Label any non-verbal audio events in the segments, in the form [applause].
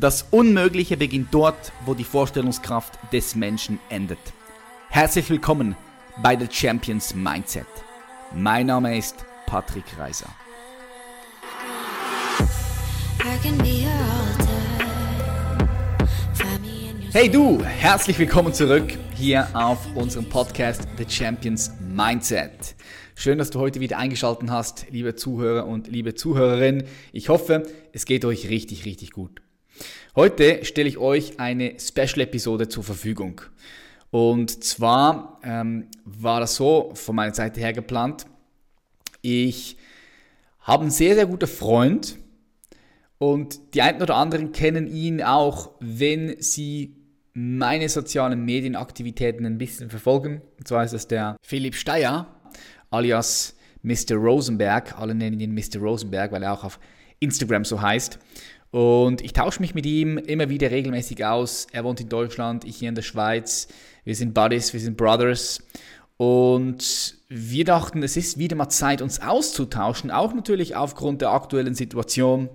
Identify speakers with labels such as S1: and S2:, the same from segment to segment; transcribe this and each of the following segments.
S1: Das Unmögliche beginnt dort, wo die Vorstellungskraft des Menschen endet. Herzlich willkommen bei The Champions Mindset. Mein Name ist Patrick Reiser. Hey du, herzlich willkommen zurück hier auf unserem Podcast The Champions Mindset. Schön, dass du heute wieder eingeschaltet hast, liebe Zuhörer und liebe Zuhörerin. Ich hoffe, es geht euch richtig, richtig gut. Heute stelle ich euch eine Special-Episode zur Verfügung. Und zwar ähm, war das so von meiner Seite her geplant. Ich habe einen sehr, sehr guten Freund und die einen oder anderen kennen ihn auch, wenn sie meine sozialen Medienaktivitäten ein bisschen verfolgen. Und zwar ist das der Philipp Steyer alias Mr. Rosenberg. Alle nennen ihn Mr. Rosenberg, weil er auch auf Instagram so heißt. Und ich tausche mich mit ihm immer wieder regelmäßig aus. Er wohnt in Deutschland, ich hier in der Schweiz. Wir sind Buddies, wir sind Brothers. Und wir dachten, es ist wieder mal Zeit, uns auszutauschen, auch natürlich aufgrund der aktuellen Situation.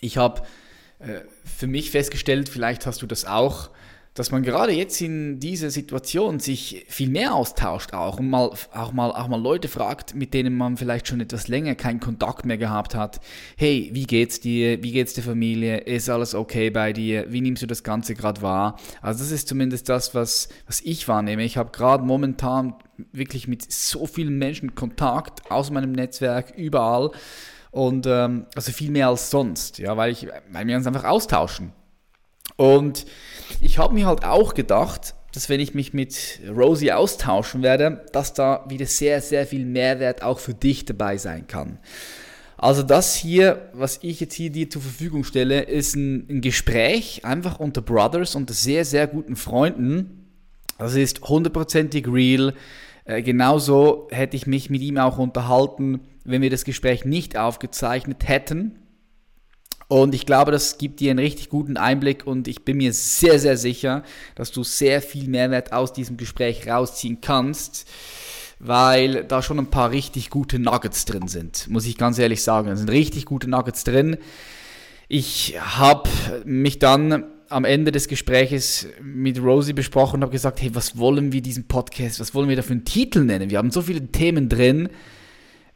S1: Ich habe äh, für mich festgestellt, vielleicht hast du das auch, dass man gerade jetzt in dieser Situation sich viel mehr austauscht auch und mal, auch, mal, auch mal Leute fragt, mit denen man vielleicht schon etwas länger keinen Kontakt mehr gehabt hat. Hey, wie geht's dir? Wie geht's der Familie? Ist alles okay bei dir? Wie nimmst du das Ganze gerade wahr? Also das ist zumindest das, was, was ich wahrnehme. Ich habe gerade momentan wirklich mit so vielen Menschen Kontakt aus meinem Netzwerk, überall. Und ähm, also viel mehr als sonst, ja, weil, ich, weil wir uns einfach austauschen. Und ich habe mir halt auch gedacht, dass wenn ich mich mit Rosie austauschen werde, dass da wieder sehr, sehr viel Mehrwert auch für dich dabei sein kann. Also das hier, was ich jetzt hier dir zur Verfügung stelle, ist ein, ein Gespräch einfach unter Brothers, unter sehr, sehr guten Freunden. Das ist hundertprozentig real. Äh, genauso hätte ich mich mit ihm auch unterhalten, wenn wir das Gespräch nicht aufgezeichnet hätten. Und ich glaube, das gibt dir einen richtig guten Einblick und ich bin mir sehr, sehr sicher, dass du sehr viel Mehrwert aus diesem Gespräch rausziehen kannst, weil da schon ein paar richtig gute Nuggets drin sind, muss ich ganz ehrlich sagen. Da sind richtig gute Nuggets drin. Ich habe mich dann am Ende des Gespräches mit Rosie besprochen und habe gesagt, hey, was wollen wir diesen Podcast, was wollen wir da für einen Titel nennen? Wir haben so viele Themen drin,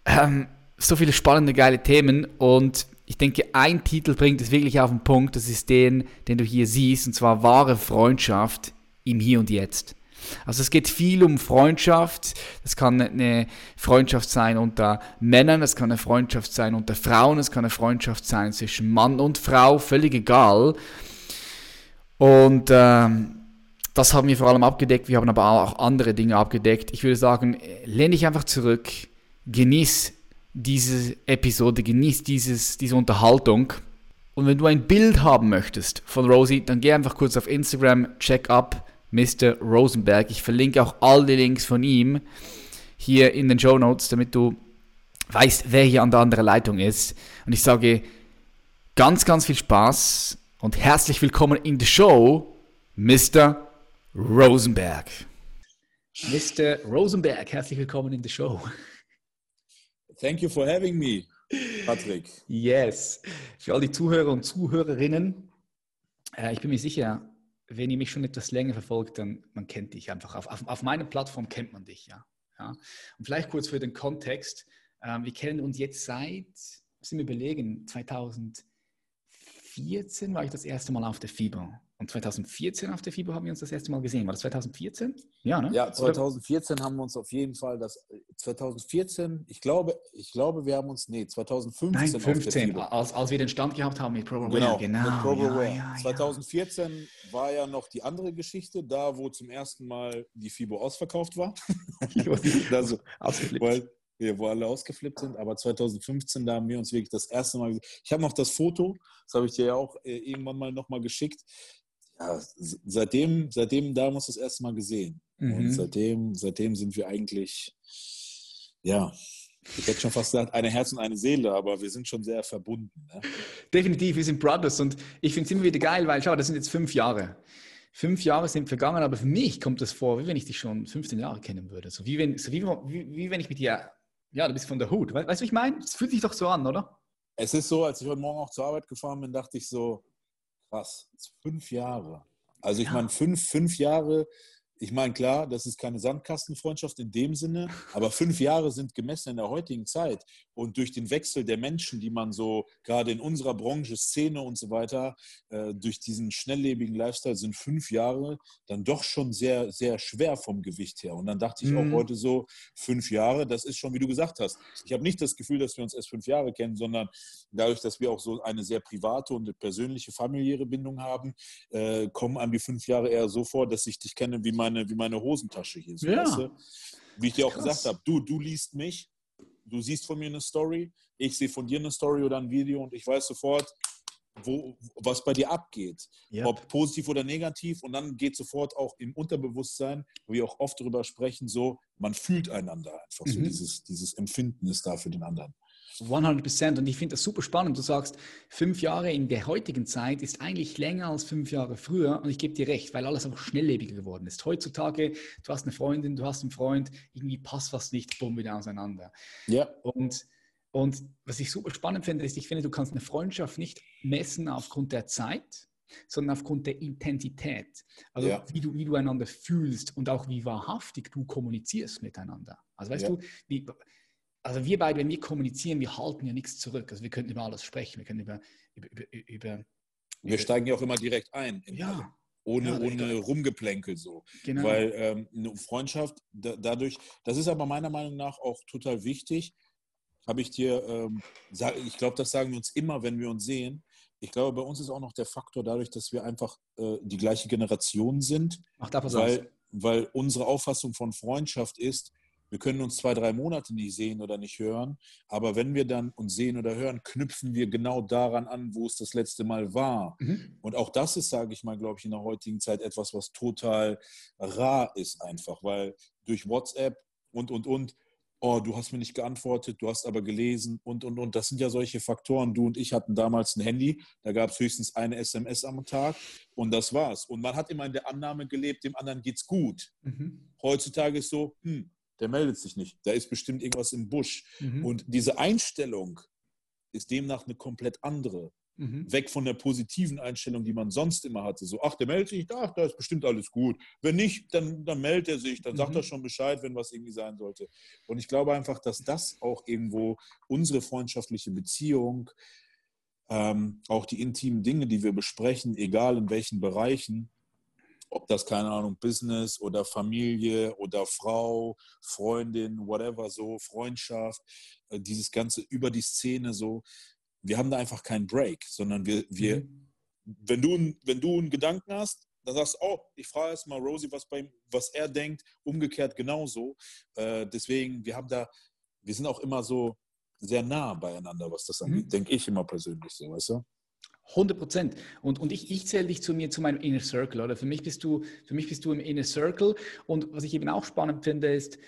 S1: ähm, so viele spannende, geile Themen und ich denke, ein Titel bringt es wirklich auf den Punkt. Das ist den, den du hier siehst, und zwar wahre Freundschaft im Hier und Jetzt. Also es geht viel um Freundschaft. Das kann eine Freundschaft sein unter Männern, es kann eine Freundschaft sein unter Frauen, es kann eine Freundschaft sein zwischen Mann und Frau, völlig egal. Und ähm, das haben wir vor allem abgedeckt. Wir haben aber auch andere Dinge abgedeckt. Ich würde sagen, lehn dich einfach zurück, genieß diese Episode, genießt dieses, diese Unterhaltung. Und wenn du ein Bild haben möchtest von Rosie, dann geh einfach kurz auf Instagram, check up Mr. Rosenberg. Ich verlinke auch alle Links von ihm hier in den Show Notes, damit du weißt, wer hier an der anderen Leitung ist. Und ich sage ganz, ganz viel Spaß und herzlich willkommen in der Show, Mr. Rosenberg. Mr. Rosenberg, herzlich willkommen in der Show.
S2: Thank you for having me, Patrick.
S1: yes. Für all die Zuhörer und Zuhörerinnen, äh, ich bin mir sicher, wenn ihr mich schon etwas länger verfolgt, dann man kennt dich einfach. Auf, auf, auf meiner Plattform kennt man dich, ja. ja. Und vielleicht kurz für den Kontext. Ähm, wir kennen uns jetzt seit, müssen wir überlegen, 2014 war ich das erste Mal auf der FIBA. Und 2014 auf der FIBO haben wir uns das erste Mal gesehen. War das 2014?
S2: Ja, ne? Ja, 2014 Oder? haben wir uns auf jeden Fall das. 2014, ich glaube, ich glaube, wir haben uns, nee, 2015.
S1: Nein, 15, als, als wir den Stand gehabt haben mit
S2: ProBeware. Genau, genau. Mit Pro ja, ja, 2014 ja. war ja noch die andere Geschichte, da wo zum ersten Mal die FIBO ausverkauft war. [laughs] [laughs] also, weil, ja, wo alle ausgeflippt sind. Aber 2015, da haben wir uns wirklich das erste Mal. Ich habe noch das Foto, das habe ich dir ja auch äh, irgendwann mal nochmal geschickt ja, seitdem, seitdem da haben wir uns das erste Mal gesehen. Mhm. Und seitdem, seitdem sind wir eigentlich, ja, ich hätte schon fast gesagt, eine Herz und eine Seele, aber wir sind schon sehr verbunden. Ne?
S1: Definitiv, wir sind Brothers und ich finde es immer wieder geil, weil schau, das sind jetzt fünf Jahre. Fünf Jahre sind vergangen, aber für mich kommt es vor, wie wenn ich dich schon 15 Jahre kennen würde. So wie wenn, so wie, wie, wie wenn ich mit dir, ja, du bist von der Hut. Weißt du, was ich meine? Es fühlt sich doch so an, oder?
S2: Es ist so, als ich heute Morgen auch zur Arbeit gefahren bin, dachte ich so, Krass, fünf Jahre. Also ich ja. meine, fünf, fünf Jahre ich meine, klar, das ist keine Sandkastenfreundschaft in dem Sinne, aber fünf Jahre sind gemessen in der heutigen Zeit. Und durch den Wechsel der Menschen, die man so gerade in unserer Branche, Szene und so weiter, äh, durch diesen schnelllebigen Lifestyle sind fünf Jahre dann doch schon sehr, sehr schwer vom Gewicht her. Und dann dachte ich mhm. auch heute so, fünf Jahre, das ist schon, wie du gesagt hast. Ich habe nicht das Gefühl, dass wir uns erst fünf Jahre kennen, sondern dadurch, dass wir auch so eine sehr private und persönliche familiäre Bindung haben, äh, kommen an die fünf Jahre eher so vor, dass ich dich kenne wie mein meine, wie meine Hosentasche hier. So, ja. weißt du? Wie ich dir auch Krass. gesagt habe, du, du liest mich, du siehst von mir eine Story, ich sehe von dir eine Story oder ein Video und ich weiß sofort, wo, was bei dir abgeht. Yep. Ob positiv oder negativ. Und dann geht sofort auch im Unterbewusstsein, wo wir auch oft darüber sprechen, so, man fühlt einander einfach. Mhm. So dieses, dieses Empfinden ist da für den anderen.
S1: 100 Prozent. Und ich finde das super spannend. Du sagst, fünf Jahre in der heutigen Zeit ist eigentlich länger als fünf Jahre früher. Und ich gebe dir recht, weil alles auch schnelllebiger geworden ist. Heutzutage, du hast eine Freundin, du hast einen Freund, irgendwie passt was nicht, bumm, wieder auseinander. Ja. Und, und was ich super spannend finde, ist, ich finde, du kannst eine Freundschaft nicht messen aufgrund der Zeit, sondern aufgrund der Intensität. Also ja. wie, du, wie du einander fühlst und auch wie wahrhaftig du kommunizierst miteinander. Also weißt ja. du, wie, also wir beide, wenn wir kommunizieren, wir halten ja nichts zurück. Also wir können über alles sprechen, wir können über... über, über, über
S2: wir steigen ja auch immer direkt ein.
S1: ja.
S2: Ohne, ja, ohne Rumgeplänkel so. Genau. Weil ähm, eine Freundschaft da, dadurch, das ist aber meiner Meinung nach auch total wichtig, habe ich dir, ähm, sag, ich glaube, das sagen wir uns immer, wenn wir uns sehen. Ich glaube, bei uns ist auch noch der Faktor dadurch, dass wir einfach äh, die gleiche Generation sind.
S1: Ach, da
S2: weil, weil unsere Auffassung von Freundschaft ist, wir können uns zwei, drei Monate nicht sehen oder nicht hören, aber wenn wir dann uns sehen oder hören, knüpfen wir genau daran an, wo es das letzte Mal war. Mhm. Und auch das ist, sage ich mal, glaube ich, in der heutigen Zeit etwas, was total rar ist einfach, weil durch WhatsApp und, und, und, oh, du hast mir nicht geantwortet, du hast aber gelesen und, und, und. Das sind ja solche Faktoren. Du und ich hatten damals ein Handy, da gab es höchstens eine SMS am Tag und das war's. Und man hat immer in der Annahme gelebt, dem anderen geht's gut. Mhm. Heutzutage ist so, hm, der meldet sich nicht. Da ist bestimmt irgendwas im Busch. Mhm. Und diese Einstellung ist demnach eine komplett andere. Mhm. Weg von der positiven Einstellung, die man sonst immer hatte. So, ach, der meldet sich, ach, da ist bestimmt alles gut. Wenn nicht, dann, dann meldet er sich, dann mhm. sagt er schon Bescheid, wenn was irgendwie sein sollte. Und ich glaube einfach, dass das auch irgendwo unsere freundschaftliche Beziehung, ähm, auch die intimen Dinge, die wir besprechen, egal in welchen Bereichen, ob das, keine Ahnung, Business oder Familie oder Frau, Freundin, whatever, so, Freundschaft, äh, dieses Ganze über die Szene so. Wir haben da einfach keinen Break, sondern wir, wir mhm. wenn, du, wenn du einen Gedanken hast, dann sagst du, oh, ich frage erst mal Rosie, was, bei, was er denkt, umgekehrt genauso. Äh, deswegen, wir haben da, wir sind auch immer so sehr nah beieinander, was das angeht, mhm. denke ich immer persönlich so, weißt du?
S1: 100 Prozent. Und, und ich, ich zähle dich zu mir, zu meinem Inner Circle, oder? Für mich, bist du, für mich bist du im Inner Circle. Und was ich eben auch spannend finde, ist,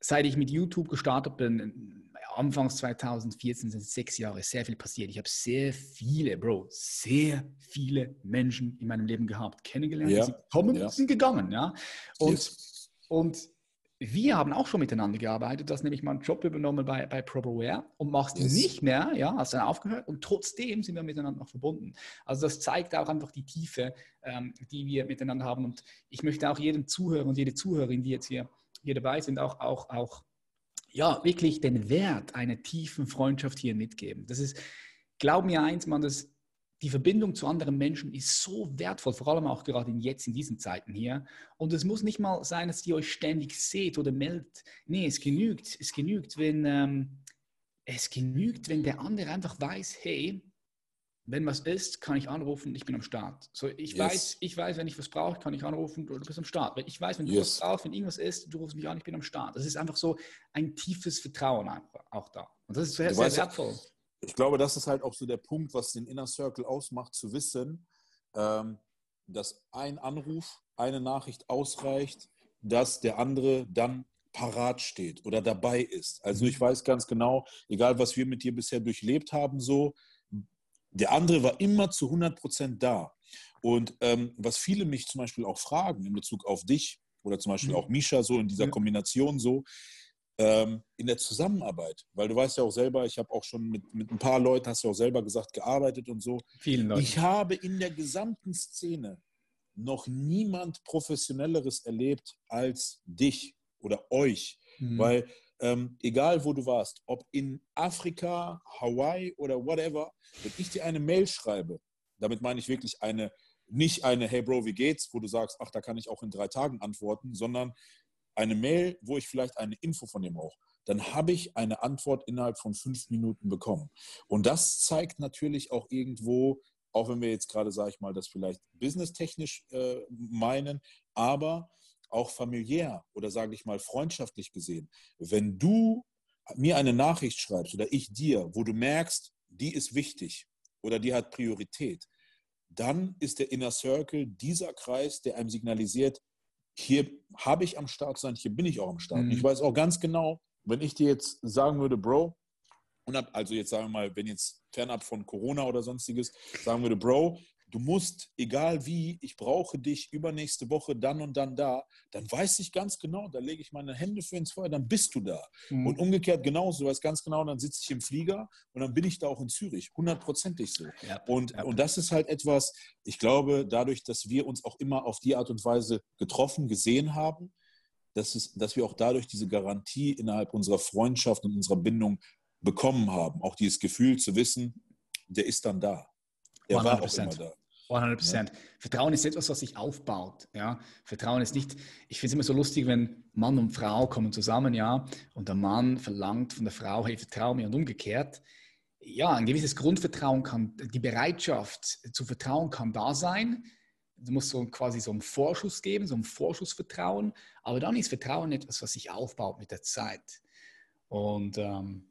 S1: seit ich mit YouTube gestartet bin, Anfangs 2014 sind sechs Jahre, sehr viel passiert. Ich habe sehr viele, Bro, sehr viele Menschen in meinem Leben gehabt, kennengelernt, ja. die sind gekommen, ja. sind gegangen, ja. Und, yes. und wir haben auch schon miteinander gearbeitet. Du hast nämlich mal einen Job übernommen bei, bei Properware und machst yes. nicht mehr, ja, hast dann aufgehört und trotzdem sind wir miteinander noch verbunden. Also das zeigt auch einfach die Tiefe, ähm, die wir miteinander haben. Und ich möchte auch jedem Zuhörer und jede Zuhörerin, die jetzt hier, hier dabei sind, auch, auch, auch ja, wirklich den Wert einer tiefen Freundschaft hier mitgeben. Das ist, glaub mir eins, man, das die Verbindung zu anderen Menschen ist so wertvoll, vor allem auch gerade jetzt in diesen Zeiten hier. Und es muss nicht mal sein, dass ihr euch ständig seht oder meldet. Nee, es genügt. Es genügt, wenn, ähm, es genügt, wenn der andere einfach weiß, hey, wenn was ist, kann ich anrufen, ich bin am Start. So, ich yes. weiß, ich weiß, wenn ich was brauche, kann ich anrufen, du bist am Start. Ich weiß, wenn du yes. was brauchst, wenn irgendwas ist, du rufst mich an, ich bin am Start. Das ist einfach so ein tiefes Vertrauen einfach auch da. Und das ist sehr, sehr wertvoll
S2: ich glaube, das ist halt auch so der Punkt, was den Inner Circle ausmacht, zu wissen, ähm, dass ein Anruf, eine Nachricht ausreicht, dass der andere dann parat steht oder dabei ist. Also mhm. ich weiß ganz genau, egal was wir mit dir bisher durchlebt haben, so, der andere war immer zu 100 Prozent da. Und ähm, was viele mich zum Beispiel auch fragen in Bezug auf dich oder zum Beispiel mhm. auch Misha so in dieser Kombination so, ähm, in der Zusammenarbeit, weil du weißt ja auch selber, ich habe auch schon mit, mit ein paar Leuten, hast du auch selber gesagt, gearbeitet und so.
S1: Vielen Leuten.
S2: Ich habe in der gesamten Szene noch niemand Professionelleres erlebt als dich oder euch, mhm. weil ähm, egal wo du warst, ob in Afrika, Hawaii oder whatever, wenn ich dir eine Mail schreibe, damit meine ich wirklich eine, nicht eine, hey Bro, wie geht's, wo du sagst, ach, da kann ich auch in drei Tagen antworten, sondern eine Mail, wo ich vielleicht eine Info von dem brauche, dann habe ich eine Antwort innerhalb von fünf Minuten bekommen. Und das zeigt natürlich auch irgendwo, auch wenn wir jetzt gerade, sage ich mal, das vielleicht businesstechnisch äh, meinen, aber auch familiär oder sage ich mal freundschaftlich gesehen, wenn du mir eine Nachricht schreibst oder ich dir, wo du merkst, die ist wichtig oder die hat Priorität, dann ist der Inner Circle dieser Kreis, der einem signalisiert, hier habe ich am Start sein, hier bin ich auch am Start. Mhm. Ich weiß auch ganz genau, wenn ich dir jetzt sagen würde, Bro, also jetzt sagen wir mal, wenn jetzt fernab von Corona oder sonstiges, sagen würde, Bro, du musst, egal wie, ich brauche dich übernächste Woche dann und dann da, dann weiß ich ganz genau, da lege ich meine Hände für ins Feuer, dann bist du da. Mhm. Und umgekehrt genauso, du weißt ganz genau, dann sitze ich im Flieger und dann bin ich da auch in Zürich, hundertprozentig so. Ja. Und, ja. und das ist halt etwas, ich glaube, dadurch, dass wir uns auch immer auf die Art und Weise getroffen, gesehen haben, dass, es, dass wir auch dadurch diese Garantie innerhalb unserer Freundschaft und unserer Bindung bekommen haben. Auch dieses Gefühl zu wissen, der ist dann da.
S1: Er 100%. war auch immer da. 100 Prozent. Ja. Vertrauen ist etwas, was sich aufbaut. Ja? Vertrauen ist nicht, ich finde es immer so lustig, wenn Mann und Frau kommen zusammen, ja, und der Mann verlangt von der Frau, hey, vertrau mir und umgekehrt. Ja, ein gewisses Grundvertrauen kann, die Bereitschaft zu vertrauen kann da sein. Du musst so quasi so einen Vorschuss geben, so ein Vorschussvertrauen. Aber dann ist Vertrauen etwas, was sich aufbaut mit der Zeit. Und ähm,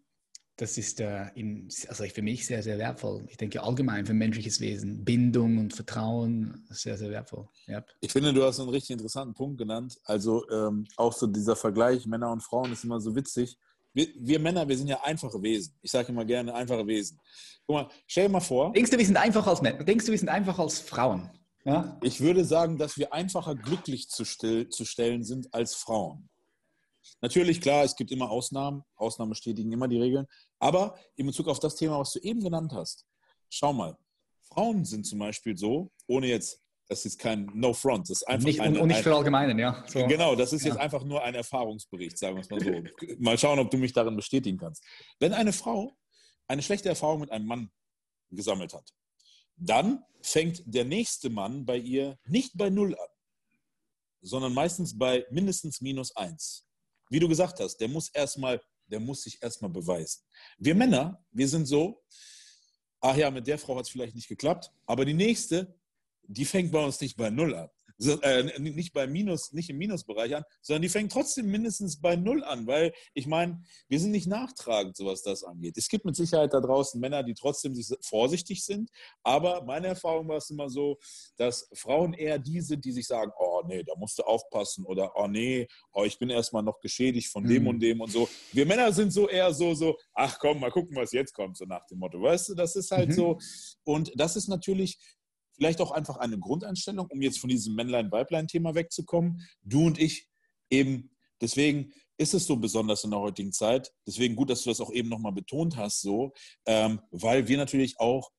S1: das ist äh, in, also für mich sehr, sehr wertvoll. Ich denke allgemein für menschliches Wesen. Bindung und Vertrauen sehr, sehr wertvoll.
S2: Yep. Ich finde, du hast einen richtig interessanten Punkt genannt. Also ähm, auch so dieser Vergleich Männer und Frauen ist immer so witzig. Wir, wir Männer, wir sind ja einfache Wesen. Ich sage immer gerne einfache Wesen. Guck mal, stell dir mal vor.
S1: Denkst du, wir sind einfacher als Männer? Denkst du, wir sind einfacher als Frauen?
S2: Ja? Ich würde sagen, dass wir einfacher glücklich zu, still, zu stellen sind als Frauen. Natürlich, klar, es gibt immer Ausnahmen. Ausnahmen bestätigen immer die Regeln. Aber in Bezug auf das Thema, was du eben genannt hast, schau mal, Frauen sind zum Beispiel so, ohne jetzt, das ist kein No Front, das ist einfach
S1: nicht, eine, und nicht für allgemeinen, ja.
S2: So. Genau, das ist ja. jetzt einfach nur ein Erfahrungsbericht, sagen wir es mal so. mal schauen, ob du mich darin bestätigen kannst. Wenn eine Frau eine schlechte Erfahrung mit einem Mann gesammelt hat, dann fängt der nächste Mann bei ihr nicht bei Null an, sondern meistens bei mindestens minus eins. Wie du gesagt hast, der muss erstmal der muss sich erstmal beweisen. Wir Männer, wir sind so, ach ja, mit der Frau hat es vielleicht nicht geklappt, aber die nächste, die fängt bei uns nicht bei Null an äh, nicht bei Minus, nicht im Minusbereich an, sondern die fängt trotzdem mindestens bei Null an, weil ich meine, wir sind nicht nachtragend, so was das angeht. Es gibt mit Sicherheit da draußen Männer, die trotzdem vorsichtig sind, aber meine Erfahrung war es immer so, dass Frauen eher die sind, die sich sagen, oh nee, da musst du aufpassen oder oh nee, oh, ich bin erstmal noch geschädigt von dem mhm. und dem und so. Wir Männer sind so eher so, so, ach komm, mal gucken, was jetzt kommt, so nach dem Motto. Weißt du, das ist halt mhm. so. Und das ist natürlich vielleicht auch einfach eine Grundeinstellung, um jetzt von diesem Männlein-Weiblein-Thema wegzukommen. Du und ich eben, deswegen ist es so besonders in der heutigen Zeit. Deswegen gut, dass du das auch eben nochmal betont hast, so, ähm, weil wir natürlich auch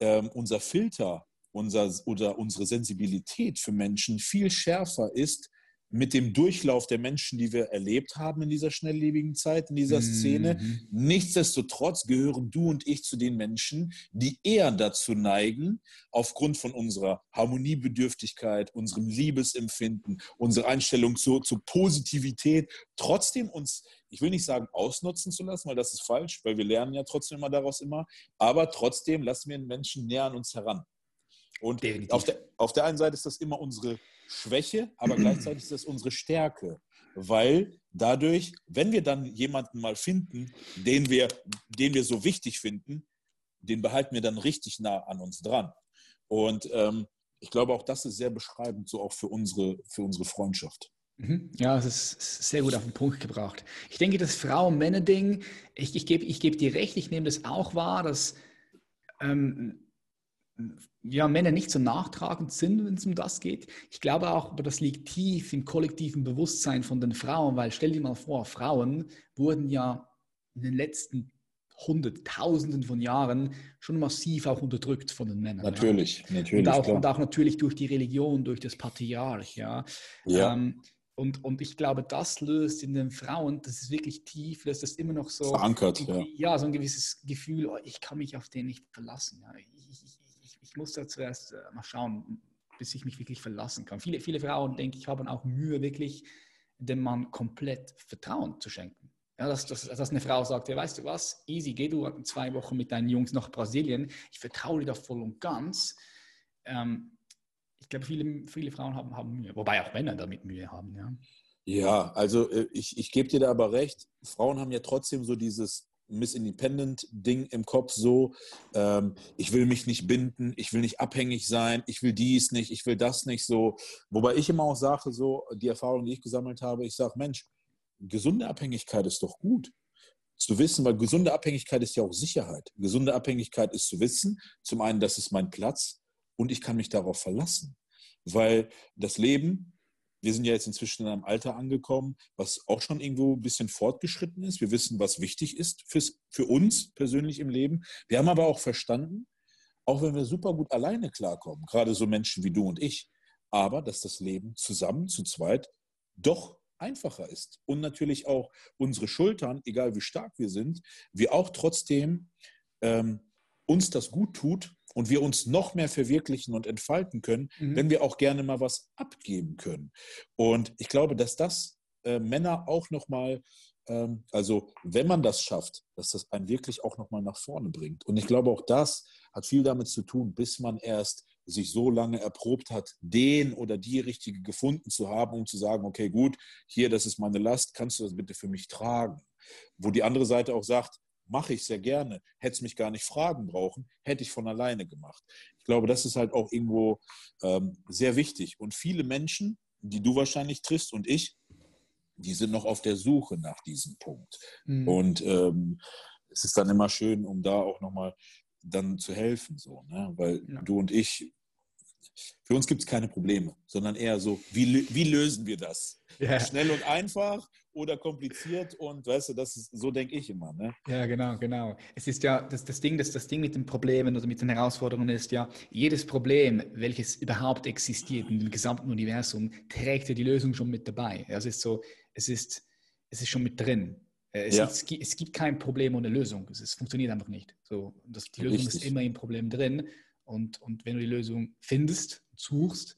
S2: ähm, unser Filter unser, oder unsere Sensibilität für Menschen viel schärfer ist mit dem Durchlauf der Menschen, die wir erlebt haben in dieser schnelllebigen Zeit, in dieser Szene. Mhm. Nichtsdestotrotz gehören du und ich zu den Menschen, die eher dazu neigen, aufgrund von unserer Harmoniebedürftigkeit, unserem Liebesempfinden, unserer Einstellung zur, zur Positivität, trotzdem uns, ich will nicht sagen, ausnutzen zu lassen, weil das ist falsch, weil wir lernen ja trotzdem immer daraus immer, aber trotzdem lassen wir den Menschen näher an uns heran. Und auf der, auf der einen Seite ist das immer unsere Schwäche, aber gleichzeitig ist das unsere Stärke. Weil dadurch, wenn wir dann jemanden mal finden, den wir, den wir so wichtig finden, den behalten wir dann richtig nah an uns dran. Und ähm, ich glaube, auch das ist sehr beschreibend, so auch für unsere, für unsere Freundschaft.
S1: Mhm. Ja, das ist sehr gut auf den Punkt gebracht. Ich denke, das Frau-Männer-Ding, ich, ich gebe ich geb dir recht, ich nehme das auch wahr, dass ähm, ja, Männer nicht so nachtragend sind, wenn es um das geht. Ich glaube auch, aber das liegt tief im kollektiven Bewusstsein von den Frauen, weil stell dir mal vor, Frauen wurden ja in den letzten Hunderttausenden von Jahren schon massiv auch unterdrückt von den Männern.
S2: Natürlich,
S1: ja.
S2: natürlich.
S1: Und auch, und auch, natürlich durch die Religion, durch das Patriarch, ja. ja. Ähm, und, und ich glaube, das löst in den Frauen, das ist wirklich tief, dass das immer noch so
S2: verankert, ja.
S1: ja, so ein gewisses Gefühl, oh, ich kann mich auf den nicht verlassen. Ja. Ich, muss da zuerst äh, mal schauen, bis ich mich wirklich verlassen kann. Viele, viele Frauen, denke ich, haben auch Mühe, wirklich dem Mann komplett Vertrauen zu schenken. Ja, dass, dass, dass eine Frau sagt, ja, weißt du was, easy, geh du zwei Wochen mit deinen Jungs nach Brasilien, ich vertraue dir da voll und ganz. Ähm, ich glaube, viele, viele Frauen haben, haben Mühe, wobei auch Männer damit Mühe haben. Ja,
S2: ja also äh, ich, ich gebe dir da aber recht, Frauen haben ja trotzdem so dieses Miss Independent-Ding im Kopf so, ähm, ich will mich nicht binden, ich will nicht abhängig sein, ich will dies nicht, ich will das nicht so. Wobei ich immer auch sage, so die Erfahrung, die ich gesammelt habe, ich sage, Mensch, gesunde Abhängigkeit ist doch gut. Zu wissen, weil gesunde Abhängigkeit ist ja auch Sicherheit. Gesunde Abhängigkeit ist zu wissen, zum einen, das ist mein Platz und ich kann mich darauf verlassen. Weil das Leben, wir sind ja jetzt inzwischen in einem Alter angekommen, was auch schon irgendwo ein bisschen fortgeschritten ist. Wir wissen, was wichtig ist fürs, für uns persönlich im Leben. Wir haben aber auch verstanden, auch wenn wir super gut alleine klarkommen, gerade so Menschen wie du und ich, aber dass das Leben zusammen, zu zweit, doch einfacher ist. Und natürlich auch unsere Schultern, egal wie stark wir sind, wir auch trotzdem ähm, uns das gut tut und wir uns noch mehr verwirklichen und entfalten können, mhm. wenn wir auch gerne mal was abgeben können. Und ich glaube, dass das äh, Männer auch nochmal, ähm, also wenn man das schafft, dass das einen wirklich auch nochmal nach vorne bringt. Und ich glaube, auch das hat viel damit zu tun, bis man erst sich so lange erprobt hat, den oder die richtige gefunden zu haben, um zu sagen, okay, gut, hier, das ist meine Last, kannst du das bitte für mich tragen? Wo die andere Seite auch sagt, mache ich sehr gerne, hätte es mich gar nicht fragen brauchen, hätte ich von alleine gemacht. Ich glaube, das ist halt auch irgendwo ähm, sehr wichtig. Und viele Menschen, die du wahrscheinlich triffst und ich, die sind noch auf der Suche nach diesem Punkt. Mhm. Und ähm, es ist dann immer schön, um da auch nochmal dann zu helfen. So, ne? Weil ja. du und ich, für uns gibt es keine Probleme, sondern eher so, wie, wie lösen wir das? Ja. Schnell und einfach oder kompliziert und weißt du, das ist, so denke ich immer. Ne?
S1: Ja, genau, genau. Es ist ja das, das Ding, das, das Ding mit den Problemen oder mit den Herausforderungen ist ja, jedes Problem, welches überhaupt existiert in dem gesamten Universum, trägt ja die Lösung schon mit dabei. Also es ist so, es ist, es ist schon mit drin. Äh, es, ja. es, es, gibt kein Problem ohne Lösung. Es, es funktioniert einfach nicht. So, das, die Lösung Richtig. ist immer im Problem drin. Und, und wenn du die Lösung findest, suchst,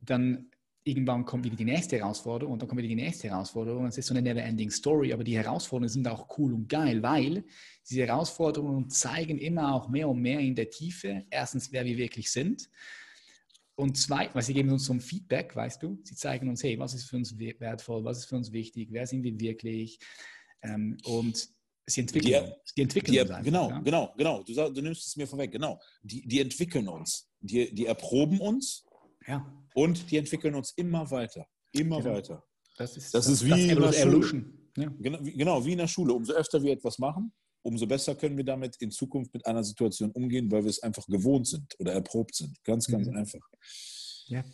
S1: dann irgendwann kommt wieder die nächste Herausforderung und dann kommt wieder die nächste Herausforderung. Es ist so eine never-ending Story, aber die Herausforderungen sind auch cool und geil, weil diese Herausforderungen zeigen immer auch mehr und mehr in der Tiefe, erstens, wer wir wirklich sind und zweitens, weil sie geben uns so ein Feedback, weißt du, sie zeigen uns, hey, was ist für uns wertvoll, was ist für uns wichtig, wer sind wir wirklich, ähm, und sie entwickeln, die, die entwickeln
S2: die, uns einfach, Genau, ja? genau, genau. Du, du, nimmst es mir vorweg, genau. Die, die entwickeln uns. Die, die erproben uns ja. und die entwickeln uns immer weiter. Immer genau. weiter.
S1: Das ist, das ist wie das in der Evolution.
S2: Ja. Genau, wie, genau, wie in der Schule. Umso öfter wir etwas machen, umso besser können wir damit in Zukunft mit einer Situation umgehen, weil wir es einfach gewohnt sind oder erprobt sind. Ganz, ganz mhm. einfach. Yep.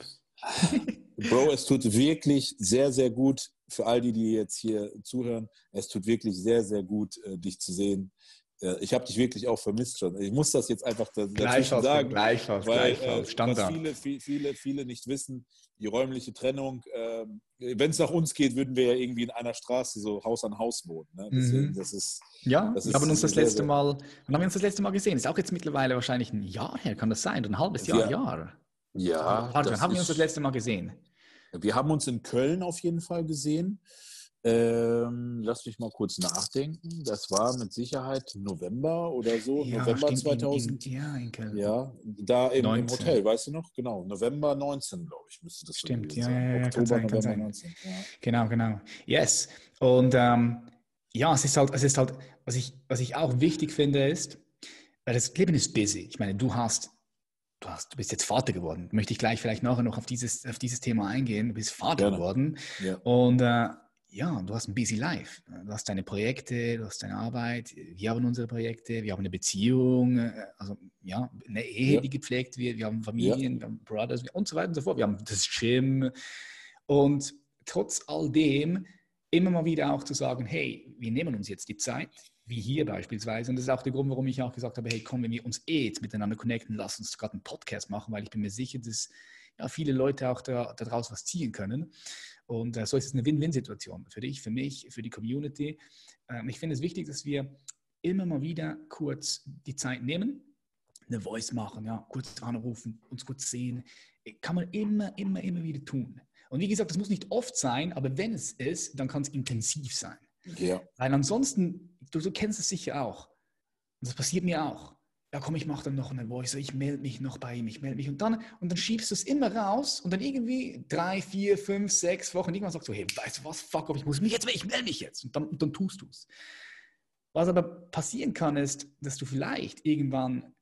S2: Bro, es tut wirklich sehr, sehr gut für all die, die jetzt hier zuhören. Es tut wirklich sehr, sehr gut, äh, dich zu sehen. Äh, ich habe dich wirklich auch vermisst schon. Ich muss das jetzt einfach
S1: dazwischen sagen.
S2: Gleichfalls, weil, gleichfalls, äh, Standard. Was viele, viele, viele, viele nicht wissen, die räumliche Trennung, äh, wenn es nach uns geht, würden wir ja irgendwie in einer Straße so Haus an Haus wohnen. Ne? Deswegen,
S1: mhm. das ist, ja, das wir haben uns das letzte Mal, wann haben wir uns das letzte Mal gesehen? Ist auch jetzt mittlerweile wahrscheinlich ein Jahr her, kann das sein? Ein halbes Jahr, ja. Jahr.
S2: Ja.
S1: Warte, haben wir uns das letzte Mal gesehen?
S2: Wir haben uns in Köln auf jeden Fall gesehen. Ähm, lass mich mal kurz nachdenken. Das war mit Sicherheit November oder so. Ja, November stimmt, 2000. In, in, ja, in Köln. Ja, da im, im, Hotel, weißt du noch? Genau, November 19, glaube ich, müsste das
S1: Stimmt, ja, ja, ja, Oktober, sein, November 19. Ja. Genau, genau. Yes. Und ähm, ja, es ist halt, es ist halt, was ich, was ich auch wichtig finde, ist, weil das Leben ist busy. Ich meine, du hast du, hast, du bist jetzt Vater geworden. Möchte ich gleich vielleicht nachher noch auf dieses, auf dieses Thema eingehen. Du bist Vater Gerne. geworden. Ja. Und äh, ja, du hast ein busy life. Du hast deine Projekte, du hast deine Arbeit. Wir haben unsere Projekte, wir haben eine Beziehung, also ja, eine Ehe, ja. die gepflegt wird. Wir haben Familien, ja. wir haben Brothers und so weiter und so fort. Wir haben das Gym. Und trotz all dem immer mal wieder auch zu sagen, hey, wir nehmen uns jetzt die Zeit, wie hier beispielsweise. Und das ist auch der Grund, warum ich auch gesagt habe, hey, komm, wenn wir uns eh jetzt miteinander connecten, lass uns gerade einen Podcast machen, weil ich bin mir sicher, dass ja, viele Leute auch da, daraus was ziehen können. Und äh, so ist es eine Win-Win-Situation für dich, für mich, für die Community. Ähm, ich finde es wichtig, dass wir immer mal wieder kurz die Zeit nehmen, eine Voice machen, ja, kurz anrufen, uns kurz sehen. Kann man immer, immer, immer wieder tun. Und wie gesagt, das muss nicht oft sein, aber wenn es ist, dann kann es intensiv sein. Ja. Weil ansonsten, du, du kennst es sicher auch. Und das passiert mir auch. Ja, komm, ich mache dann noch eine Voice, ich melde mich noch bei ihm, ich melde mich. Und dann, und dann schiebst du es immer raus und dann irgendwie drei, vier, fünf, sechs Wochen, irgendwann sagst du, hey, weißt du was, fuck off, ich muss mich jetzt, ich melde mich jetzt. Und dann, und dann tust du es. Was aber passieren kann, ist, dass du vielleicht irgendwann,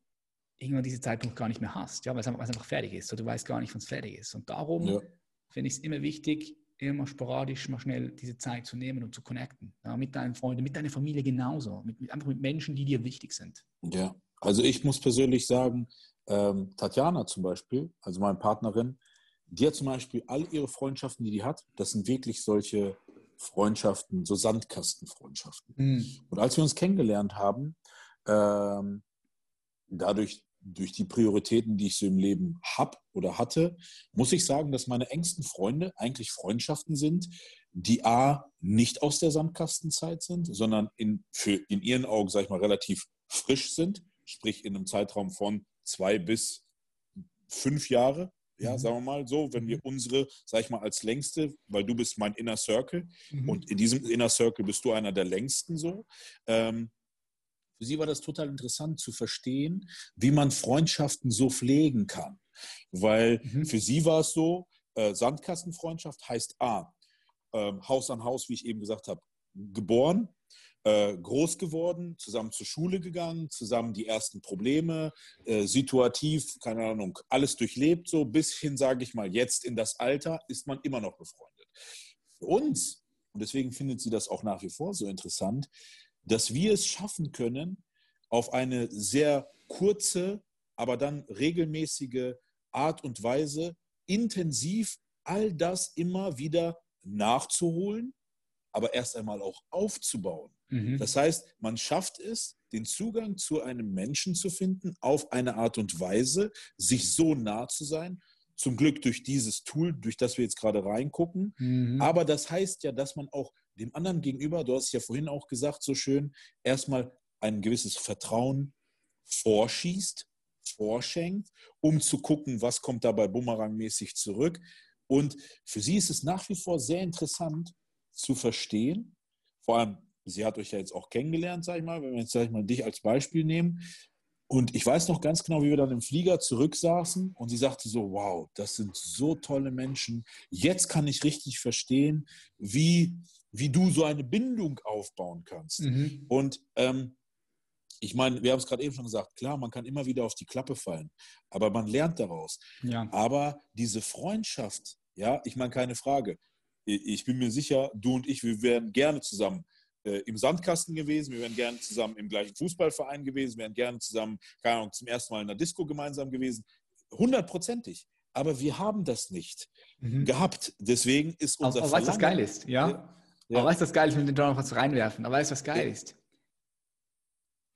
S1: irgendwann diesen Zeitpunkt gar nicht mehr hast, ja, weil es einfach, einfach fertig ist. Oder du weißt gar nicht, wann es fertig ist. Und darum ja. finde ich es immer wichtig, immer sporadisch mal schnell diese Zeit zu nehmen und zu connecten. Ja, mit deinen Freunden, mit deiner Familie genauso. Mit, mit, einfach mit Menschen, die dir wichtig sind.
S2: Ja, also ich muss persönlich sagen, ähm, Tatjana zum Beispiel, also meine Partnerin, die hat zum Beispiel all ihre Freundschaften, die die hat, das sind wirklich solche Freundschaften, so Sandkastenfreundschaften. Mhm. Und als wir uns kennengelernt haben, ähm, dadurch, durch die Prioritäten, die ich so im Leben habe oder hatte, muss ich sagen, dass meine engsten Freunde eigentlich Freundschaften sind, die A, nicht aus der Sandkastenzeit sind, sondern in, für, in ihren Augen, sage ich mal, relativ frisch sind, sprich in einem Zeitraum von zwei bis fünf Jahre. Ja, mhm. sagen wir mal so, wenn wir mhm. unsere, sag ich mal, als längste, weil du bist mein Inner Circle mhm. und in diesem Inner Circle bist du einer der längsten so. Ähm, für sie war das total interessant zu verstehen, wie man Freundschaften so pflegen kann. Weil mhm. für sie war es so, äh, Sandkastenfreundschaft heißt A, äh, Haus an Haus, wie ich eben gesagt habe, geboren, äh, groß geworden, zusammen zur Schule gegangen, zusammen die ersten Probleme, äh, situativ, keine Ahnung, alles durchlebt, so bis hin, sage ich mal, jetzt in das Alter ist man immer noch befreundet. Für uns, und deswegen findet sie das auch nach wie vor so interessant, dass wir es schaffen können, auf eine sehr kurze, aber dann regelmäßige Art und Weise intensiv all das immer wieder nachzuholen, aber erst einmal auch aufzubauen. Mhm. Das heißt, man schafft es, den Zugang zu einem Menschen zu finden, auf eine Art und Weise, sich so nah zu sein. Zum Glück durch dieses Tool, durch das wir jetzt gerade reingucken. Mhm. Aber das heißt ja, dass man auch dem anderen gegenüber, du hast es ja vorhin auch gesagt, so schön, erstmal ein gewisses Vertrauen vorschießt, vorschenkt, um zu gucken, was kommt dabei bumerangmäßig zurück. Und für sie ist es nach wie vor sehr interessant zu verstehen, vor allem Sie hat euch ja jetzt auch kennengelernt, sag ich mal, wenn wir jetzt, sag ich mal, dich als Beispiel nehmen. Und ich weiß noch ganz genau, wie wir dann im Flieger zurücksaßen und sie sagte so, wow, das sind so tolle Menschen. Jetzt kann ich richtig verstehen, wie, wie du so eine Bindung aufbauen kannst. Mhm. Und ähm, ich meine, wir haben es gerade eben schon gesagt, klar, man kann immer wieder auf die Klappe fallen, aber man lernt daraus. Ja. Aber diese Freundschaft, ja, ich meine, keine Frage. Ich bin mir sicher, du und ich, wir werden gerne zusammen äh, im Sandkasten gewesen, wir wären gerne zusammen im gleichen Fußballverein gewesen, wir wären gerne zusammen, keine Ahnung, zum ersten Mal in der Disco gemeinsam gewesen. Hundertprozentig. Aber wir haben das nicht mhm. gehabt. Deswegen ist unser
S1: Aber, aber was geil ist? Ja. Ja. Aber weißt du, was geil ist? Will da noch was reinwerfen. Aber weißt du, was geil ist?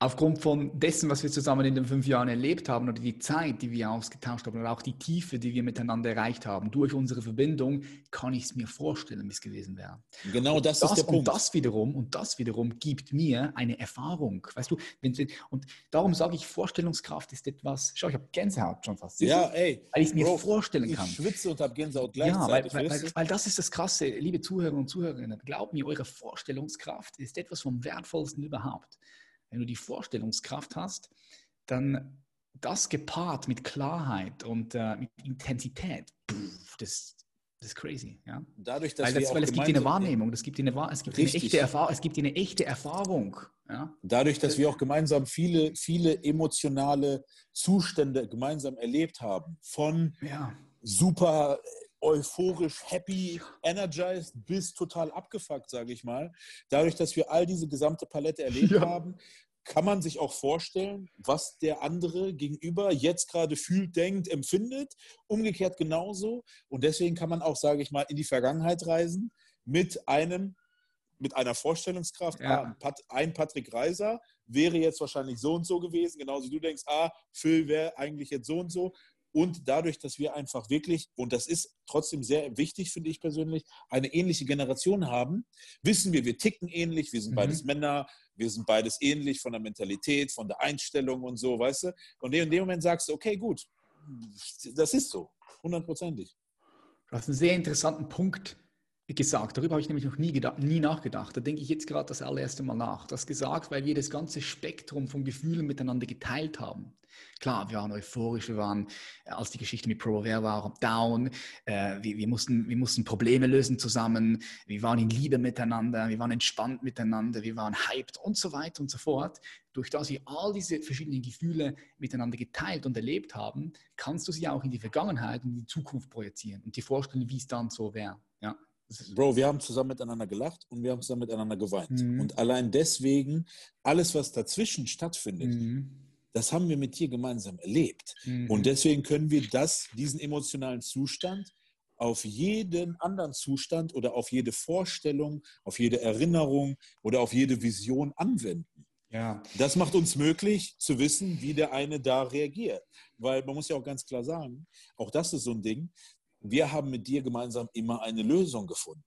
S1: Aufgrund von dessen, was wir zusammen in den fünf Jahren erlebt haben oder die Zeit, die wir ausgetauscht haben oder auch die Tiefe, die wir miteinander erreicht haben, durch unsere Verbindung, kann ich es mir vorstellen, wie es gewesen wäre.
S2: Genau das, das, ist der Punkt.
S1: Und das wiederum, und das wiederum gibt mir eine Erfahrung. Weißt du, wenn, und darum sage ich, Vorstellungskraft ist etwas, schau, ich habe Gänsehaut schon fast.
S2: Ja, ey.
S1: Weil ich es mir Bro, vorstellen kann.
S2: Ich schwitze und habe Gänsehaut gleichzeitig.
S1: Ja, weil, weil, weil, weil das ist das Krasse, liebe Zuhörer und Zuhörerinnen, glaubt mir, eure Vorstellungskraft ist etwas vom Wertvollsten überhaupt wenn du die Vorstellungskraft hast, dann das gepaart mit Klarheit und äh, mit Intensität, pff, das, das ist crazy. Ja?
S2: Dadurch, dass
S1: weil, das, weil es gibt dir eine Wahrnehmung, es gibt dir eine, es gibt eine echte Erfahrung, es gibt eine echte Erfahrung. Ja?
S2: Dadurch, dass wir auch gemeinsam viele, viele emotionale Zustände gemeinsam erlebt haben, von ja. super euphorisch, happy, energized bis total abgefuckt, sage ich mal. Dadurch, dass wir all diese gesamte Palette erlebt [laughs] ja. haben, kann man sich auch vorstellen, was der andere gegenüber jetzt gerade fühlt, denkt, empfindet. Umgekehrt genauso. Und deswegen kann man auch, sage ich mal, in die Vergangenheit reisen mit einem mit einer Vorstellungskraft. Ja. Ah, ein Patrick Reiser wäre jetzt wahrscheinlich so und so gewesen, genauso wie du denkst, ah, Phil wäre eigentlich jetzt so und so. Und dadurch, dass wir einfach wirklich, und das ist trotzdem sehr wichtig, finde ich persönlich, eine ähnliche Generation haben, wissen wir, wir ticken ähnlich, wir sind mhm. beides Männer, wir sind beides ähnlich von der Mentalität, von der Einstellung und so, weißt du? Und in dem Moment sagst du, okay, gut, das ist so, hundertprozentig.
S1: Du hast einen sehr interessanten Punkt gesagt. Darüber habe ich nämlich noch nie, gedacht, nie nachgedacht. Da denke ich jetzt gerade das allererste Mal nach. Das gesagt, weil wir das ganze Spektrum von Gefühlen miteinander geteilt haben. Klar, wir waren euphorisch, wir waren, äh, als die Geschichte mit ProVer war, down. Äh, wir, wir, mussten, wir mussten Probleme lösen zusammen. Wir waren in Liebe miteinander. Wir waren entspannt miteinander. Wir waren hyped und so weiter und so fort. Durch das wir all diese verschiedenen Gefühle miteinander geteilt und erlebt haben, kannst du sie auch in die Vergangenheit und in die Zukunft projizieren und dir vorstellen, wie es dann so wäre.
S2: Bro, wir haben zusammen miteinander gelacht und wir haben zusammen miteinander geweint. Mhm. Und allein deswegen, alles, was dazwischen stattfindet, mhm. das haben wir mit dir gemeinsam erlebt. Mhm. Und deswegen können wir das, diesen emotionalen Zustand, auf jeden anderen Zustand oder auf jede Vorstellung, auf jede Erinnerung oder auf jede Vision anwenden. Ja. Das macht uns möglich zu wissen, wie der eine da reagiert. Weil man muss ja auch ganz klar sagen, auch das ist so ein Ding, wir haben mit dir gemeinsam immer eine Lösung gefunden.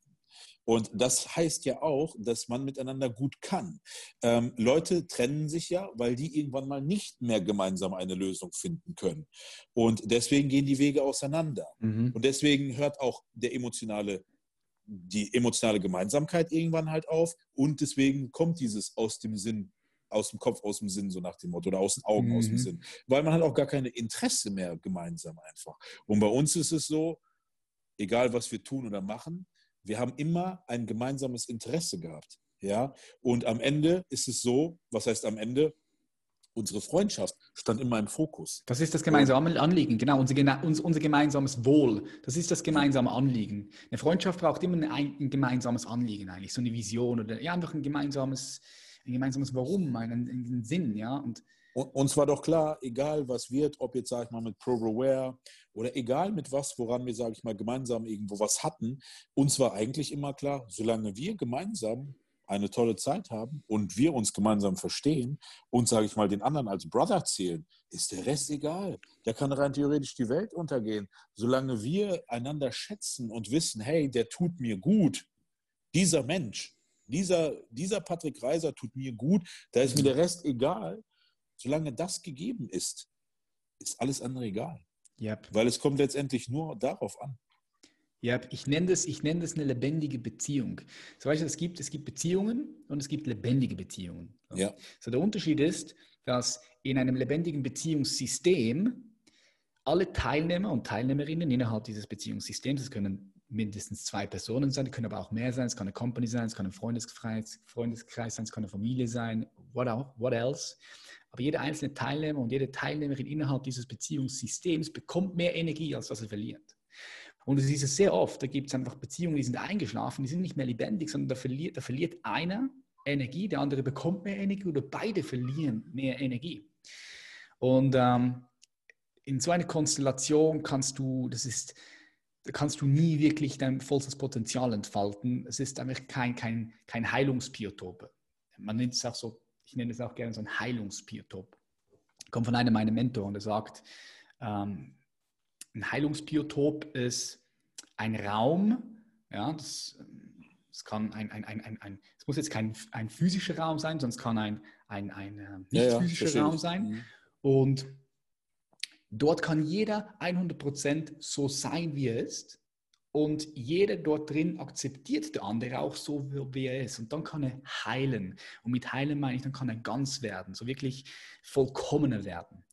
S2: Und das heißt ja auch, dass man miteinander gut kann. Ähm, Leute trennen sich ja, weil die irgendwann mal nicht mehr gemeinsam eine Lösung finden können. Und deswegen gehen die Wege auseinander. Mhm. Und deswegen hört auch der emotionale, die emotionale Gemeinsamkeit irgendwann halt auf. Und deswegen kommt dieses aus dem Sinn aus dem Kopf, aus dem Sinn, so nach dem Motto, oder aus den Augen, mhm. aus dem mhm. Sinn. Weil man hat auch gar keine Interesse mehr gemeinsam einfach. Und bei uns ist es so, egal was wir tun oder machen, wir haben immer ein gemeinsames Interesse gehabt. Ja? Und am Ende ist es so, was heißt am Ende? Unsere Freundschaft stand immer im Fokus.
S1: Das ist das gemeinsame Anliegen, genau, unser, unser, gemeinsames Wohl. Das ist das gemeinsame Anliegen. Eine Freundschaft braucht immer ein, ein gemeinsames Anliegen eigentlich, so eine Vision oder ja, einfach ein gemeinsames, ein gemeinsames Warum, einen, einen Sinn, ja. Und,
S2: uns war doch klar, egal was wird, ob jetzt, sag ich mal, mit ProGroware oder egal mit was, woran wir, sage ich mal, gemeinsam irgendwo was hatten, uns war eigentlich immer klar, solange wir gemeinsam eine tolle Zeit haben und wir uns gemeinsam verstehen und, sage ich mal, den anderen als Brother zählen, ist der Rest egal. Da kann rein theoretisch die Welt untergehen. Solange wir einander schätzen und wissen, hey, der tut mir gut, dieser Mensch, dieser, dieser Patrick Reiser tut mir gut, da ist mir der Rest egal. Solange das gegeben ist, ist alles andere egal. Yep. Weil es kommt letztendlich nur darauf an.
S1: Ja, ich nenne das, ich nenne das eine lebendige Beziehung. So weißt du, es gibt, es gibt Beziehungen und es gibt lebendige Beziehungen. Ja. So der Unterschied ist, dass in einem lebendigen Beziehungssystem alle Teilnehmer und Teilnehmerinnen innerhalb dieses Beziehungssystems, das können mindestens zwei Personen sein, können aber auch mehr sein. Es kann eine Company sein, es kann ein Freundeskreis, Freundeskreis sein, es kann eine Familie sein, what, what else. Aber jeder einzelne Teilnehmer und jede Teilnehmerin innerhalb dieses Beziehungssystems bekommt mehr Energie, als was er verliert. Und es ist sehr oft, da gibt es einfach Beziehungen, die sind eingeschlafen, die sind nicht mehr lebendig, sondern da verliert, da verliert einer Energie, der andere bekommt mehr Energie oder beide verlieren mehr Energie. Und ähm, in so einer Konstellation kannst du, das ist, kannst du nie wirklich dein vollstes Potenzial entfalten. Es ist einfach kein, kein, kein Heilungsbiotop. Man nennt es auch so, ich nenne es auch gerne so ein Heilungsbiotop. Kommt von einem meiner Mentoren, der sagt, ähm, ein Heilungsbiotop ist ein Raum, ja, das, das kann ein, ein, ein, ein, ein, es muss jetzt kein ein physischer Raum sein, sondern es kann ein, ein, ein äh, nicht ja, physischer ja, Raum sein. Mhm. Und Dort kann jeder 100% so sein, wie er ist. Und jeder dort drin akzeptiert der andere auch so, wie er ist. Und dann kann er heilen. Und mit heilen meine ich, dann kann er ganz werden, so wirklich vollkommener werden.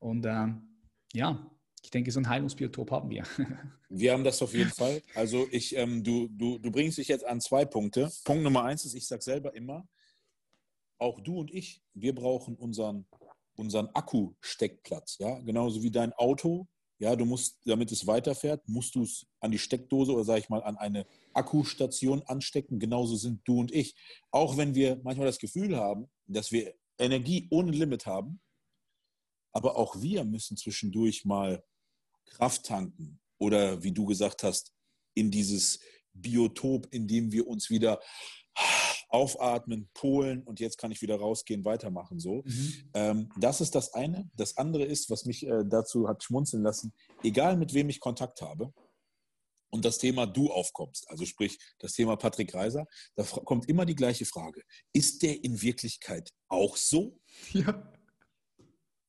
S1: Und ähm, ja, ich denke, so ein Heilungsbiotop haben wir. [laughs]
S2: Wir haben das auf jeden Fall. Also ich, ähm, du, du, du bringst dich jetzt an zwei Punkte. Punkt Nummer eins ist, ich sage selber immer, auch du und ich, wir brauchen unseren unseren Akku-Steckplatz. Ja? Genauso wie dein Auto Ja, du musst, damit es weiterfährt, musst du es an die Steckdose oder sage ich mal an eine Akkustation anstecken. Genauso sind du und ich. Auch wenn wir manchmal das Gefühl haben, dass wir Energie ohne Limit haben, aber auch wir müssen zwischendurch mal Kraft tanken oder wie du gesagt hast, in dieses Biotop, in dem wir uns wieder aufatmen, polen und jetzt kann ich wieder rausgehen, weitermachen. So. Mhm. Ähm, das ist das eine. Das andere ist, was mich äh, dazu hat schmunzeln lassen, egal mit wem ich Kontakt habe und das Thema du aufkommst, also sprich das Thema Patrick Reiser, da kommt immer die gleiche Frage. Ist der in Wirklichkeit auch so? Ja.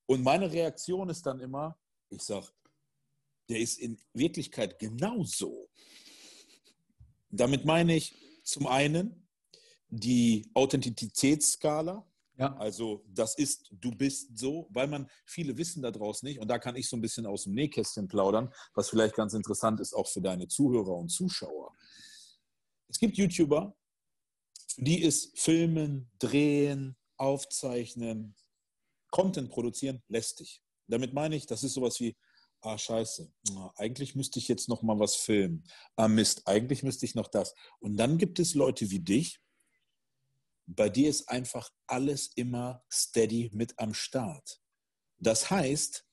S2: Und meine Reaktion ist dann immer, ich sage, der ist in Wirklichkeit genauso. Damit meine ich zum einen die Authentizitätsskala. Ja. Also das ist, du bist so, weil man, viele wissen da draußen nicht, und da kann ich so ein bisschen aus dem Nähkästchen plaudern, was vielleicht ganz interessant ist, auch für deine Zuhörer und Zuschauer. Es gibt YouTuber, für die ist Filmen, Drehen, Aufzeichnen, Content produzieren lästig. Damit meine ich, das ist sowas wie, ah scheiße, eigentlich müsste ich jetzt noch mal was filmen. Ah Mist, eigentlich müsste ich noch das. Und dann gibt es Leute wie dich, bei dir ist einfach alles immer steady mit am Start. Das heißt,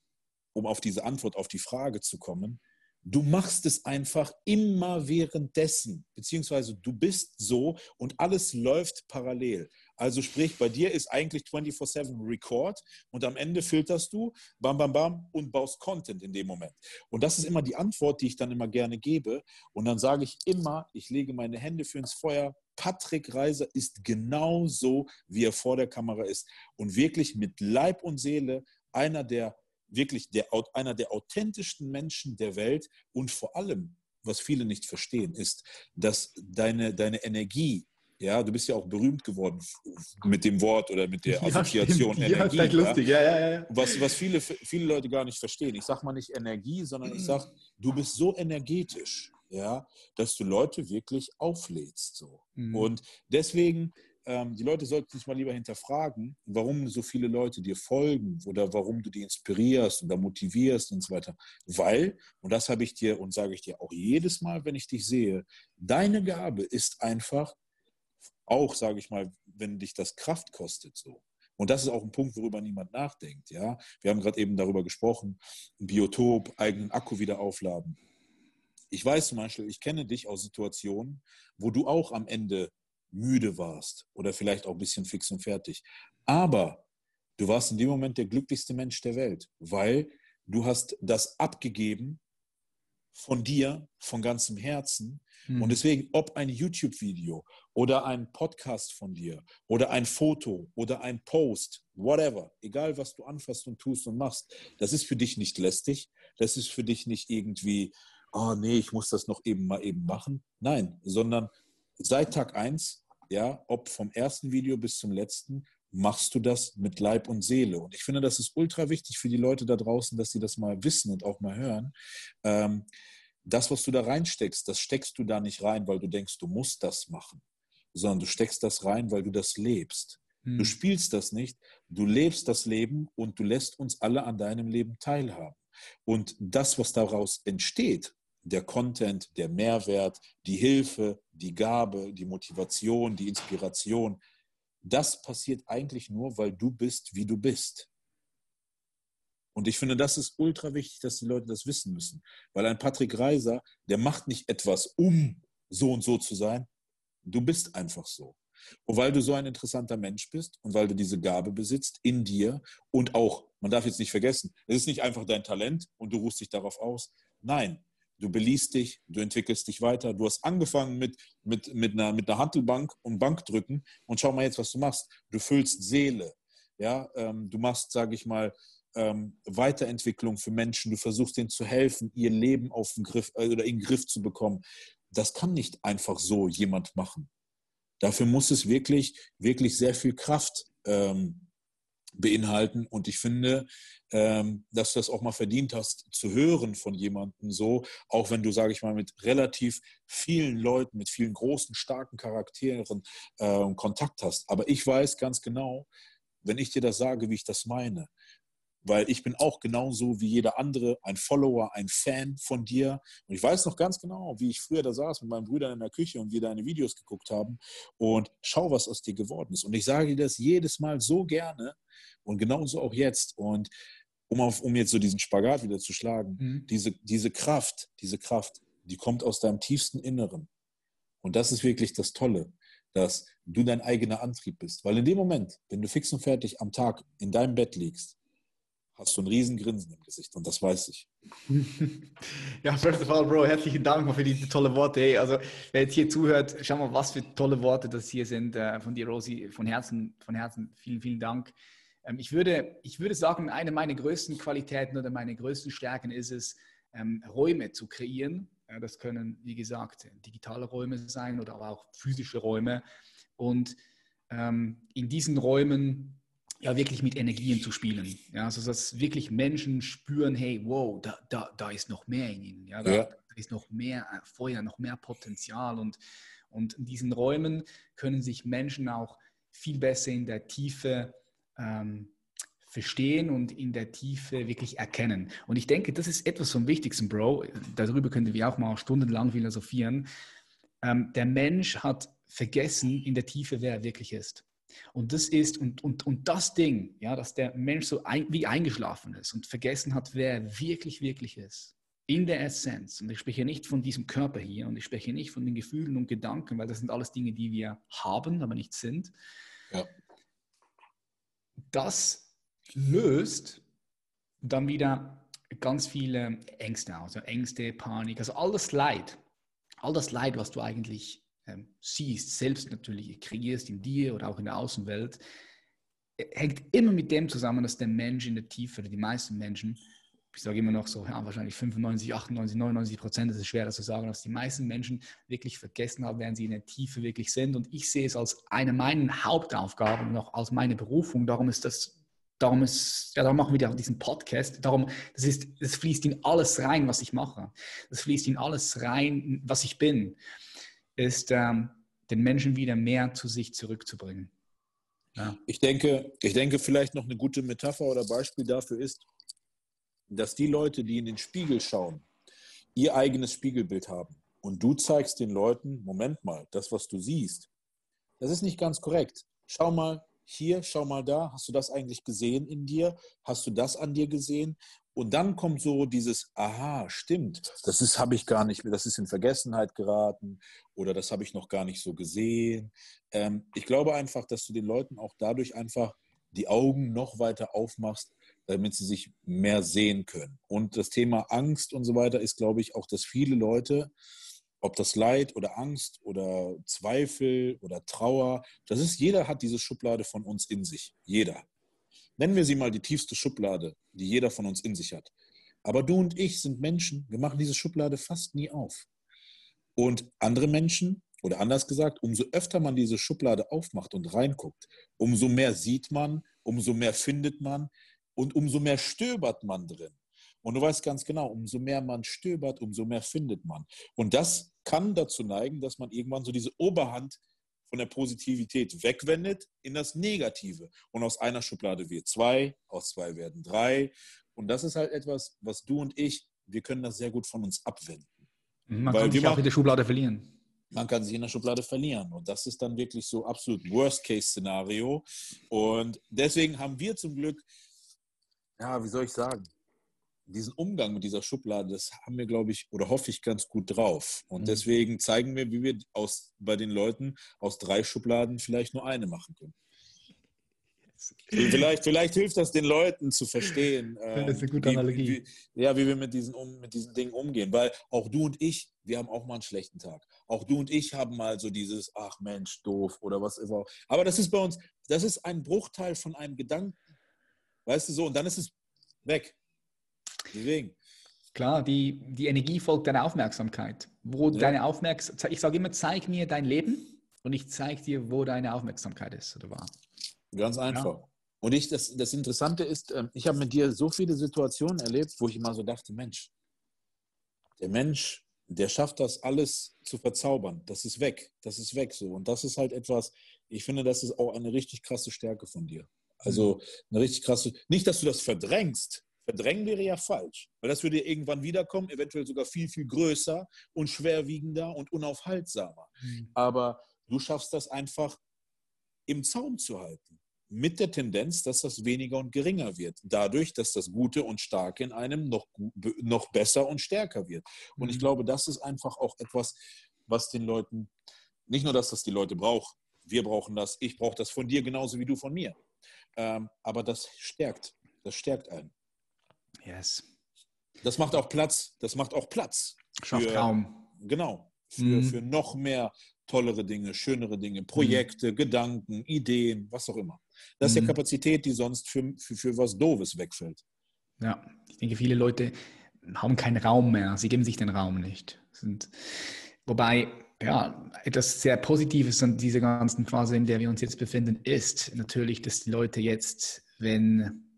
S2: um auf diese Antwort auf die Frage zu kommen, du machst es einfach immer währenddessen, beziehungsweise du bist so und alles läuft parallel. Also sprich, bei dir ist eigentlich 24/7 Record und am Ende filterst du, bam, bam, bam und baust Content in dem Moment. Und das ist immer die Antwort, die ich dann immer gerne gebe. Und dann sage ich immer, ich lege meine Hände für ins Feuer. Patrick Reiser ist genauso, wie er vor der Kamera ist. Und wirklich mit Leib und Seele einer der wirklich der, einer der authentischsten Menschen der Welt und vor allem, was viele nicht verstehen, ist, dass deine, deine Energie, ja, du bist ja auch berühmt geworden mit dem Wort oder mit der [laughs] Assoziation ja, Energie. Ja, lustig. Ja, ja, ja. Was, was viele, viele Leute gar nicht verstehen. Ich sage mal nicht Energie, sondern ich sage, du bist so energetisch, ja, dass du Leute wirklich auflädst. So. Mhm. Und deswegen ähm, die Leute sollten sich mal lieber hinterfragen, warum so viele Leute dir folgen oder warum du die inspirierst oder motivierst und so weiter. Weil, und das habe ich dir und sage ich dir auch jedes Mal, wenn ich dich sehe, deine Gabe ist einfach, auch sage ich mal, wenn dich das Kraft kostet so. Und das ist auch ein Punkt, worüber niemand nachdenkt. Ja? Wir haben gerade eben darüber gesprochen, Biotop, eigenen Akku wieder aufladen. Ich weiß zum Beispiel, ich kenne dich aus Situationen, wo du auch am Ende müde warst oder vielleicht auch ein bisschen fix und fertig. Aber du warst in dem Moment der glücklichste Mensch der Welt, weil du hast das abgegeben von dir, von ganzem Herzen. Hm. Und deswegen, ob ein YouTube-Video oder ein Podcast von dir oder ein Foto oder ein Post, whatever, egal was du anfasst und tust und machst, das ist für dich nicht lästig, das ist für dich nicht irgendwie, oh nee, ich muss das noch eben mal eben machen. Nein, sondern seit Tag 1 ja, ob vom ersten Video bis zum letzten, machst du das mit Leib und Seele. Und ich finde, das ist ultra wichtig für die Leute da draußen, dass sie das mal wissen und auch mal hören. Ähm, das, was du da reinsteckst, das steckst du da nicht rein, weil du denkst, du musst das machen, sondern du steckst das rein, weil du das lebst. Hm. Du spielst das nicht, du lebst das Leben und du lässt uns alle an deinem Leben teilhaben. Und das, was daraus entsteht, der Content, der Mehrwert, die Hilfe, die Gabe, die Motivation, die Inspiration, das passiert eigentlich nur, weil du bist, wie du bist. Und ich finde, das ist ultra wichtig, dass die Leute das wissen müssen. Weil ein Patrick Reiser, der macht nicht etwas, um so und so zu sein. Du bist einfach so. Und weil du so ein interessanter Mensch bist und weil du diese Gabe besitzt in dir und auch, man darf jetzt nicht vergessen, es ist nicht einfach dein Talent und du ruhst dich darauf aus. Nein, du beliest dich, du entwickelst dich weiter. Du hast angefangen mit, mit, mit, einer, mit einer Handelbank und Bankdrücken und schau mal jetzt, was du machst. Du füllst Seele. Ja, ähm, du machst, sage ich mal, ähm, Weiterentwicklung für Menschen. Du versuchst denen zu helfen, ihr Leben auf den Griff äh, oder in den Griff zu bekommen. Das kann nicht einfach so jemand machen. Dafür muss es wirklich, wirklich sehr viel Kraft ähm, beinhalten. Und ich finde, ähm, dass du das auch mal verdient hast, zu hören von jemandem so, auch wenn du, sage ich mal, mit relativ vielen Leuten, mit vielen großen, starken Charakteren äh, Kontakt hast. Aber ich weiß ganz genau, wenn ich dir das sage, wie ich das meine, weil ich bin auch genauso wie jeder andere ein Follower, ein Fan von dir. Und ich weiß noch ganz genau, wie ich früher da saß mit meinen Brüdern in der Küche und wir deine Videos geguckt haben und schau, was aus dir geworden ist. Und ich sage dir das jedes Mal so gerne und genauso auch jetzt. Und um, auf, um jetzt so diesen Spagat wieder zu schlagen, mhm. diese, diese Kraft, diese Kraft, die kommt aus deinem tiefsten Inneren. Und das ist wirklich das Tolle, dass du dein eigener Antrieb bist. Weil in dem Moment, wenn du fix und fertig am Tag in deinem Bett liegst, hast du ein riesen Grinsen im Gesicht und das weiß ich. [laughs]
S1: ja, first of all, Bro, herzlichen Dank für diese tolle Worte. Hey, also wer jetzt hier zuhört, schau mal, was für tolle Worte das hier sind äh, von dir, Rosi. Von Herzen, von Herzen, vielen, vielen Dank. Ähm, ich, würde, ich würde sagen, eine meiner größten Qualitäten oder meine größten Stärken ist es, ähm, Räume zu kreieren. das können, wie gesagt, digitale Räume sein oder aber auch physische Räume. Und ähm, in diesen Räumen ja wirklich mit Energien zu spielen. Ja, also dass wirklich Menschen spüren, hey, wow, da, da, da ist noch mehr in ihnen. Ja, da, ja. da ist noch mehr äh, Feuer, noch mehr Potenzial. Und, und in diesen Räumen können sich Menschen auch viel besser in der Tiefe ähm, verstehen und in der Tiefe wirklich erkennen. Und ich denke, das ist etwas vom Wichtigsten, Bro. Darüber könnten wir auch mal stundenlang philosophieren. Ähm, der Mensch hat vergessen in der Tiefe, wer er wirklich ist. Und das ist, und, und, und das Ding, ja, dass der Mensch so ein, wie eingeschlafen ist und vergessen hat, wer er wirklich, wirklich ist. In der Essenz. Und ich spreche nicht von diesem Körper hier und ich spreche nicht von den Gefühlen und Gedanken, weil das sind alles Dinge, die wir haben, aber nicht sind. Ja. Das löst dann wieder ganz viele Ängste aus. Also Ängste, Panik, also all das Leid. All das Leid, was du eigentlich ähm, siehst, selbst natürlich kreierst in dir oder auch in der Außenwelt, äh, hängt immer mit dem zusammen, dass der Mensch in der Tiefe, oder die meisten Menschen, ich sage immer noch so, ja, wahrscheinlich 95, 98, 99 Prozent, das ist schwer zu sagen, dass die meisten Menschen wirklich vergessen haben, während sie in der Tiefe wirklich sind. Und ich sehe es als eine meiner Hauptaufgaben und auch als meine Berufung. Darum ist das Darum, ist, ja, darum machen wir diesen Podcast. Darum, das, ist, das fließt in alles rein, was ich mache. Das fließt in alles rein, was ich bin ist, ähm, den Menschen wieder mehr zu sich zurückzubringen.
S2: Ja. Ich, denke, ich denke, vielleicht noch eine gute Metapher oder Beispiel dafür ist, dass die Leute, die in den Spiegel schauen, ihr eigenes Spiegelbild haben. Und du zeigst den Leuten, Moment mal, das, was du siehst, das ist nicht ganz korrekt. Schau mal hier, schau mal da, hast du das eigentlich gesehen in dir? Hast du das an dir gesehen? Und dann kommt so dieses, aha, stimmt, das ist, habe ich gar nicht, das ist in Vergessenheit geraten oder das habe ich noch gar nicht so gesehen. Ähm, ich glaube einfach, dass du den Leuten auch dadurch einfach die Augen noch weiter aufmachst, damit sie sich mehr sehen können. Und das Thema Angst und so weiter ist, glaube ich, auch, dass viele Leute, ob das Leid oder Angst oder Zweifel oder Trauer, das ist, jeder hat diese Schublade von uns in sich. Jeder nennen wir sie mal die tiefste Schublade, die jeder von uns in sich hat. Aber du und ich sind Menschen, wir machen diese Schublade fast nie auf. Und andere Menschen, oder anders gesagt, umso öfter man diese Schublade aufmacht und reinguckt, umso mehr sieht man, umso mehr findet man und umso mehr stöbert man drin. Und du weißt ganz genau, umso mehr man stöbert, umso mehr findet man. Und das kann dazu neigen, dass man irgendwann so diese Oberhand von der Positivität wegwendet in das Negative. Und aus einer Schublade wird zwei, aus zwei werden drei. Und das ist halt etwas, was du und ich, wir können das sehr gut von uns abwenden.
S1: Man Weil kann sich auch in der Schublade verlieren.
S2: Man kann sich in der Schublade verlieren. Und das ist dann wirklich so absolut Worst-Case-Szenario. Und deswegen haben wir zum Glück, ja, wie soll ich sagen, diesen Umgang mit dieser Schublade, das haben wir, glaube ich, oder hoffe ich, ganz gut drauf. Und mhm. deswegen zeigen wir, wie wir aus, bei den Leuten aus drei Schubladen vielleicht nur eine machen können. [laughs] Vielleicht, vielleicht hilft das den Leuten zu verstehen,
S1: äh, das ist eine gute wie, Analogie.
S2: Wie, ja, wie wir mit diesen, um, mit diesen Dingen umgehen. Weil auch du und ich, wir haben auch mal einen schlechten Tag. Auch du und ich haben mal so dieses, ach Mensch, doof oder was immer. Aber das ist bei uns, das ist ein Bruchteil von einem Gedanken. Weißt du so, und dann ist es weg. Deswegen.
S1: Klar, die, die Energie folgt deiner Aufmerksamkeit. Wo ja. deine Aufmerksamkeit, ich sage immer, zeig mir dein Leben und ich zeige dir, wo deine Aufmerksamkeit ist oder war.
S2: Ganz einfach. Ja. Und ich, das, das Interessante ist, ähm, ich habe mit dir so viele Situationen erlebt, wo ich immer so dachte, Mensch, der Mensch, der schafft das alles zu verzaubern. Das ist weg. Das ist weg so. Und das ist halt etwas, ich finde, das ist auch eine richtig krasse Stärke von dir. Also eine richtig krasse, nicht, dass du das verdrängst. Verdrängen wäre ja falsch, weil das würde irgendwann wiederkommen, eventuell sogar viel, viel größer und schwerwiegender und unaufhaltsamer. Mhm. Aber du schaffst das einfach im Zaum zu halten mit der Tendenz, dass das weniger und geringer wird. Dadurch, dass das Gute und Starke in einem noch, noch besser und stärker wird. Und ich mhm. glaube, das ist einfach auch etwas, was den Leuten, nicht nur, dass das die Leute brauchen, wir brauchen das, ich brauche das von dir genauso wie du von mir. Ähm, aber das stärkt, das stärkt einen.
S1: Yes.
S2: Das macht auch Platz, das macht auch Platz.
S1: Schafft für, Raum.
S2: Genau, für, mhm. für noch mehr tollere Dinge, schönere Dinge, Projekte, mhm. Gedanken, Ideen, was auch immer. Das ist ja mhm. Kapazität, die sonst für, für, für was Doofes wegfällt.
S1: Ja, ich denke, viele Leute haben keinen Raum mehr. Sie geben sich den Raum nicht. Sind, wobei, ja, etwas sehr Positives an dieser ganzen Phase, in der wir uns jetzt befinden, ist natürlich, dass die Leute jetzt, wenn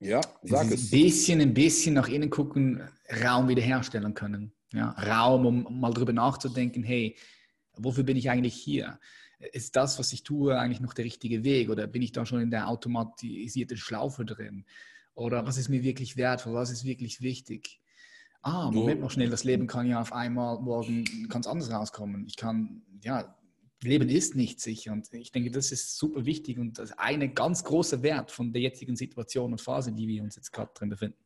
S2: ja,
S1: sag es. ein bisschen, ein bisschen nach innen gucken, Raum wiederherstellen können. Ja, Raum, um, mal drüber nachzudenken, hey, wofür bin ich eigentlich hier? ist das, was ich tue, eigentlich noch der richtige Weg? Oder bin ich da schon in der automatisierten Schlaufe drin? Oder was ist mir wirklich wertvoll? Was ist wirklich wichtig? Ah, Moment noch schnell, das Leben kann ja auf einmal morgen ganz anders rauskommen. Ich kann, ja, Leben ist nicht sicher. Und ich denke, das ist super wichtig und das ist eine ganz große Wert von der jetzigen Situation und Phase, in die wir uns jetzt gerade drin befinden.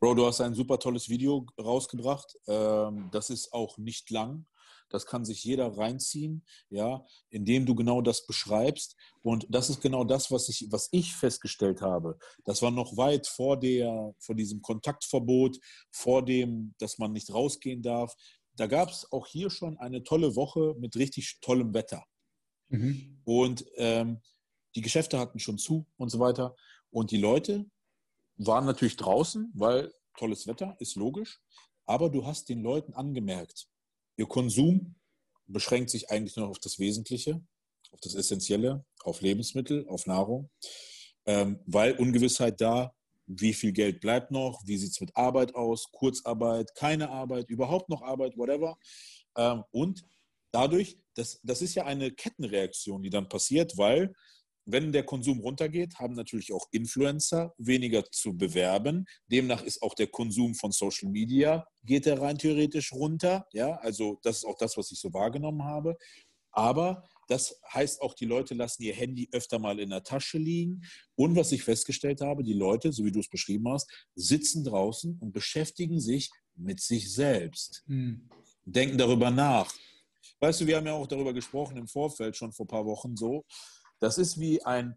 S2: Bro, du hast ein super tolles Video rausgebracht. Ähm, das ist auch nicht lang. Das kann sich jeder reinziehen, ja, indem du genau das beschreibst. Und das ist genau das, was ich, was ich festgestellt habe. Das war noch weit vor der, vor diesem Kontaktverbot, vor dem, dass man nicht rausgehen darf. Da gab es auch hier schon eine tolle Woche mit richtig tollem Wetter. Mhm. Und ähm, die Geschäfte hatten schon zu und so weiter. Und die Leute waren natürlich draußen, weil tolles Wetter ist logisch. Aber du hast den Leuten angemerkt, Ihr Konsum beschränkt sich eigentlich nur auf das Wesentliche, auf das Essentielle, auf Lebensmittel, auf Nahrung, ähm, weil Ungewissheit da, wie viel Geld bleibt noch, wie sieht es mit Arbeit aus, Kurzarbeit, keine Arbeit, überhaupt noch Arbeit, whatever. Ähm, und dadurch, das, das ist ja eine Kettenreaktion, die dann passiert, weil wenn der Konsum runtergeht, haben natürlich auch Influencer weniger zu bewerben. Demnach ist auch der Konsum von Social Media, geht er rein theoretisch runter. Ja, also das ist auch das, was ich so wahrgenommen habe. Aber das heißt auch, die Leute lassen ihr Handy öfter mal in der Tasche liegen. Und was ich festgestellt habe, die Leute, so wie du es beschrieben hast, sitzen draußen und beschäftigen sich mit sich selbst. Mhm. Denken darüber nach. Weißt du, wir haben ja auch darüber gesprochen im Vorfeld, schon vor ein paar Wochen so. Das ist wie ein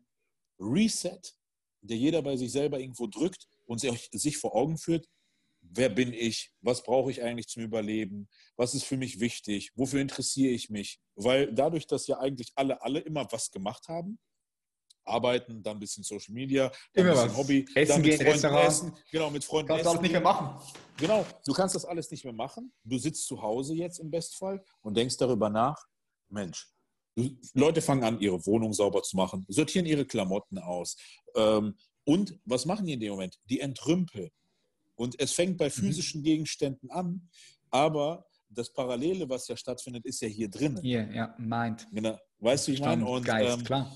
S2: Reset, der jeder bei sich selber irgendwo drückt und sich vor Augen führt, wer bin ich, was brauche ich eigentlich zum Überleben, was ist für mich wichtig, wofür interessiere ich mich. Weil dadurch, dass ja eigentlich alle, alle immer was gemacht haben, arbeiten, dann ein bisschen Social Media, dann ein bisschen was. Hobby,
S1: essen
S2: dann
S1: mit gehen, Freunden Restaurant.
S2: essen, genau, mit Freunden
S1: Kannst essen. alles nicht mehr machen.
S2: Genau, du kannst das alles nicht mehr machen. Du sitzt zu Hause jetzt im Bestfall und denkst darüber nach, Mensch, Leute fangen an, ihre Wohnung sauber zu machen, sortieren ihre Klamotten aus. Ähm, und was machen die in dem Moment? Die entrümpeln. Und es fängt bei mhm. physischen. Gegenständen an, aber das Parallele, was ja stattfindet, ist ja hier drin.
S1: Hier, ja, meint.
S2: Genau. Weißt du, ich meine?
S1: Und Geist, ähm, klar.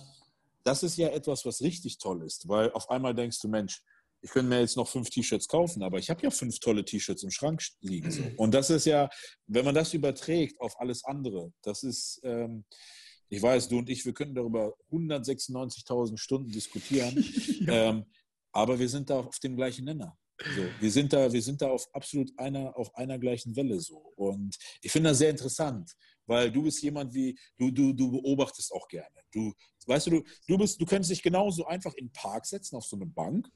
S2: das ist ja etwas, was richtig toll ist, weil auf einmal denkst du, Mensch, ich könnte mir jetzt noch fünf T-Shirts kaufen, aber ich habe ja fünf tolle T-Shirts im Schrank liegen. So. Und das ist ja, wenn man das überträgt auf alles andere, das ist, ähm, ich weiß, du und ich, wir könnten darüber 196.000 Stunden diskutieren, [laughs] ja. ähm, aber wir sind da auf dem gleichen Nenner. So, wir sind da, wir sind da auf absolut einer, auf einer gleichen Welle so. Und ich finde das sehr interessant, weil du bist jemand wie, du, du, du beobachtest auch gerne. Du, weißt du, du, du bist, du könntest dich genauso einfach in den Park setzen, auf so eine Bank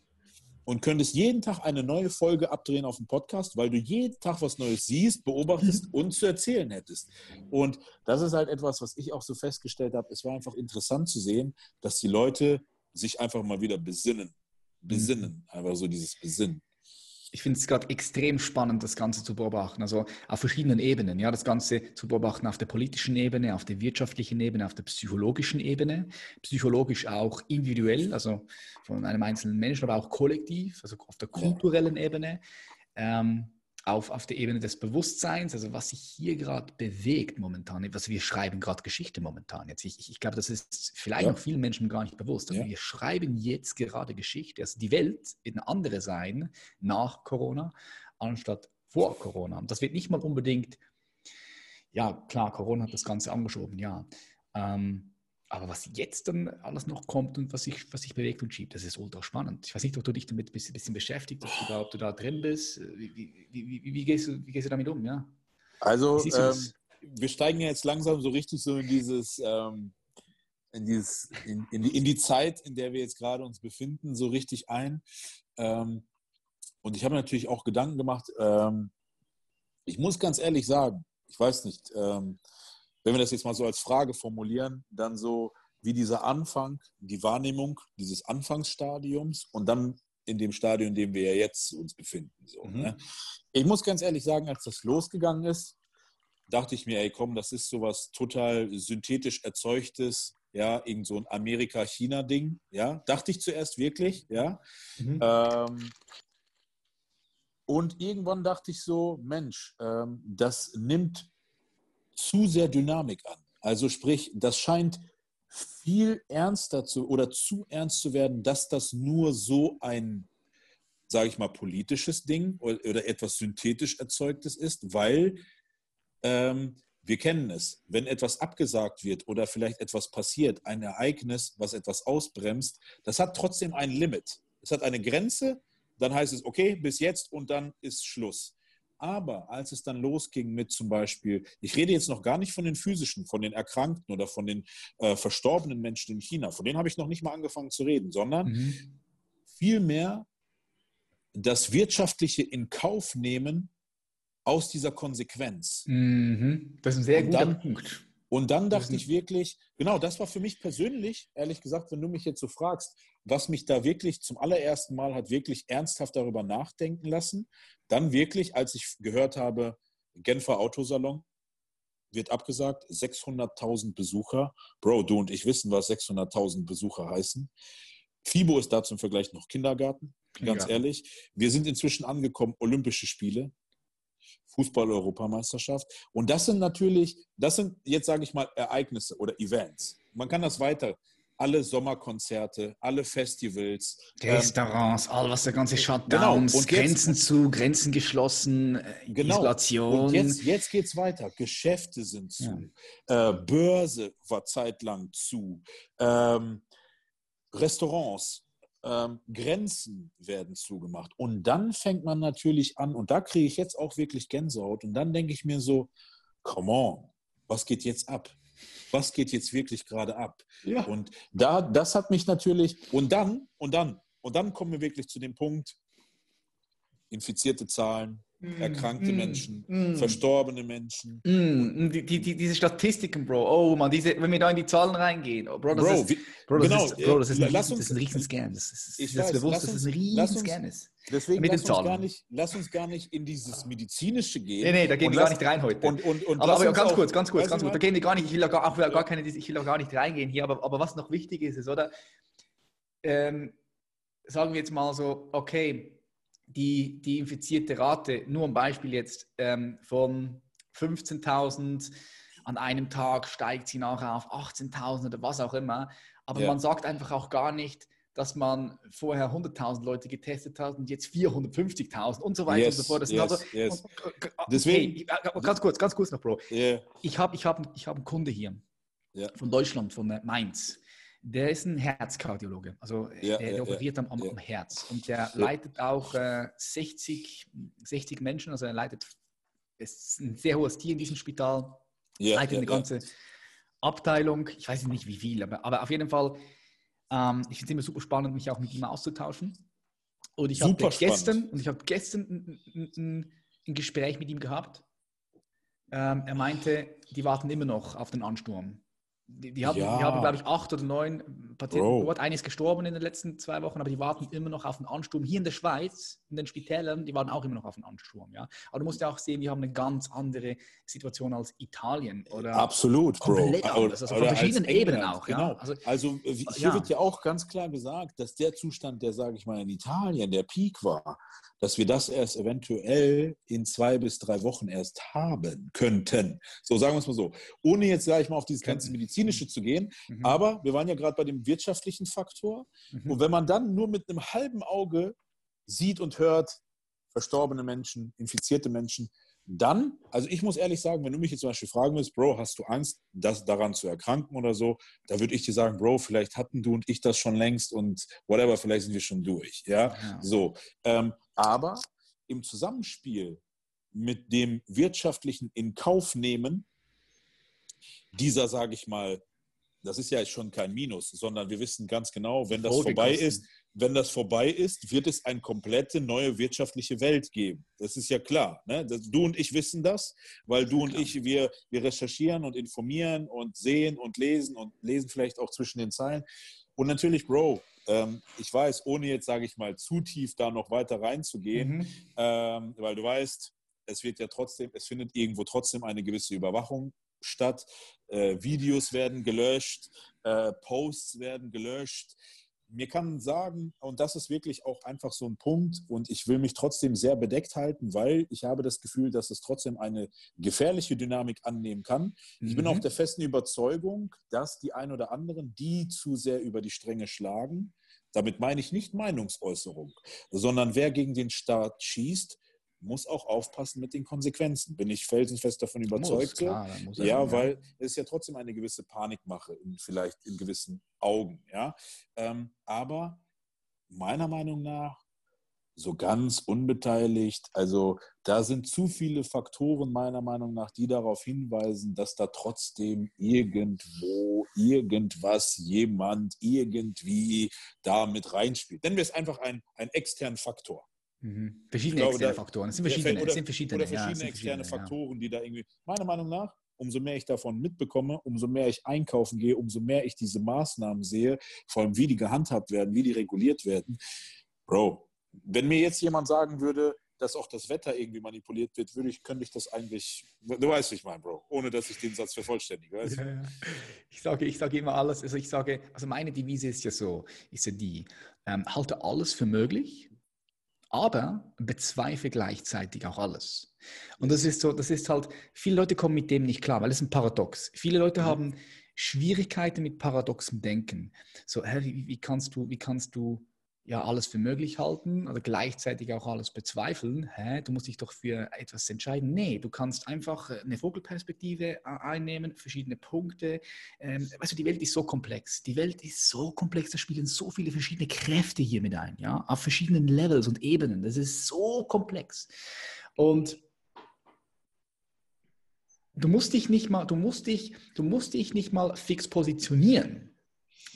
S2: und könntest jeden Tag eine neue Folge abdrehen auf dem Podcast, weil du jeden Tag was Neues siehst, beobachtest [laughs] und zu erzählen hättest. Und das ist halt etwas, was ich auch so festgestellt habe. Es war einfach interessant zu sehen, dass die Leute sich einfach mal wieder besinnen. Besinnen, einfach so dieses Besinnen
S1: ich finde es gerade extrem spannend, das Ganze zu beobachten. Also auf verschiedenen Ebenen. Ja, das Ganze zu beobachten auf der politischen Ebene, auf der wirtschaftlichen Ebene, auf der psychologischen Ebene. Psychologisch auch individuell, also von einem einzelnen Menschen, aber auch kollektiv, also auf der kulturellen Ebene. Ähm, auf, auf der Ebene des Bewusstseins, also was sich hier gerade bewegt momentan, was wir schreiben gerade Geschichte momentan. Jetzt, ich, ich glaube, das ist vielleicht ja. noch vielen Menschen gar nicht bewusst. Also ja. Wir schreiben jetzt gerade Geschichte. Also die Welt wird eine andere sein nach Corona, anstatt vor Corona. Und das wird nicht mal unbedingt, ja klar, Corona hat das Ganze angeschoben, ja. Ähm, aber was jetzt dann alles noch kommt und was sich, was sich bewegt und schiebt, das ist ultra spannend. Ich weiß nicht, ob du dich damit ein bisschen, beschäftigt, ob du, da, ob du da drin bist. Wie, wie, wie, wie, gehst, du, wie gehst du damit um? Ja?
S2: Also, ähm, wir steigen ja jetzt langsam so richtig so in dieses, ähm, in, dieses in, in, die, in, die, Zeit, in der wir jetzt gerade uns befinden, so richtig ein. Ähm, und ich habe natürlich auch Gedanken gemacht. Ähm, ich muss ganz ehrlich sagen, ich weiß nicht, ähm, wenn wir das jetzt mal so als Frage formulieren, dann so wie dieser Anfang, die Wahrnehmung dieses Anfangsstadiums und dann in dem Stadium, in dem wir ja jetzt uns befinden. So, mhm. ne? Ich muss ganz ehrlich sagen, als das losgegangen ist, dachte ich mir, ey komm, das ist sowas total synthetisch erzeugtes, ja, irgend so ein Amerika-China-Ding, ja, dachte ich zuerst wirklich, ja. Mhm. Ähm, und irgendwann dachte ich so, Mensch, ähm, das nimmt zu sehr Dynamik an. Also sprich, das scheint viel ernster zu oder zu ernst zu werden, dass das nur so ein, sage ich mal, politisches Ding oder, etwas synthetisch erzeugtes ist, weil ähm, wir kennen es, wenn etwas abgesagt wird oder vielleicht etwas passiert, ein Ereignis, was etwas ausbremst, das hat trotzdem ein Limit. Es hat eine Grenze, dann heißt es, okay, bis jetzt und dann ist Schluss. Aber als es dann losging mit zum Beispiel, ich rede jetzt noch gar nicht von den physischen, von den Erkrankten oder von den äh, verstorbenen Menschen in China, von denen habe ich noch nicht mal angefangen zu reden, sondern mhm. vielmehr das wirtschaftliche in Kauf nehmen aus dieser Konsequenz.
S1: Mhm. Das ist ein sehr guter dann, Punkt.
S2: Und dann dachte ich wirklich, genau, das war für mich persönlich, ehrlich gesagt, wenn du mich jetzt so fragst, was mich da wirklich zum allerersten Mal hat wirklich ernsthaft darüber nachdenken lassen, dann wirklich, als ich gehört habe, Genfer Autosalon wird abgesagt, 600.000 Besucher. Bro, du und ich wissen, was 600.000 Besucher heißen. FIBO ist da zum Vergleich noch Kindergarten, ganz ja. ehrlich. Wir sind inzwischen angekommen, Olympische Spiele. Fußball-Europameisterschaft. Und das sind natürlich, das sind jetzt sage ich mal Ereignisse oder Events. Man kann das weiter. Alle Sommerkonzerte, alle Festivals.
S1: Ähm, Restaurants, ähm, all was der ganze Shutdowns, genau. Grenzen jetzt, zu, Grenzen geschlossen, äh, genau. Isolation.
S2: Und jetzt, jetzt geht es weiter. Geschäfte sind zu. Ja. Äh, Börse war zeitlang zu. Ähm, Restaurants, ähm, Grenzen werden zugemacht. Und dann fängt man natürlich an, und da kriege ich jetzt auch wirklich Gänsehaut, und dann denke ich mir so, come on, was geht jetzt ab? Was geht jetzt wirklich gerade ab? Ja. Und da, das hat mich natürlich, und dann, und dann, und dann kommen wir wirklich zu dem Punkt, infizierte Zahlen, erkrankte mm, Menschen, mm. verstorbene Menschen.
S1: Mm, die, die, diese Statistiken, Bro. Oh man, diese, wenn wir da in die Zahlen reingehen, oh, Bro, das
S2: Bro,
S1: ist,
S2: wie, Bro, das
S1: genau,
S2: ist, Bro, das ist
S1: ein, lass uns, das ist ein Riesenscam. Das ist, ich das weiß, bewusst, uns, das ist ein Riesenscam.
S2: Deswegen mit lass uns, gar nicht, lass uns gar nicht in dieses medizinische gehen.
S1: Nee, nee, da gehen wir gar nicht rein heute. Und, und, und aber, aber ganz auch, kurz, ganz kurz, ganz kurz. Da gehen wir gar nicht, ich will gar, auch, gar keine, ich will auch gar nicht reingehen hier, aber, aber was noch wichtig ist, ist, oder? Ähm, sagen wir jetzt mal so, okay, die, die infizierte Rate, nur ein Beispiel jetzt, ähm, von 15.000 an einem Tag steigt sie nachher auf 18.000 oder was auch immer. Aber ja. man sagt einfach auch gar nicht, dass man vorher 100.000 Leute getestet hat und jetzt 450.000 und so weiter yes, und so fort. Das yes, also, yes. Deswegen, hey, ganz kurz, ganz kurz noch, Bro. Yeah. Ich habe ich hab, ich hab einen Kunde hier yeah. von Deutschland, von Mainz der ist ein Herzkardiologe, also ja, der, der ja, operiert am, am, Herz. Und der leitet auch äh, 60, 60 Menschen, also er leitet, ist ein sehr hohes Tier in diesem Spital, leitet eine ganze Abteilung, ich weiß nicht wie viel, aber, aber auf jeden Fall, ähm, ich finde es immer super spannend, mich auch mit ihm auszutauschen. Und ich habe gestern, und ich habe gestern ein, ein, ein, Gespräch mit ihm gehabt. Ähm, er meinte, die warten immer noch auf den Ansturm Die, haben, ja. haben glaube ich, acht oder neun Patienten. Bro. Einer ist gestorben in den letzten zwei Wochen, aber die warten immer noch auf einen Ansturm. Hier in der Schweiz, in den Spitälern, die warten auch immer noch auf einen Ansturm. Ja? Aber du musst ja auch sehen, wir haben eine ganz andere Situation als Italien. Oder
S2: Absolut, Bro.
S1: Anders, also von verschiedenen Ebenen auch.
S2: Genau. Ja? Also, also hier ja. wird ja auch ganz klar gesagt, dass der Zustand, der, sage ich mal, in Italien der Peak war, dass wir das erst eventuell in zwei bis drei Wochen erst haben könnten. So, sagen wir es mal so. Ohne jetzt, sage ich mal, auf dieses ganze Medizinische zu gehen. Mhm. Aber wir waren ja gerade bei dem wirtschaftlichen Faktor. Mhm. Und wenn man dann nur mit einem halben Auge sieht und hört, verstorbene Menschen, infizierte Menschen, dann, also ich muss ehrlich sagen, wenn du mich jetzt zum Beispiel fragen willst, Bro, hast du Angst, das, daran zu erkranken oder so, da würde ich dir sagen, Bro, vielleicht hatten du und ich das schon längst und whatever, vielleicht sind wir schon durch. Ja, ja. so. Ähm, aber im Zusammenspiel mit dem wirtschaftlichen Inkaufnehmen dieser, sage ich mal, das ist ja schon kein Minus, sondern wir wissen ganz genau, wenn das vorbei ist, wenn das vorbei ist, wird es eine komplette neue wirtschaftliche Welt geben. Das ist ja klar. Ne? Du und ich wissen das, weil du und ich, wir, wir recherchieren und informieren und sehen und lesen und lesen vielleicht auch zwischen den Zeilen. Und natürlich, Bro, ähm, ich weiß, ohne jetzt, sage ich mal, zu tief da noch weiter reinzugehen, mhm. ähm, weil du weißt, es wird ja trotzdem, es findet irgendwo trotzdem eine gewisse Überwachung statt. Äh, Videos werden gelöscht, äh, Posts werden gelöscht mir kann sagen, und das ist wirklich auch einfach so ein Punkt, und ich will mich trotzdem sehr bedeckt halten, weil ich habe das Gefühl, dass es trotzdem eine gefährliche Dynamik annehmen kann. Mhm. Ich bin auch mhm. der festen Überzeugung, dass die ein oder anderen, die zu sehr über die Stränge schlagen, damit meine ich nicht Meinungsäußerung, sondern wer gegen den Staat schießt, muss auch aufpassen mit den Konsequenzen. Bin ich felsenfest davon überzeugt. Muss, klar, ja, ja, weil es ist ja trotzdem eine gewisse Panikmache, in, vielleicht in gewissen Augen. Ja? Ähm, aber meiner Meinung nach so ganz unbeteiligt. Also da sind zu viele Faktoren meiner Meinung nach, die darauf hinweisen, dass da trotzdem irgendwo irgendwas, jemand irgendwie da mit reinspielt. Nennen wir es einfach einen, einen externen Faktor.
S1: Mhm. Verschiedene glaube, externe Faktoren. Es sind verschiedene,
S2: oder,
S1: sind verschiedene,
S2: oder verschiedene ja, externe verschiedene, Faktoren, die da irgendwie, meiner Meinung nach, umso mehr ich davon mitbekomme, umso mehr ich einkaufen gehe, umso mehr ich diese Maßnahmen sehe, vor allem wie die gehandhabt werden, wie die reguliert werden. Bro, wenn mir jetzt jemand sagen würde, dass auch das Wetter irgendwie manipuliert wird, würde ich, könnte ich das eigentlich, du weißt, ich meine, Bro, ohne dass ich den Satz vervollständige. Weißt? Ja, ja.
S1: Ich, sage, ich sage immer alles, also ich sage, also meine Devise ist ja so, ist ja die, ähm, halte alles für möglich, aber bezweifle gleichzeitig auch alles. Und das ist so, das ist halt, viele Leute kommen mit dem nicht klar, weil es ein Paradox. Viele Leute mhm. haben Schwierigkeiten mit paradoxem Denken. So, hä, wie, wie, kannst du, wie kannst du ja alles für möglich halten oder gleichzeitig auch alles bezweifeln. Hä? Du musst dich doch für etwas entscheiden. Nee, du kannst einfach äh, eine Vogelperspektive äh, einnehmen, verschiedene Punkte. Ähm, weißt du, die Welt ist so komplex. Die Welt ist so komplex, da spielen so viele verschiedene Kräfte hier mit ein, ja, auf verschiedenen Levels und Ebenen. Das ist so komplex. Und du musst dich nicht mal, du musst dich, du musst dich nicht mal fix positionieren.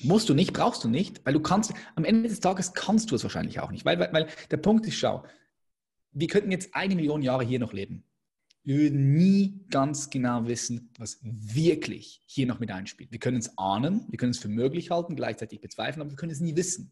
S1: Musst du nicht, brauchst du nicht, weil du kannst, am Ende des Tages kannst du es wahrscheinlich auch nicht. Weil, weil, weil der Punkt ist, schau, wir könnten jetzt eine Million Jahre hier noch leben. Wir würden nie ganz genau wissen, was wirklich hier noch mit einspielt. Wir können es ahnen, wir können es für möglich halten, gleichzeitig bezweifeln, aber wir können es nie wissen.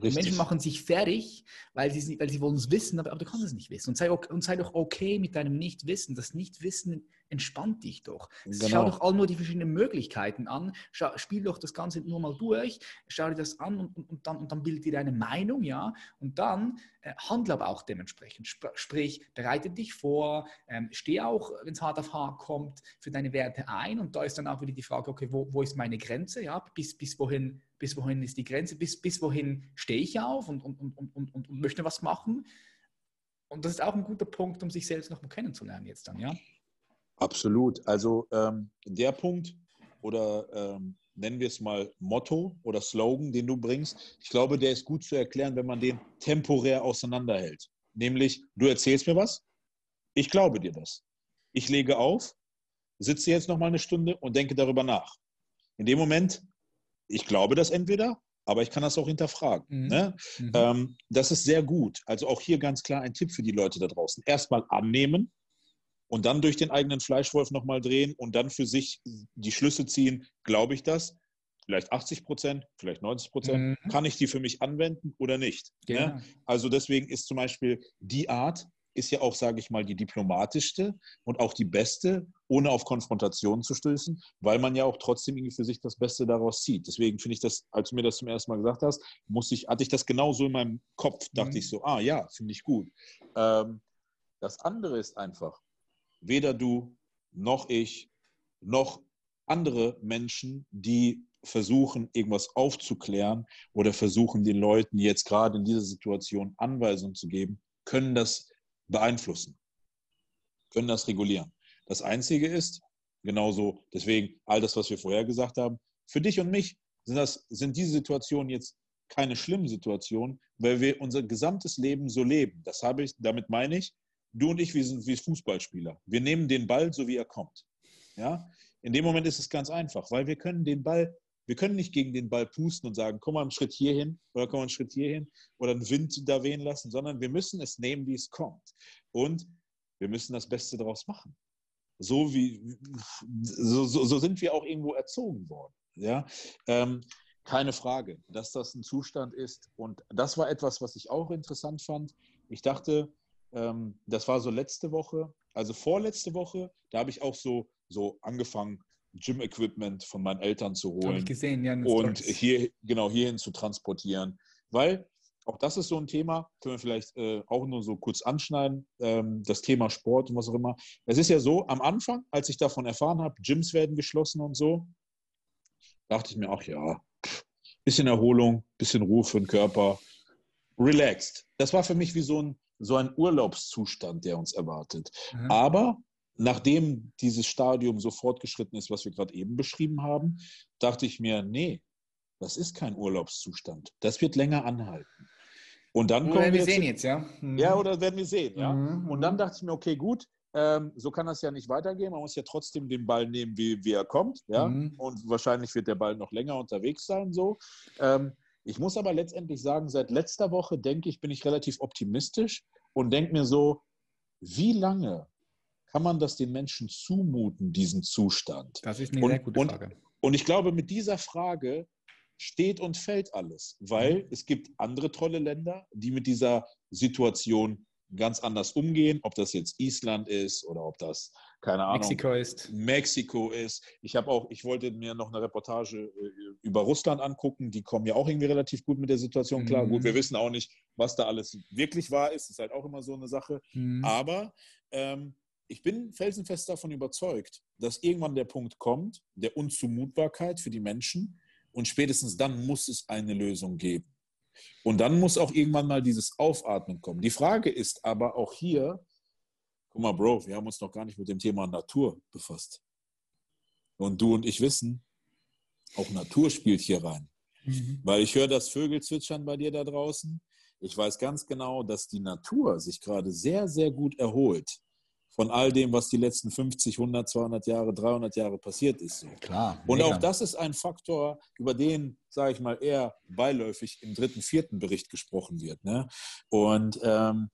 S1: Und Menschen machen sich fertig, weil sie, weil sie wollen es wissen, aber, aber, du kannst es nicht wissen. Und sei, und sei doch okay mit deinem Nichtwissen. Das Nichtwissen entspannt dich doch. Genau. Schau doch all nur die verschiedenen Möglichkeiten an. Schau, spiel doch das Ganze nur mal durch. Schau dir das an und, und, und dann, und dann bild dir deine Meinung, ja. Und dann äh, handle aber auch dementsprechend. Sp sprich, bereite dich vor, ähm, steh auch, wenn es hart auf hart kommt, für deine Werte ein. Und da ist dann auch wieder die Frage, okay, wo, wo ist meine Grenze? Ja, bis, bis wohin bis wohin ist die Grenze, bis, bis wohin stehe ich auf und, und, und, und, und, und möchte was machen. Und das ist auch ein guter Punkt, um sich selbst noch mal kennenzulernen jetzt dann, ja?
S2: Absolut. Also ähm, der Punkt oder ähm, nennen wir es mal Motto oder Slogan, den du bringst, ich glaube, der ist gut zu erklären, wenn man den temporär auseinanderhält. Nämlich, du erzählst mir was, ich glaube dir das. Ich lege auf, sitze jetzt noch mal eine Stunde und denke darüber nach. In dem Moment ich glaube das entweder, aber ich kann das auch hinterfragen. Mhm. Ne? Mhm. Ähm, das ist sehr gut. Also auch hier ganz klar ein Tipp für die Leute da draußen. Erstmal annehmen, und dann durch den eigenen Fleischwolf nochmal drehen und dann für sich die Schlüsse ziehen, glaube ich das? Vielleicht 80 Prozent, vielleicht 90 Prozent. Mhm. Kann ich die für mich anwenden oder nicht? Ne? Genau. Ne? Also deswegen ist zum Beispiel die Art, ist ja auch, sage ich mal, die diplomatischste und auch die beste, ohne auf Konfrontation zu stößen, weil man ja auch trotzdem irgendwie für sich das Beste daraus zieht. Deswegen finde ich das, als du mir das zum ersten Mal gesagt hast, muss ich, hatte ich das genauso in meinem Kopf, dachte mhm. ich so, ah ja, finde ich gut. Ähm, das andere ist einfach, weder du noch ich noch andere Menschen, die versuchen, irgendwas aufzuklären oder versuchen, den Leuten jetzt gerade in dieser Situation Anweisungen zu geben, können das beeinflussen, können das regulieren. Das Einzige ist, genauso, deswegen all das, was wir vorher gesagt haben, für dich und mich sind, das, sind diese Situationen jetzt keine schlimmen Situationen, weil wir unser gesamtes Leben so leben. Das habe ich, damit meine ich, du und ich, wir sind wie Fußballspieler. Wir nehmen den Ball so, wie er kommt. Ja? In dem Moment ist es ganz einfach, weil wir können den Ball wir können nicht gegen den Ball pusten und sagen, komm mal einen Schritt hierhin oder komm mal einen Schritt hierhin oder einen Wind da wehen lassen, sondern wir müssen es nehmen, wie es kommt. Und wir müssen das Beste daraus machen. So, wie, so, so, so sind wir auch irgendwo erzogen worden. Ja? Ähm, keine Frage, dass das ein Zustand ist. Und das war etwas, was ich auch interessant fand. Ich dachte, ähm, das war so letzte Woche, also vorletzte Woche, da habe ich auch so, so angefangen, Gym-Equipment von meinen Eltern zu holen. Habe ich
S1: gesehen, ja.
S2: Und hier, genau, hierhin zu transportieren. Weil auch das ist so ein Thema, können wir vielleicht äh, auch nur so kurz anschneiden, ähm, das Thema Sport und was auch immer. Es ist ja so, am Anfang, als ich davon erfahren habe, Gyms werden geschlossen und so, dachte ich mir auch, ja, bisschen Erholung, bisschen Ruhe für den Körper, relaxed. Das war für mich wie so ein, so ein Urlaubszustand, der uns erwartet. Mhm. Aber nachdem dieses Stadium so fortgeschritten ist, was wir gerade eben beschrieben haben, dachte ich mir, nee, das ist kein Urlaubszustand. Das wird länger anhalten. Und dann
S1: kommen wir, wir sehen jetzt, ja.
S2: Mhm. Ja, oder werden wir sehen, ja. Mhm. Und dann dachte ich mir, okay, gut, ähm, so kann das ja nicht weitergehen. Man muss ja trotzdem den Ball nehmen, wie, wie er kommt, ja. Mhm. Und wahrscheinlich wird der Ball noch länger unterwegs sein, so. Ähm, ich muss aber letztendlich sagen, seit letzter Woche denke ich, bin ich relativ optimistisch und denke mir so, wie lange kann man das den Menschen zumuten, diesen Zustand?
S1: Das ist eine und, sehr gute Frage.
S2: Und, und ich glaube, mit dieser Frage steht und fällt alles, weil mhm. es gibt andere tolle Länder, die mit dieser Situation ganz anders umgehen, ob das jetzt Island ist oder ob das keine Ahnung
S1: Mexiko ist.
S2: Mexiko ist. Ich habe auch, ich wollte mir noch eine Reportage äh, über Russland angucken. Die kommen ja auch irgendwie relativ gut mit der Situation klar. Mhm. Gut, wir wissen auch nicht, was da alles wirklich wahr ist. Das ist halt auch immer so eine Sache. Mhm. Aber ähm, ich bin felsenfest davon überzeugt, dass irgendwann der Punkt kommt, der Unzumutbarkeit für die Menschen. Und spätestens dann muss es eine Lösung geben. Und dann muss auch irgendwann mal dieses Aufatmen kommen. Die Frage ist aber auch hier, guck mal, Bro, wir haben uns noch gar nicht mit dem Thema Natur befasst. Und du und ich wissen, auch Natur spielt hier rein. Mhm. Weil ich höre das Vögel zwitschern bei dir da draußen. Ich weiß ganz genau, dass die Natur sich gerade sehr, sehr gut erholt von all dem, was die letzten 50, 100, 200 Jahre, 300 Jahre passiert ist.
S1: Klar.
S2: Und auch das ist ein Faktor, über den, sage ich mal, eher beiläufig im dritten, vierten Bericht gesprochen wird. Ne? Und ähm,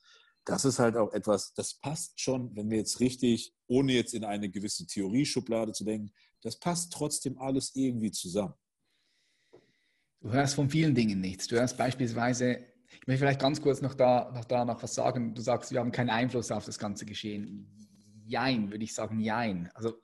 S2: das ist halt auch etwas, das passt schon, wenn wir jetzt richtig, ohne jetzt in eine gewisse Theorieschublade zu denken, das passt trotzdem alles irgendwie zusammen.
S1: Du hörst von vielen Dingen nichts. Du hörst beispielsweise ich möchte vielleicht ganz kurz noch da, noch da noch was sagen. Du sagst, wir haben keinen Einfluss auf das ganze Geschehen. Jein, würde ich sagen, jein. Also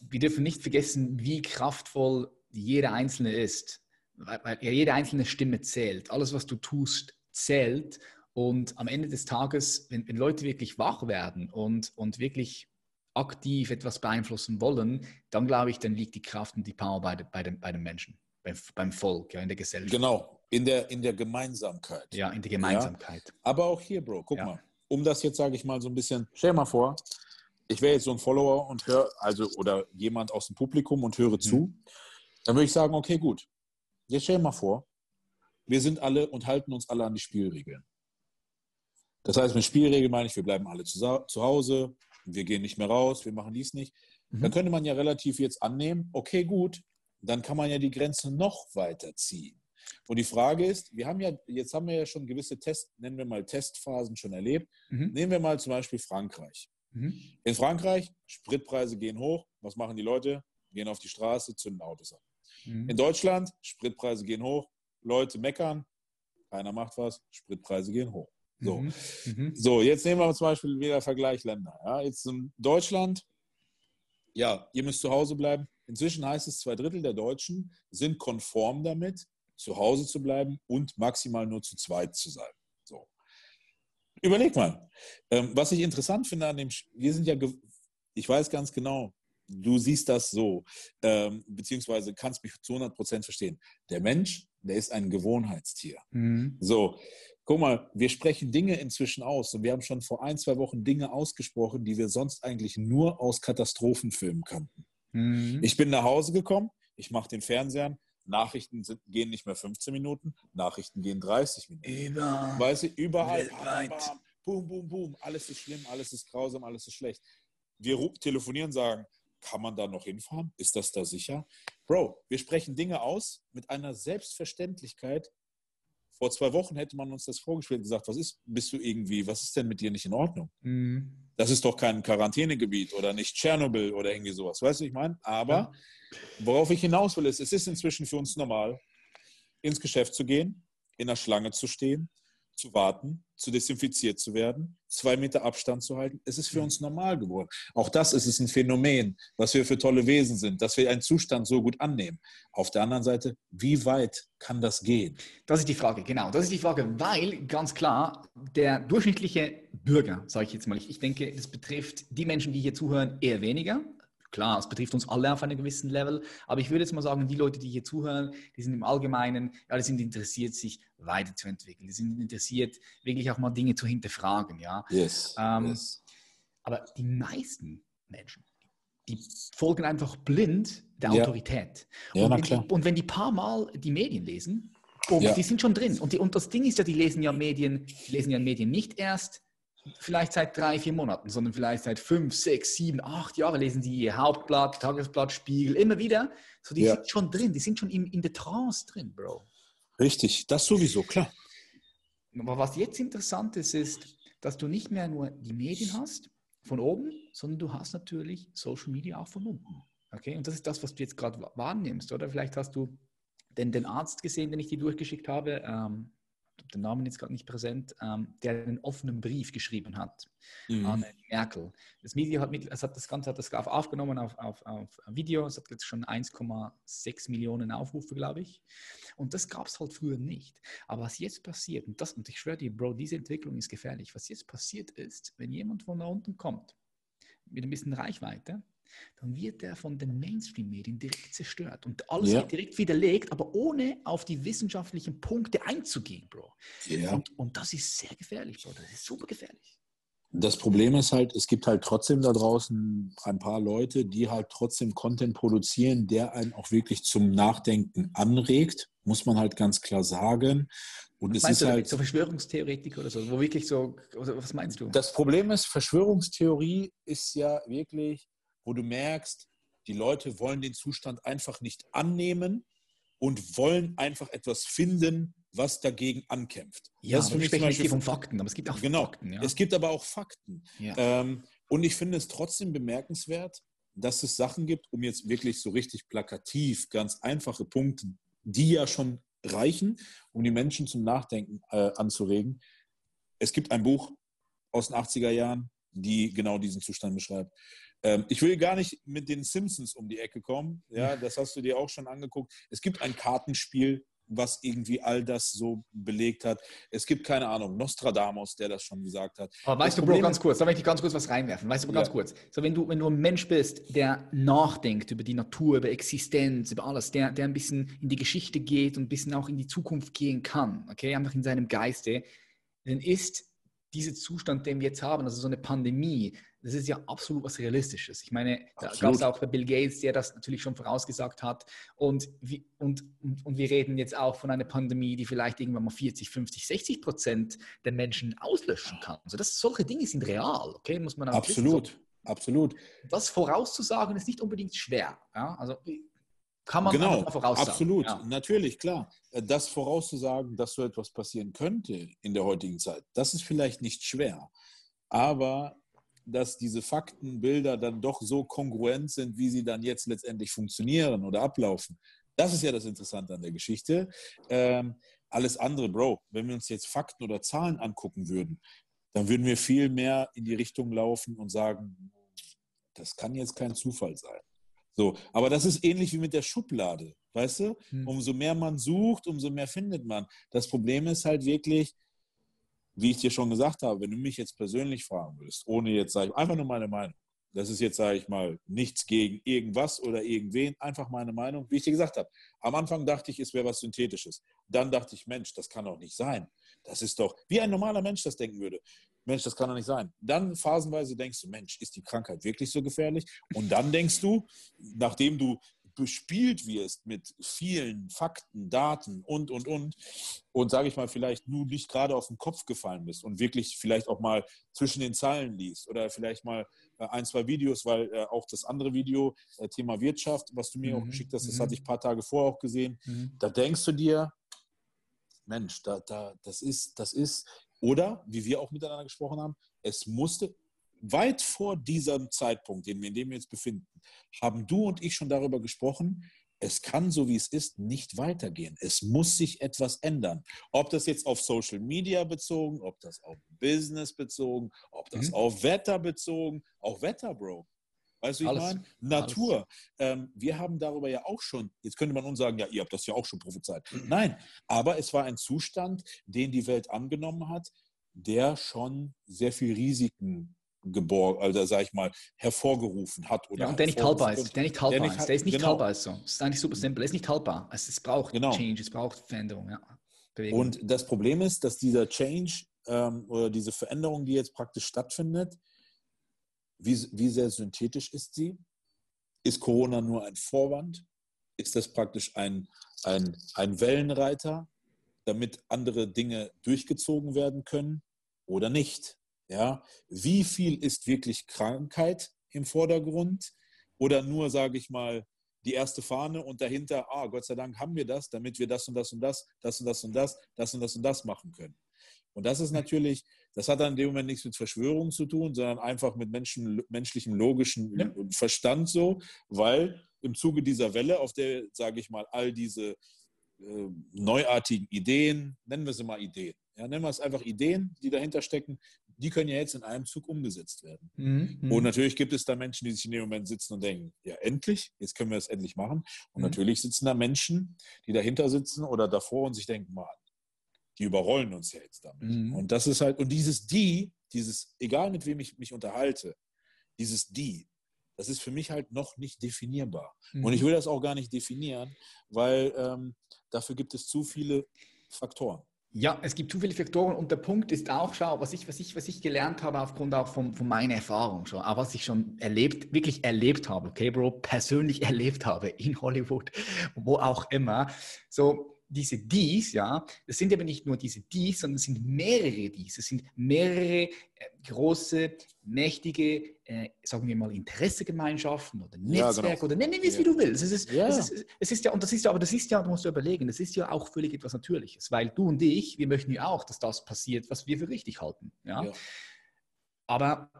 S1: wir dürfen nicht vergessen, wie kraftvoll jeder Einzelne ist. Weil jede einzelne Stimme zählt. Alles, was du tust, zählt. Und am Ende des Tages, wenn, wenn Leute wirklich wach werden und, und wirklich aktiv etwas beeinflussen wollen, dann glaube ich, dann liegt die Kraft und die Power bei, bei, den, bei den Menschen, beim, beim Volk, ja, in der Gesellschaft.
S2: Genau, in der, in der Gemeinsamkeit.
S1: Ja, in der Gemeinsamkeit. Ja?
S2: Aber auch hier, Bro, guck ja. mal. Um das jetzt, sage ich mal, so ein bisschen, stell mal vor, ich wäre jetzt so ein Follower und höre, also, oder jemand aus dem Publikum und höre mhm. zu, dann würde ich sagen, okay, gut. Jetzt stell mal vor, wir sind alle und halten uns alle an die Spielregeln. Das heißt, mit Spielregeln meine ich, wir bleiben alle zu, zu Hause, wir gehen nicht mehr raus, wir machen dies nicht. Mhm. Dann könnte man ja relativ jetzt annehmen, okay, gut, dann kann man ja die Grenze noch weiter ziehen. Und die Frage ist, wir haben ja, jetzt haben wir ja schon gewisse Test, nennen wir mal Testphasen schon erlebt. Mhm. Nehmen wir mal zum Beispiel Frankreich. Mhm. In Frankreich, Spritpreise gehen hoch. Was machen die Leute? Gehen auf die Straße, zünden Autos an. Mhm. In Deutschland, Spritpreise gehen hoch. Leute meckern, keiner macht was, Spritpreise gehen hoch. So, mhm. mhm. so jetzt nehmen wir zum Beispiel wieder Vergleich Länder. Ja, jetzt in Deutschland, ja, ihr müsst zu Hause bleiben. Inzwischen heißt es, zwei Drittel der Deutschen sind konform damit, zu Hause zu bleiben und maximal nur zu zweit zu sein. So. Überleg mal. Ähm, was ich interessant finde an dem, wir sind ja, ich weiß ganz genau, du siehst das so, ähm, beziehungsweise kannst mich zu 100 Prozent verstehen. Der Mensch, der ist ein Gewohnheitstier. Mhm. So, guck mal, wir sprechen Dinge inzwischen aus und wir haben schon vor ein, zwei Wochen Dinge ausgesprochen, die wir sonst eigentlich nur aus Katastrophenfilmen kannten. Mhm. Ich bin nach Hause gekommen, ich mache den Fernseher, Nachrichten sind, gehen nicht mehr 15 Minuten, Nachrichten gehen 30 Minuten. Über weißt du, überall. Bam, bam, boom, boom, boom. Alles ist schlimm, alles ist grausam, alles ist schlecht. Wir telefonieren, sagen, kann man da noch hinfahren? Ist das da sicher? Bro, wir sprechen Dinge aus mit einer Selbstverständlichkeit. Vor zwei Wochen hätte man uns das vorgespielt und gesagt, was ist, bist du irgendwie, was ist denn mit dir nicht in Ordnung? Mhm. Das ist doch kein Quarantänegebiet oder nicht Tschernobyl oder irgendwie sowas. Weißt du, ich meine? Aber worauf ich hinaus will, ist, es ist inzwischen für uns normal, ins Geschäft zu gehen, in der Schlange zu stehen, zu warten, zu desinfiziert zu werden, zwei Meter Abstand zu halten. Es ist für uns normal geworden. Auch das ist es ein Phänomen, was wir für tolle Wesen sind, dass wir einen Zustand so gut annehmen. Auf der anderen Seite, wie weit kann das gehen?
S1: Das ist die Frage, genau. Das ist die Frage, weil ganz klar, der durchschnittliche Bürger, sage ich jetzt mal, ich denke, das betrifft die Menschen, die hier zuhören, eher weniger. Klar, es betrifft uns alle auf einem gewissen Level, aber ich würde jetzt mal sagen, die Leute, die hier zuhören, die sind im Allgemeinen, ja, die sind interessiert, sich weiterzuentwickeln. Die sind interessiert, wirklich auch mal Dinge zu hinterfragen, ja. Yes, ähm, yes. Aber die meisten Menschen, die folgen einfach blind der ja. Autorität. Ja, und, wenn die, und wenn die paar Mal die Medien lesen, oh, ja. die sind schon drin. Und, die, und das Ding ist ja, die lesen ja Medien, die lesen ja Medien nicht erst vielleicht seit drei, vier Monaten, sondern vielleicht seit fünf, sechs, sieben, acht Jahren lesen sie ihr Hauptblatt, Tagesblatt, Spiegel, immer wieder. So, die ja. sind schon drin, die sind schon in, in der Trance drin, Bro.
S2: Richtig, das sowieso, klar.
S1: Aber was jetzt interessant ist, ist, dass du nicht mehr nur die Medien hast von oben, sondern du hast natürlich Social Media auch von unten. Okay, und das ist das, was du jetzt gerade wahrnimmst, oder? Vielleicht hast du den, den Arzt gesehen, den ich dir durchgeschickt habe, ähm, den Namen jetzt gerade nicht präsent, ähm, der einen offenen Brief geschrieben hat mhm. an Merkel. Das Video hat, mit, hat das Ganze hat das aufgenommen auf, auf, auf Video, es hat jetzt schon 1,6 Millionen Aufrufe, glaube ich. Und das gab es halt früher nicht. Aber was jetzt passiert, und, das, und ich schwöre dir, Bro, diese Entwicklung ist gefährlich. Was jetzt passiert ist, wenn jemand von da unten kommt, mit ein bisschen Reichweite, dann wird er von den Mainstream-Medien direkt zerstört und alles ja. wird direkt widerlegt, aber ohne auf die wissenschaftlichen Punkte einzugehen, Bro. Ja. Und, und das ist sehr gefährlich, Bro. Das ist super gefährlich.
S2: Das Problem ist halt, es gibt halt trotzdem da draußen ein paar Leute, die halt trotzdem Content produzieren, der einen auch wirklich zum Nachdenken anregt, muss man halt ganz klar sagen.
S1: Und was es ist du halt so Verschwörungstheoretiker oder so, wo wirklich so, was meinst du?
S2: Das Problem ist, Verschwörungstheorie ist ja wirklich wo du merkst, die Leute wollen den Zustand einfach nicht annehmen und wollen einfach etwas finden, was dagegen ankämpft.
S1: Ja, das ist für mich hier von Fakten, aber es gibt auch
S2: genau,
S1: Fakten.
S2: Ja. Es gibt aber auch Fakten. Ja. Ähm, und ich finde es trotzdem bemerkenswert, dass es Sachen gibt, um jetzt wirklich so richtig plakativ, ganz einfache Punkte, die ja schon reichen, um die Menschen zum Nachdenken äh, anzuregen. Es gibt ein Buch aus den 80er Jahren, die genau diesen Zustand beschreibt. Ähm, ich will gar nicht mit den Simpsons um die Ecke kommen. Ja, das hast du dir auch schon angeguckt. Es gibt ein Kartenspiel, was irgendwie all das so belegt hat. Es gibt keine Ahnung, Nostradamus, der das schon gesagt hat.
S1: Aber weißt das du, Problem Bro, ganz kurz, da möchte ich ganz kurz was reinwerfen. Weißt du, Bro, ganz ja. kurz. So, wenn du, wenn du ein Mensch bist, der nachdenkt über die Natur, über Existenz, über alles, der, der ein bisschen in die Geschichte geht und ein bisschen auch in die Zukunft gehen kann, okay, einfach in seinem Geiste, dann ist dieser Zustand, den wir jetzt haben, also so eine Pandemie, das ist ja absolut was Realistisches. Ich meine, da gab es auch bei Bill Gates, der das natürlich schon vorausgesagt hat. Und, und, und, und, wir reden jetzt auch von einer Pandemie, die vielleicht irgendwann mal 40, 50, 60 Prozent der Menschen auslöschen kann. Also das, solche Dinge sind real, okay? Muss man
S2: Absolut, wissen. absolut.
S1: Das vorauszusagen ist nicht unbedingt schwer. Ja? Also
S2: kann man genau, voraussagen. Absolut, ja. natürlich, klar. Äh, das vorauszusagen, dass so etwas passieren könnte in der heutigen Zeit, das ist vielleicht nicht schwer. Aber dass diese Faktenbilder dann doch so kongruent sind, wie sie dann jetzt letztendlich funktionieren oder ablaufen. Das ist ja das Interessante an der Geschichte. Ähm, alles andere, Bro, wenn wir uns jetzt Fakten oder Zahlen angucken würden, dann würden wir viel mehr in die Richtung laufen und sagen, das kann jetzt kein Zufall sein. So, aber das ist ähnlich wie mit der Schublade, weißt du? Hm. Umso mehr man sucht, umso mehr findet man. Das Problem ist halt wirklich, wie ich dir schon gesagt habe, wenn du mich jetzt persönlich fragen würdest, ohne jetzt, sage ich, einfach nur meine Meinung. Das ist jetzt, sage ich mal, nichts gegen irgendwas oder irgendwen, einfach meine Meinung, wie ich dir gesagt habe. Am Anfang dachte ich, es wäre was Synthetisches. Dann dachte ich, Mensch, das kann doch nicht sein. Das ist doch, wie ein normaler Mensch das denken würde. Mensch, das kann doch nicht sein. Dann phasenweise denkst du, Mensch, ist die Krankheit wirklich so gefährlich? Und dann denkst du, nachdem du bespielt wirst mit vielen Fakten, Daten und, und, und, und sage ich mal, vielleicht nur nicht gerade auf den Kopf gefallen bist und wirklich vielleicht auch mal zwischen den Zeilen liest oder vielleicht mal äh, ein, zwei Videos, weil äh, auch das andere Video, äh, Thema Wirtschaft, was du mir mhm. auch geschickt hast, das mhm. hatte ich ein paar Tage vorher auch gesehen, mhm. da denkst du dir, Mensch, da, da, das ist, das ist, oder wie wir auch miteinander gesprochen haben, es musste, weit vor diesem Zeitpunkt, in dem wir uns befinden, haben du und ich schon darüber gesprochen, es kann so wie es ist nicht weitergehen. Es muss sich etwas ändern. Ob das jetzt auf Social Media bezogen, ob das auf Business bezogen, ob das mhm. auf Wetter bezogen, auch Wetter, Bro. Weißt du, ich meine? Natur. Ähm, wir haben darüber ja auch schon, jetzt könnte man uns sagen, ja, ihr habt das ja auch schon prophezeit. Mhm. Nein, aber es war ein Zustand, den die Welt angenommen hat, der schon sehr viel Risiken geborgen, also sag ich mal, hervorgerufen hat.
S1: Oder ja, und der nicht haltbar ist. Der nicht haltbar ist. Der ist nicht genau. haltbar ist so. Das ist eigentlich super simpel. Der ist nicht haltbar. Also es braucht genau. Change, es braucht Veränderung, ja.
S2: Bewegung. Und das Problem ist, dass dieser Change ähm, oder diese Veränderung, die jetzt praktisch stattfindet, wie, wie sehr synthetisch ist sie? Ist Corona nur ein Vorwand? Ist das praktisch ein, ein, ein Wellenreiter, damit andere Dinge durchgezogen werden können oder nicht? Ja, wie viel ist wirklich Krankheit im Vordergrund oder nur, sage ich mal, die erste Fahne und dahinter, ah, Gott sei Dank haben wir das, damit wir das und das und das, das und das und das, das und das und das machen können. Und das ist natürlich, das hat dann in dem Moment nichts mit Verschwörung zu tun, sondern einfach mit Menschen, menschlichem logischen ja. Verstand so, weil im Zuge dieser Welle, auf der, sage ich mal, all diese äh, neuartigen Ideen, nennen wir sie mal Ideen, ja, nennen wir es einfach Ideen, die dahinter stecken, die können ja jetzt in einem Zug umgesetzt werden. Mhm. Und natürlich gibt es da Menschen, die sich in dem Moment sitzen und denken, ja, endlich, jetzt können wir es endlich machen. Und mhm. natürlich sitzen da Menschen, die dahinter sitzen oder davor und sich denken, Mann, die überrollen uns ja jetzt damit. Mhm. Und das ist halt, und dieses die, dieses, egal mit wem ich mich unterhalte, dieses die, das ist für mich halt noch nicht definierbar. Mhm. Und ich will das auch gar nicht definieren, weil ähm, dafür gibt es zu viele Faktoren.
S1: Ja, es gibt zu viele Faktoren und der Punkt ist auch, schau, was ich, was ich, was ich gelernt habe aufgrund auch von, von meiner Erfahrung schon, aber was ich schon erlebt, wirklich erlebt habe, okay, Bro, persönlich [laughs] erlebt habe in Hollywood, wo auch immer. So, diese Dies, ja, das sind aber nicht nur diese Dies, sondern es sind mehrere Dies. Es sind mehrere äh, große, mächtige, äh, sagen wir mal, Interessegemeinschaften oder Netzwerke ja, genau. oder nenn es, wie du willst. Es ist, ja. es, ist, es ist ja, und das ist ja, aber das ist ja, du musst du überlegen, das ist ja auch völlig etwas Natürliches, weil du und ich, wir möchten ja auch, dass das passiert, was wir für richtig halten. Ja? ja. Aber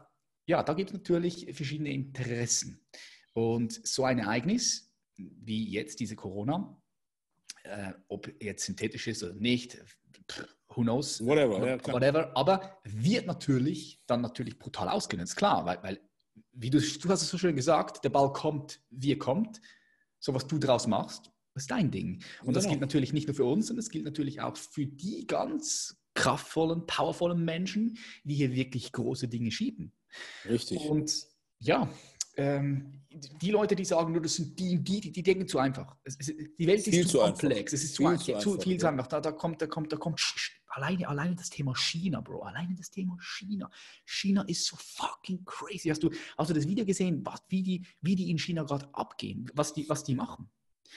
S1: ja, da gibt es natürlich verschiedene Interessen. Und so ein Ereignis wie jetzt diese Corona, äh, ob jetzt synthetisch ist oder nicht, who knows, whatever, ja, whatever, aber wird natürlich dann natürlich brutal ausgenutzt, klar, weil, weil wie du, du hast es so schön gesagt, der Ball kommt, wie er kommt, so was du draus machst, ist dein Ding. Und genau. das gilt natürlich nicht nur für uns, sondern es gilt natürlich auch für die ganz kraftvollen, powervollen Menschen, die hier wirklich große Dinge schieben.
S2: Richtig.
S1: Und ja, ähm, die Leute, die sagen, nur das sind die, die, die, die denken zu einfach. Es, die Welt viel ist zu, komplex. Es ist zu, viel, zu, einfach, zu viel zu einfach. Da, da kommt, da kommt, da kommt alleine, alleine das Thema China, Bro. Alleine das Thema China. China ist so fucking crazy. Hast du, hast du das Video gesehen, was, wie, die, wie die in China gerade abgehen, was die, was die machen?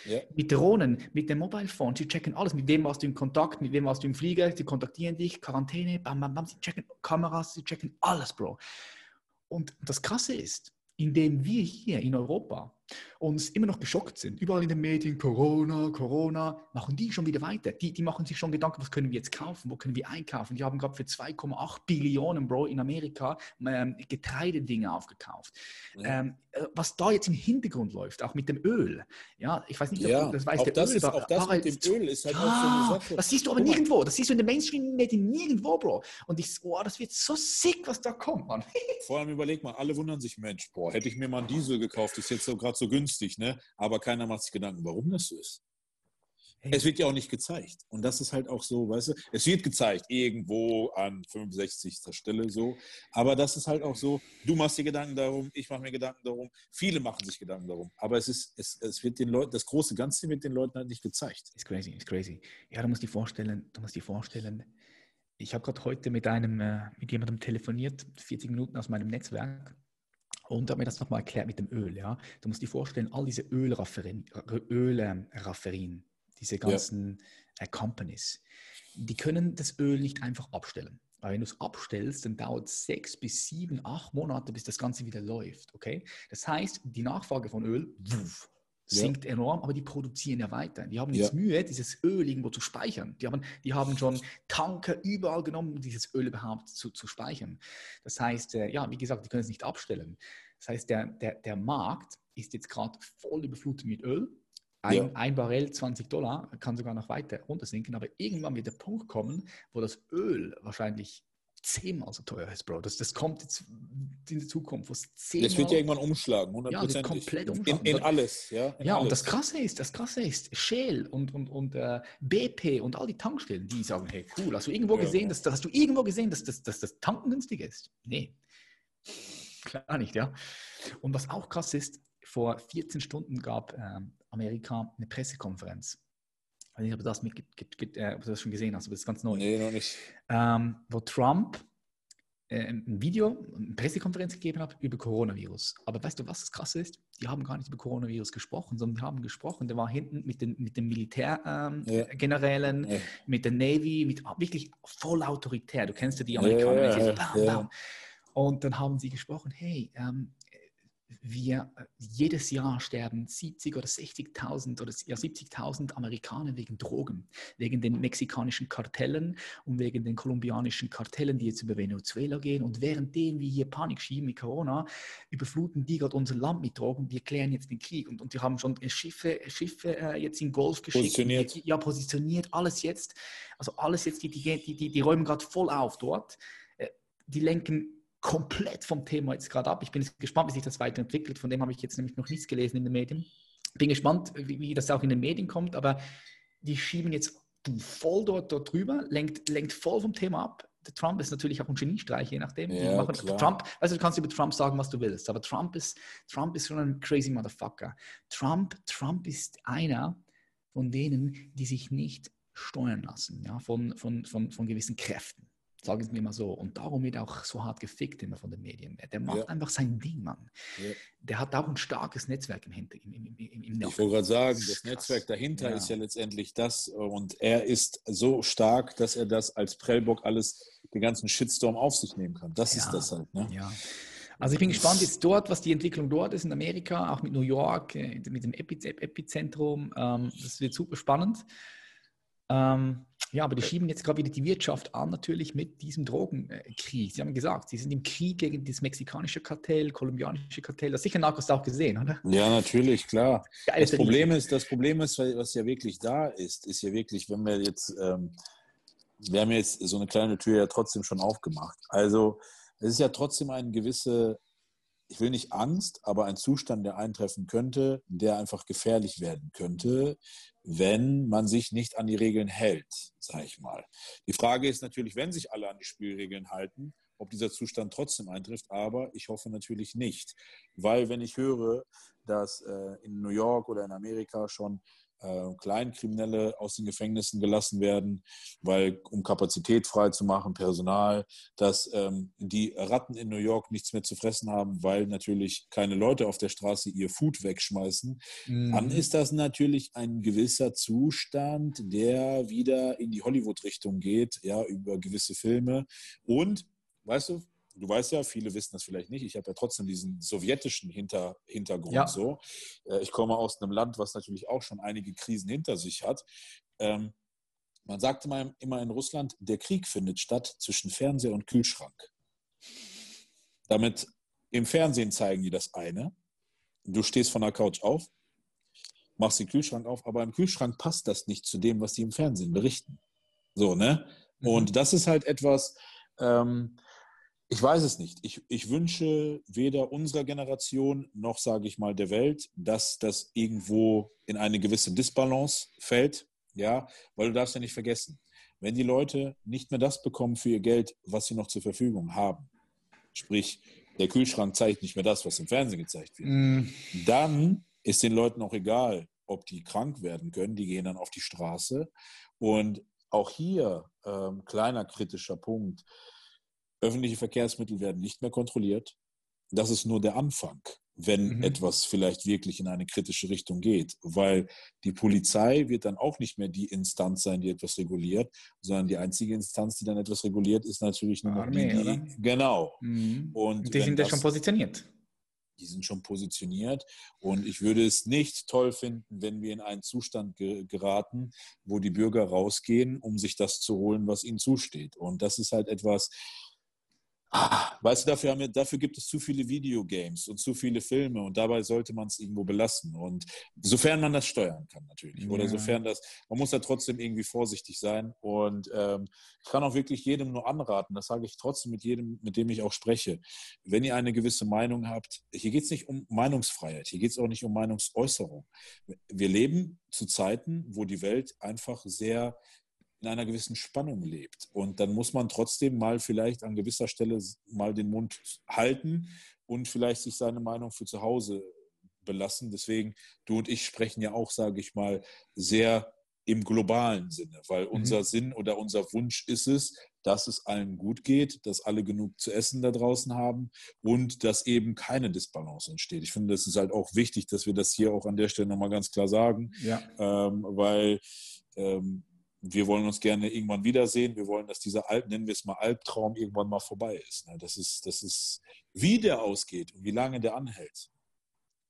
S1: Yeah. Mit Drohnen, mit dem Mobile Phone, sie checken alles. Mit wem warst du in Kontakt, mit wem warst du im Flieger, sie kontaktieren dich, Quarantäne, bam, bam, bam, sie checken Kameras, sie checken alles, Bro. Und das Krasse ist, indem wir hier in Europa und immer noch geschockt sind, überall in den Medien, Corona, Corona, machen die schon wieder weiter. Die, die machen sich schon Gedanken, was können wir jetzt kaufen, wo können wir einkaufen. Die haben gerade für 2,8 Billionen, Bro, in Amerika ähm, Getreidedinge aufgekauft. Ja. Ähm, äh, was da jetzt im Hintergrund läuft, auch mit dem Öl. Ja, ich weiß nicht,
S2: ja, ob das weiß. Der das Öl, ist, auch das mit dem Öl ist halt ja, so eine
S1: Sache. Das siehst du aber nirgendwo. Das siehst du in den Mainstream-Medien nirgendwo, Bro. Und ich, oh, das wird so sick, was da kommt, Mann.
S2: Vor allem überleg mal, alle wundern sich, Mensch, boah, hätte ich mir mal einen Diesel gekauft, ist jetzt so gerade so günstig, ne? Aber keiner macht sich Gedanken, warum das so ist. Hey. Es wird ja auch nicht gezeigt. Und das ist halt auch so, weißt du, es wird gezeigt, irgendwo an 65. Stelle so. Aber das ist halt auch so, du machst dir Gedanken darum, ich mache mir Gedanken darum, viele machen sich Gedanken darum. Aber es ist, es, es wird den Leuten, das große Ganze wird den Leuten halt nicht gezeigt.
S1: Ist crazy, ist crazy. Ja, du musst dir vorstellen, du musst dir vorstellen, ich habe gerade heute mit einem, äh, mit jemandem telefoniert, 40 Minuten aus meinem Netzwerk. Und mir das nochmal erklärt mit dem Öl. Ja? Du musst dir vorstellen, all diese Ölrafferien, Ölrafferien diese ganzen ja. äh, Companies, die können das Öl nicht einfach abstellen. Weil wenn du es abstellst, dann dauert es sechs bis sieben, acht Monate, bis das Ganze wieder läuft. Okay? Das heißt, die Nachfrage von Öl wuff, sinkt ja. enorm, aber die produzieren ja weiter. Die haben jetzt ja. Mühe, dieses Öl irgendwo zu speichern. Die haben, die haben schon Tanker überall genommen, um dieses Öl überhaupt zu, zu speichern. Das heißt, äh, ja, wie gesagt, die können es nicht abstellen. Das heißt, der, der, der Markt ist jetzt gerade voll überflutet mit Öl ein, ja. ein Barrel 20 Dollar kann sogar noch weiter runtersinken, aber irgendwann wird der Punkt kommen, wo das Öl wahrscheinlich zehnmal so teuer ist, Bro. Das, das kommt jetzt in die Zukunft, wo es zehnmal...
S2: Das wird ja irgendwann umschlagen, 100%.
S1: Ja, das komplett umschlagen.
S2: In, in alles, ja. In
S1: ja,
S2: alles.
S1: und das Krasse ist, das Krasse ist, Shell und, und, und uh, BP und all die Tankstellen, die sagen, hey, cool, hast du irgendwo ja. gesehen, dass, hast du irgendwo gesehen, dass, dass, dass das Tanken günstig ist? Nee. Klar nicht, ja. Und was auch krass ist, vor 14 Stunden gab ähm, Amerika eine Pressekonferenz. Ich weiß nicht, ob du das, mit, äh, ob du das schon gesehen hast, aber das ist ganz neu.
S2: Nee, noch nicht.
S1: Ähm, wo Trump äh, ein Video, eine Pressekonferenz gegeben hat über Coronavirus. Aber weißt du, was das Krasse ist? Die haben gar nicht über Coronavirus gesprochen, sondern die haben gesprochen, der war hinten mit den, mit den Militärgenerälen, ähm, ja. ja. mit der Navy, mit wirklich voll autoritär. Du kennst ja die Amerikaner. Ja, bam, bam. Und dann haben sie gesprochen, hey, ähm, wir jedes Jahr sterben 70 oder 60.000 oder ja, 70.000 Amerikaner wegen Drogen, wegen den mexikanischen Kartellen und wegen den kolumbianischen Kartellen, die jetzt über Venezuela gehen. Und währenddem wir hier Panik schieben mit Corona, überfluten die gerade unser Land mit Drogen. Wir klären jetzt den Krieg und, und wir haben schon Schiffe, Schiffe äh, jetzt in Golf geschickt.
S2: Positioniert.
S1: Ja, positioniert, alles jetzt. Also alles jetzt, die, die, die, die, die räumen gerade voll auf dort. Äh, die lenken komplett vom Thema jetzt gerade ab. Ich bin gespannt, wie sich das weiterentwickelt. Von dem habe ich jetzt nämlich noch nichts gelesen in den Medien. Bin gespannt, wie, wie das auch in den Medien kommt, aber die schieben jetzt voll dort, dort drüber, lenkt, lenkt voll vom Thema ab. Der Trump ist natürlich auch ein Geniestreich, je nachdem. Ja, Trump, also du kannst über Trump sagen, was du willst, aber Trump ist, Trump ist schon ein crazy Motherfucker. Trump, Trump ist einer von denen, die sich nicht steuern lassen, ja, von, von, von, von gewissen Kräften. Sagen Sie mir mal so. Und darum wird auch so hart gefickt immer von den Medien. Der macht ja. einfach sein Ding, Mann. Ja. Der hat auch ein starkes Netzwerk im Hinter. Im, im, im,
S2: im ich wollte gerade sagen, das Netzwerk dahinter ja. ist ja letztendlich das. Und er ist so stark, dass er das als Prellbock alles, den ganzen Shitstorm auf sich nehmen kann. Das ist das halt. Ne?
S1: Ja. Also ich bin gespannt jetzt dort, was die Entwicklung dort ist in Amerika, auch mit New York, äh, mit dem Epizentrum. Ähm, das wird super spannend. Ähm, ja, aber die schieben jetzt gerade wieder die Wirtschaft an, natürlich mit diesem Drogenkrieg. Sie haben gesagt, sie sind im Krieg gegen das mexikanische Kartell, kolumbianische Kartell. Das sicher Narcos auch gesehen, oder?
S2: Ja, natürlich, klar. Geil, das, Problem ist, das Problem ist, was ja wirklich da ist, ist ja wirklich, wenn wir jetzt, ähm, wir haben jetzt so eine kleine Tür ja trotzdem schon aufgemacht. Also es ist ja trotzdem eine gewisse ich will nicht Angst, aber ein Zustand, der eintreffen könnte, der einfach gefährlich werden könnte, wenn man sich nicht an die Regeln hält, sage ich mal. Die Frage ist natürlich, wenn sich alle an die Spielregeln halten, ob dieser Zustand trotzdem eintrifft, aber ich hoffe natürlich nicht, weil wenn ich höre, dass äh, in New York oder in Amerika schon äh, Kleinkriminelle aus den Gefängnissen gelassen werden, weil um Kapazität freizumachen, Personal, dass ähm, die Ratten in New York nichts mehr zu fressen haben, weil natürlich keine Leute auf der Straße ihr Food wegschmeißen, mhm. dann ist das natürlich ein gewisser Zustand, der wieder in die Hollywood-Richtung geht, ja, über gewisse Filme. Und, weißt du, du weißt ja, viele wissen das vielleicht nicht, ich habe ja trotzdem diesen sowjetischen Hinter, Hintergrund
S1: Ja.
S2: so. Äh, Ich komme aus einem Land, was natürlich auch schon einige Krisen hinter sich hat. Ähm, Man sagte mal immer in Russland, der Krieg findet statt zwischen Fernseher und Kühlschrank. Damit im Fernsehen zeigen die das eine. Du stehst von der Couch auf, machst den Kühlschrank auf, aber im Kühlschrank passt das nicht zu dem, was die im Fernsehen berichten. So, ne?
S1: Mhm.
S2: Und das ist halt etwas, ähm, ich weiß es nicht. Ich, ich wünsche weder unserer Generation noch, sage ich mal, der Welt, dass das irgendwo in eine gewisse Disbalance fällt. Ja, weil du darfst ja nicht vergessen, wenn die Leute nicht mehr das bekommen für ihr Geld, was sie noch zur Verfügung haben, sprich, der Kühlschrank zeigt nicht mehr das, was im Fernsehen gezeigt wird,
S1: Mm,
S2: dann ist den Leuten auch egal, ob die krank werden können, die gehen dann auf die Straße. Und auch hier, ähm, kleiner kritischer Punkt, öffentliche Verkehrsmittel werden nicht mehr kontrolliert. Das ist nur der Anfang, wenn
S1: Mhm.
S2: etwas vielleicht wirklich in eine kritische Richtung geht, weil die Polizei wird dann auch nicht mehr die Instanz sein, die etwas reguliert, sondern die einzige Instanz, die dann etwas reguliert, ist natürlich nur noch
S1: Armee,
S2: die,
S1: oder?
S2: die genau.
S1: mm.
S2: Und
S1: die sind ja schon positioniert.
S2: die sind schon positioniert. Und ich würde es nicht toll finden, wenn wir in einen Zustand ge geraten, wo die Bürger rausgehen, um sich das zu holen, was ihnen zusteht. Und das ist halt etwas, weißt du, dafür, haben wir, dafür gibt es zu viele Videogames und zu viele Filme und dabei sollte man es irgendwo belassen. Und sofern man das steuern kann, natürlich. Oder
S1: Ja.
S2: sofern das, man muss da trotzdem irgendwie vorsichtig sein. Und ähm, ich kann auch wirklich jedem nur anraten, das sage ich trotzdem mit jedem, mit dem ich auch spreche. Wenn ihr eine gewisse Meinung habt, hier geht es nicht um Meinungsfreiheit, hier geht es auch nicht um Meinungsäußerung. Wir leben zu Zeiten, wo die Welt einfach sehr in einer gewissen Spannung lebt. Und dann muss man trotzdem mal vielleicht an gewisser Stelle mal den Mund halten und vielleicht sich seine Meinung für zu Hause belassen. Deswegen, du und ich sprechen ja auch, sage ich mal, sehr im globalen Sinne, weil unser Sinn oder unser Wunsch ist es, dass es allen gut geht, dass alle genug zu essen da draußen haben und dass eben keine Disbalance entsteht. Ich finde, das ist halt auch wichtig, dass wir das hier auch an der Stelle nochmal ganz klar sagen,
S1: Ja.
S2: ähm, weil ähm, wir wollen uns gerne irgendwann wiedersehen. Wir wollen, dass dieser Alp, nennen wir es mal Albtraum, irgendwann mal vorbei ist. Ne? Das ist, das ist, wie der ausgeht und wie lange der anhält.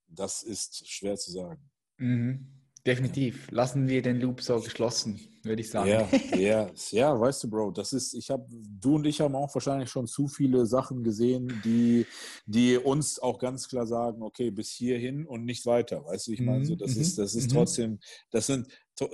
S2: Das ist schwer zu sagen.
S1: Mhm. Definitiv. Lassen wir den Loop so geschlossen, würde ich sagen.
S2: Ja, [laughs] ja, ja, weißt du, Bro, das ist, ich habe, du und ich haben auch wahrscheinlich schon zu viele Sachen gesehen, die, die uns auch ganz klar sagen, okay, bis hierhin und nicht weiter. Weißt du, ich meine, so, das
S1: Mhm,
S2: ist, das ist
S1: mhm.
S2: trotzdem, das sind,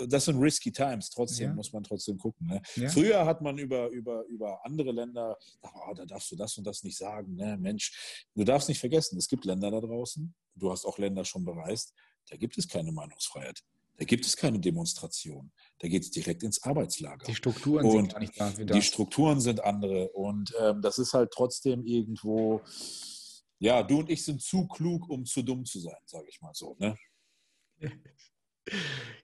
S2: das sind risky times. Trotzdem
S1: Ja.
S2: muss man trotzdem gucken. Ne?
S1: Ja.
S2: Früher hat man über, über, über andere Länder, oh, da darfst du das und das nicht sagen. Ne? Mensch, du darfst nicht vergessen, es gibt Länder da draußen, du hast auch Länder schon bereist, da gibt es keine Meinungsfreiheit. Da gibt es keine Demonstration. Da geht es direkt ins Arbeitslager.
S1: Die Strukturen
S2: Und
S1: sind gar nicht da
S2: Die. Strukturen sind andere. Und ähm, das ist halt trotzdem irgendwo, ja, du und ich sind zu klug, um zu dumm zu sein, sage ich mal so. Ne? [laughs]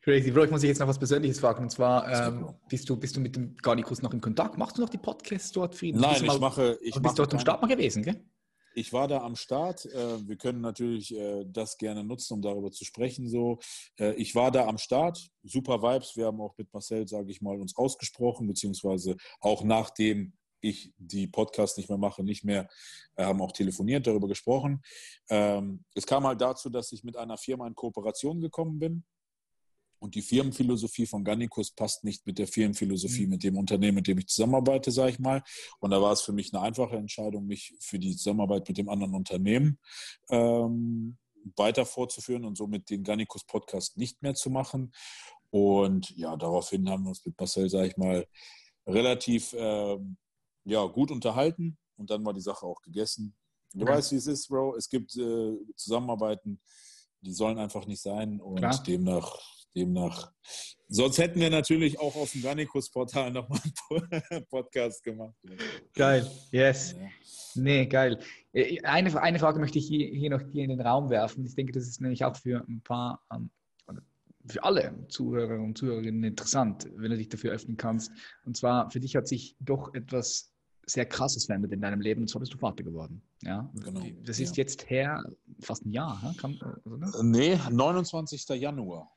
S1: Crazy. Bro, ich muss dich jetzt noch was Persönliches fragen. Und zwar, ähm, bist, du, bist du mit dem Garnikus noch in Kontakt? Machst du noch die Podcasts dort ihn?
S2: Nein,
S1: Bist
S2: ich
S1: mal-
S2: mache. Ich
S1: du
S2: mache
S1: bist dort am Start mal gewesen, gell?
S2: Ich war da am Start. Äh, Wir können natürlich äh, das gerne nutzen, um darüber zu sprechen. So, Äh, ich war da am Start. Super Vibes. Wir haben auch mit Marcel, sage ich mal, uns ausgesprochen, beziehungsweise auch nachdem ich die Podcast nicht mehr mache, nicht mehr, haben auch telefoniert, darüber gesprochen. Ähm, Es kam halt dazu, dass ich mit einer Firma in Kooperation gekommen bin. Und die Firmenphilosophie von Gannikus passt nicht mit der Firmenphilosophie,
S1: Mhm.
S2: mit dem Unternehmen, mit dem ich zusammenarbeite, sage ich mal. Und da war es für mich eine einfache Entscheidung, mich für die Zusammenarbeit mit dem anderen Unternehmen ähm, weiter fortzuführen und somit den Gannikus Podcast nicht mehr zu machen. Und ja, daraufhin haben wir uns mit Marcel, sage ich mal, relativ ähm, ja, gut unterhalten und dann war die Sache auch gegessen. Du
S1: Ja.
S2: weißt, wie es ist, Bro. Es gibt äh, Zusammenarbeiten, die sollen einfach nicht sein und
S1: Klar.
S2: demnach, demnach. Sonst hätten wir natürlich auch auf dem Gannikus-Portal nochmal einen [laughs] Podcast gemacht.
S1: Geil. Yes.
S2: Ja.
S1: Nee, geil. Äh, Eine, eine Frage möchte ich hier, hier noch dir in den Raum werfen. Ich denke, das ist nämlich auch für ein paar, ähm, für alle Zuhörer und Zuhörerinnen interessant, wenn du dich dafür öffnen kannst. Und zwar, für dich hat sich doch etwas sehr Krasses verändert in deinem Leben, und zwar bist du Vater geworden. Ja,
S2: Genau,
S1: Das ist
S2: ja.
S1: jetzt her, fast ein Jahr? Kann, oder?
S2: Nee, 29. Januar.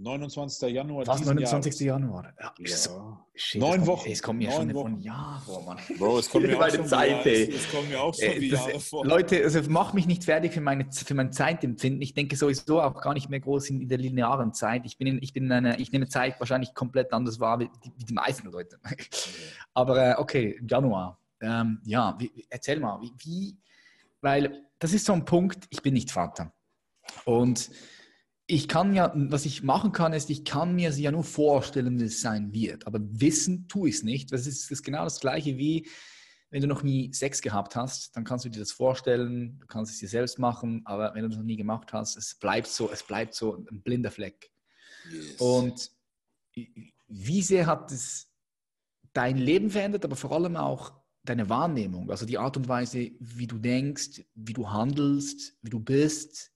S2: 29. Januar.
S1: Was, 29. Jahres. Januar? Ja,
S2: ja. Shit, Neun Wochen.
S1: Es kommt mir schon Wochen. von Jahr vor, Mann.
S2: Bro, es kommt mir [laughs] auch schon Zeit, Jahr, es kommt mir auch schon
S1: wie Jahre vor. Leute, also mach mich nicht fertig für, meine, für mein Zeitempfinden. Ich denke sowieso auch gar nicht mehr groß in, in der linearen Zeit. Ich, bin in, ich, bin in einer, ich nehme Zeit wahrscheinlich komplett anders wahr wie die, wie die meisten Leute. Aber äh, okay, Januar. Ähm, ja, wie, erzähl mal, wie, wie, weil das ist so ein Punkt, ich bin nicht Vater. Und ich kann ja, was ich machen kann, ist, ich kann mir ja nur vorstellen, wie es sein wird. Aber wissen tue ich es nicht. Das ist, das ist genau das Gleiche wie, wenn du noch nie Sex gehabt hast, dann kannst du dir das vorstellen, du kannst es dir selbst machen, aber wenn du das noch nie gemacht hast, es bleibt so, es bleibt so ein blinder Fleck. Yes. Und wie sehr hat es dein Leben verändert, aber vor allem auch deine Wahrnehmung, also die Art und Weise, wie du denkst, wie du handelst, wie du bist,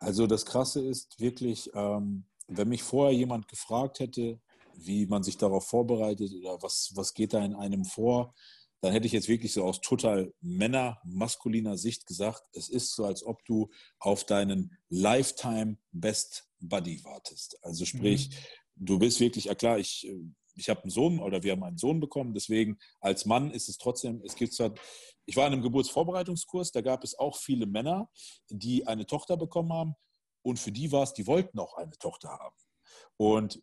S2: also das Krasse ist wirklich, ähm, wenn mich vorher jemand gefragt hätte, wie man sich darauf vorbereitet oder was, was geht da in einem vor, dann hätte ich jetzt wirklich so aus total männer-maskuliner Sicht gesagt, es ist so, als ob du auf deinen Lifetime Best Buddy wartest. Also sprich, mhm. du bist wirklich, ja klar, ich, ich habe einen Sohn oder wir haben einen Sohn bekommen, deswegen als Mann ist es trotzdem, es gibt zwar ich war in einem Geburtsvorbereitungskurs, da gab es auch viele Männer, die eine Tochter bekommen haben. Und für die war es, die wollten auch eine Tochter haben. Und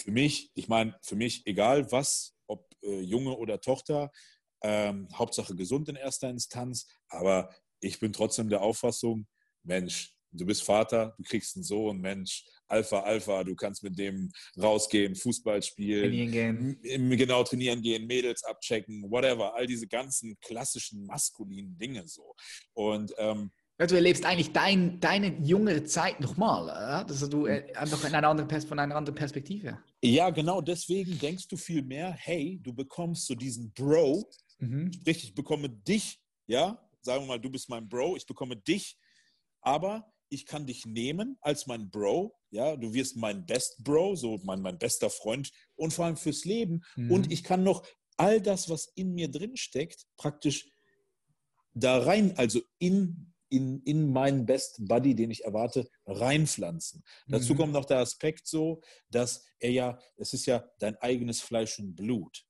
S2: für mich, ich meine, für mich egal was, ob äh, Junge oder Tochter, ähm, Hauptsache gesund in erster Instanz, aber ich bin trotzdem der Auffassung, Mensch, du bist Vater, du kriegst einen Sohn, Mensch, Alpha, Alpha, du kannst mit dem rausgehen, Fußball spielen,
S1: trainieren
S2: gehen. genau trainieren gehen, Mädels abchecken, whatever, all diese ganzen klassischen maskulinen Dinge so. Und ähm,
S1: ja, du erlebst eigentlich dein, deine jüngere Zeit nochmal, also du äh, einfach in einer anderen von einer anderen Perspektive.
S2: Ja, genau, deswegen denkst du viel mehr, hey, du bekommst so diesen Bro, mhm. sprich, ich bekomme dich, ja, sagen wir mal, du bist mein Bro, ich bekomme dich, aber ich kann dich nehmen als mein Bro, ja, du wirst mein Best Bro, so mein, mein bester Freund und vor allem fürs Leben. Mhm. Und ich kann noch all das, was in mir drin steckt, praktisch da rein, also in, in, in meinen Best Buddy, den ich erwarte, reinpflanzen. Mhm. Dazu kommt noch der Aspekt so, dass er ja, es ist ja dein eigenes Fleisch und Blut.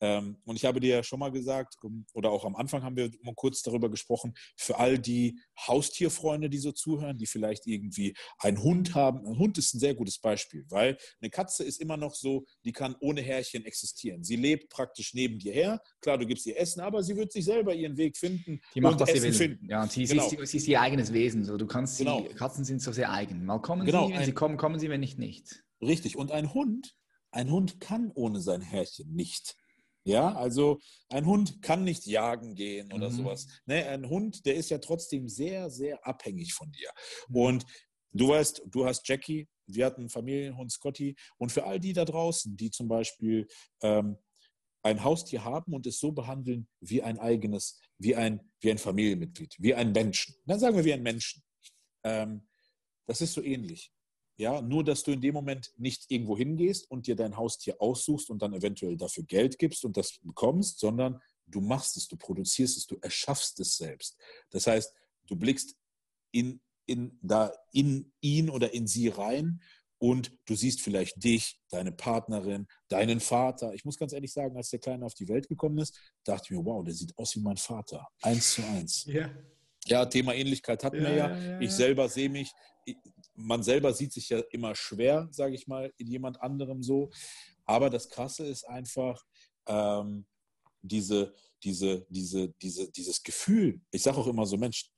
S2: Ähm, und ich habe dir ja schon mal gesagt, oder auch am Anfang haben wir mal kurz darüber gesprochen, für all die Haustierfreunde, die so zuhören, die vielleicht irgendwie einen Hund haben. Ein Hund ist ein sehr gutes Beispiel, weil eine Katze ist immer noch so, die kann ohne Herrchen existieren. Sie lebt praktisch neben dir her. Klar, du gibst ihr Essen, aber sie wird sich selber ihren Weg finden.
S1: Die macht, was Essen sie will. Finden. Ja, und sie, genau. ist, sie, ist, ihr eigenes Wesen. So, du kannst genau. sie, Katzen sind so sehr eigen. Mal kommen genau. sie, wenn ein, sie kommen, kommen sie, wenn nicht, nicht.
S2: Richtig. Und ein Hund, ein Hund kann ohne sein Herrchen nicht. Ja, also ein Hund kann nicht jagen gehen oder mhm. sowas. Ne, ein Hund, der ist ja trotzdem sehr, sehr abhängig von dir. Mhm. Und du weißt, du hast Jackie, wir hatten einen Familienhund Scotty. Und für all die da draußen, die zum Beispiel ähm, ein Haustier haben und es so behandeln wie ein eigenes, wie ein, wie ein Familienmitglied, wie ein Menschen. Dann sagen wir wie ein Menschen. Ähm, das ist so ähnlich. Ja, nur dass du in dem Moment nicht irgendwo hingehst und dir dein Haustier aussuchst und dann eventuell dafür Geld gibst und das bekommst, sondern du machst es, du produzierst es, du erschaffst es selbst. Das heißt, du blickst in, in, da in ihn oder in sie rein und du siehst vielleicht dich, deine Partnerin, deinen Vater. Ich muss ganz ehrlich sagen, als der Kleine auf die Welt gekommen ist, dachte ich mir, wow, der sieht aus wie mein Vater. Eins zu eins. Ja. Ja, Thema Ähnlichkeit hatten ja, wir ja. ja, ja ich selber sehe mich, man selber sieht sich ja immer schwer, sage ich mal, in jemand anderem so. Aber das Krasse ist einfach ähm, diese, diese, diese, diese, dieses Gefühl. Ich sage auch immer so, Mensch,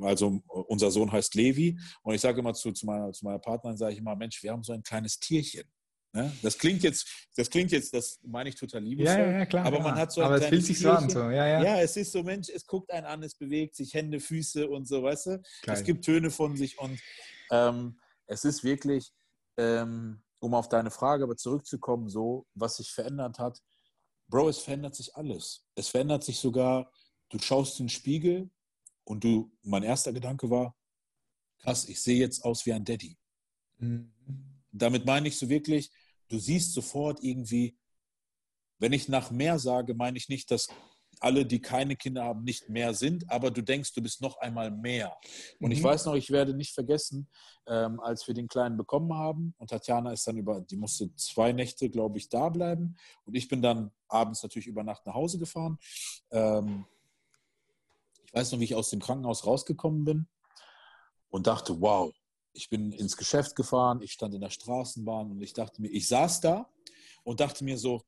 S2: also unser Sohn heißt Levi und ich sage immer zu, zu, meiner, zu meiner Partnerin, sage ich immer, Mensch, wir haben so ein kleines Tierchen. Ne? Das klingt jetzt, das klingt jetzt, das meine ich total liebevoll.
S1: Ja, ja, klar.
S2: Aber man hat so
S1: ein Aber es fühlt sich so an. So. Ja, ja.
S2: ja, es ist so, Mensch, es guckt einen an, es bewegt sich, Hände, Füße und so, weißt du? Geil. Es gibt Töne von sich und ähm, es ist wirklich, ähm, um auf deine Frage aber zurückzukommen, so, was sich verändert hat. Bro, es verändert sich alles. Es verändert sich sogar, du schaust in den Spiegel und du, mein erster Gedanke war, krass, ich sehe jetzt aus wie ein Daddy. Mhm. Damit meine ich so wirklich, du siehst sofort irgendwie, wenn ich nach mehr sage, meine ich nicht das alle, die keine Kinder haben, nicht mehr sind, aber du denkst, du bist noch einmal mehr. Und mhm. ich weiß noch, ich werde nicht vergessen, ähm, als wir den Kleinen bekommen haben und Tatjana ist dann über, die musste zwei Nächte, glaube ich, da bleiben und ich bin dann abends natürlich über Nacht nach Hause gefahren. Ähm, ich weiß noch, wie ich aus dem Krankenhaus rausgekommen bin und dachte, wow, ich bin ins Geschäft gefahren, ich stand in der Straßenbahn und ich dachte mir, ich saß da und dachte mir so,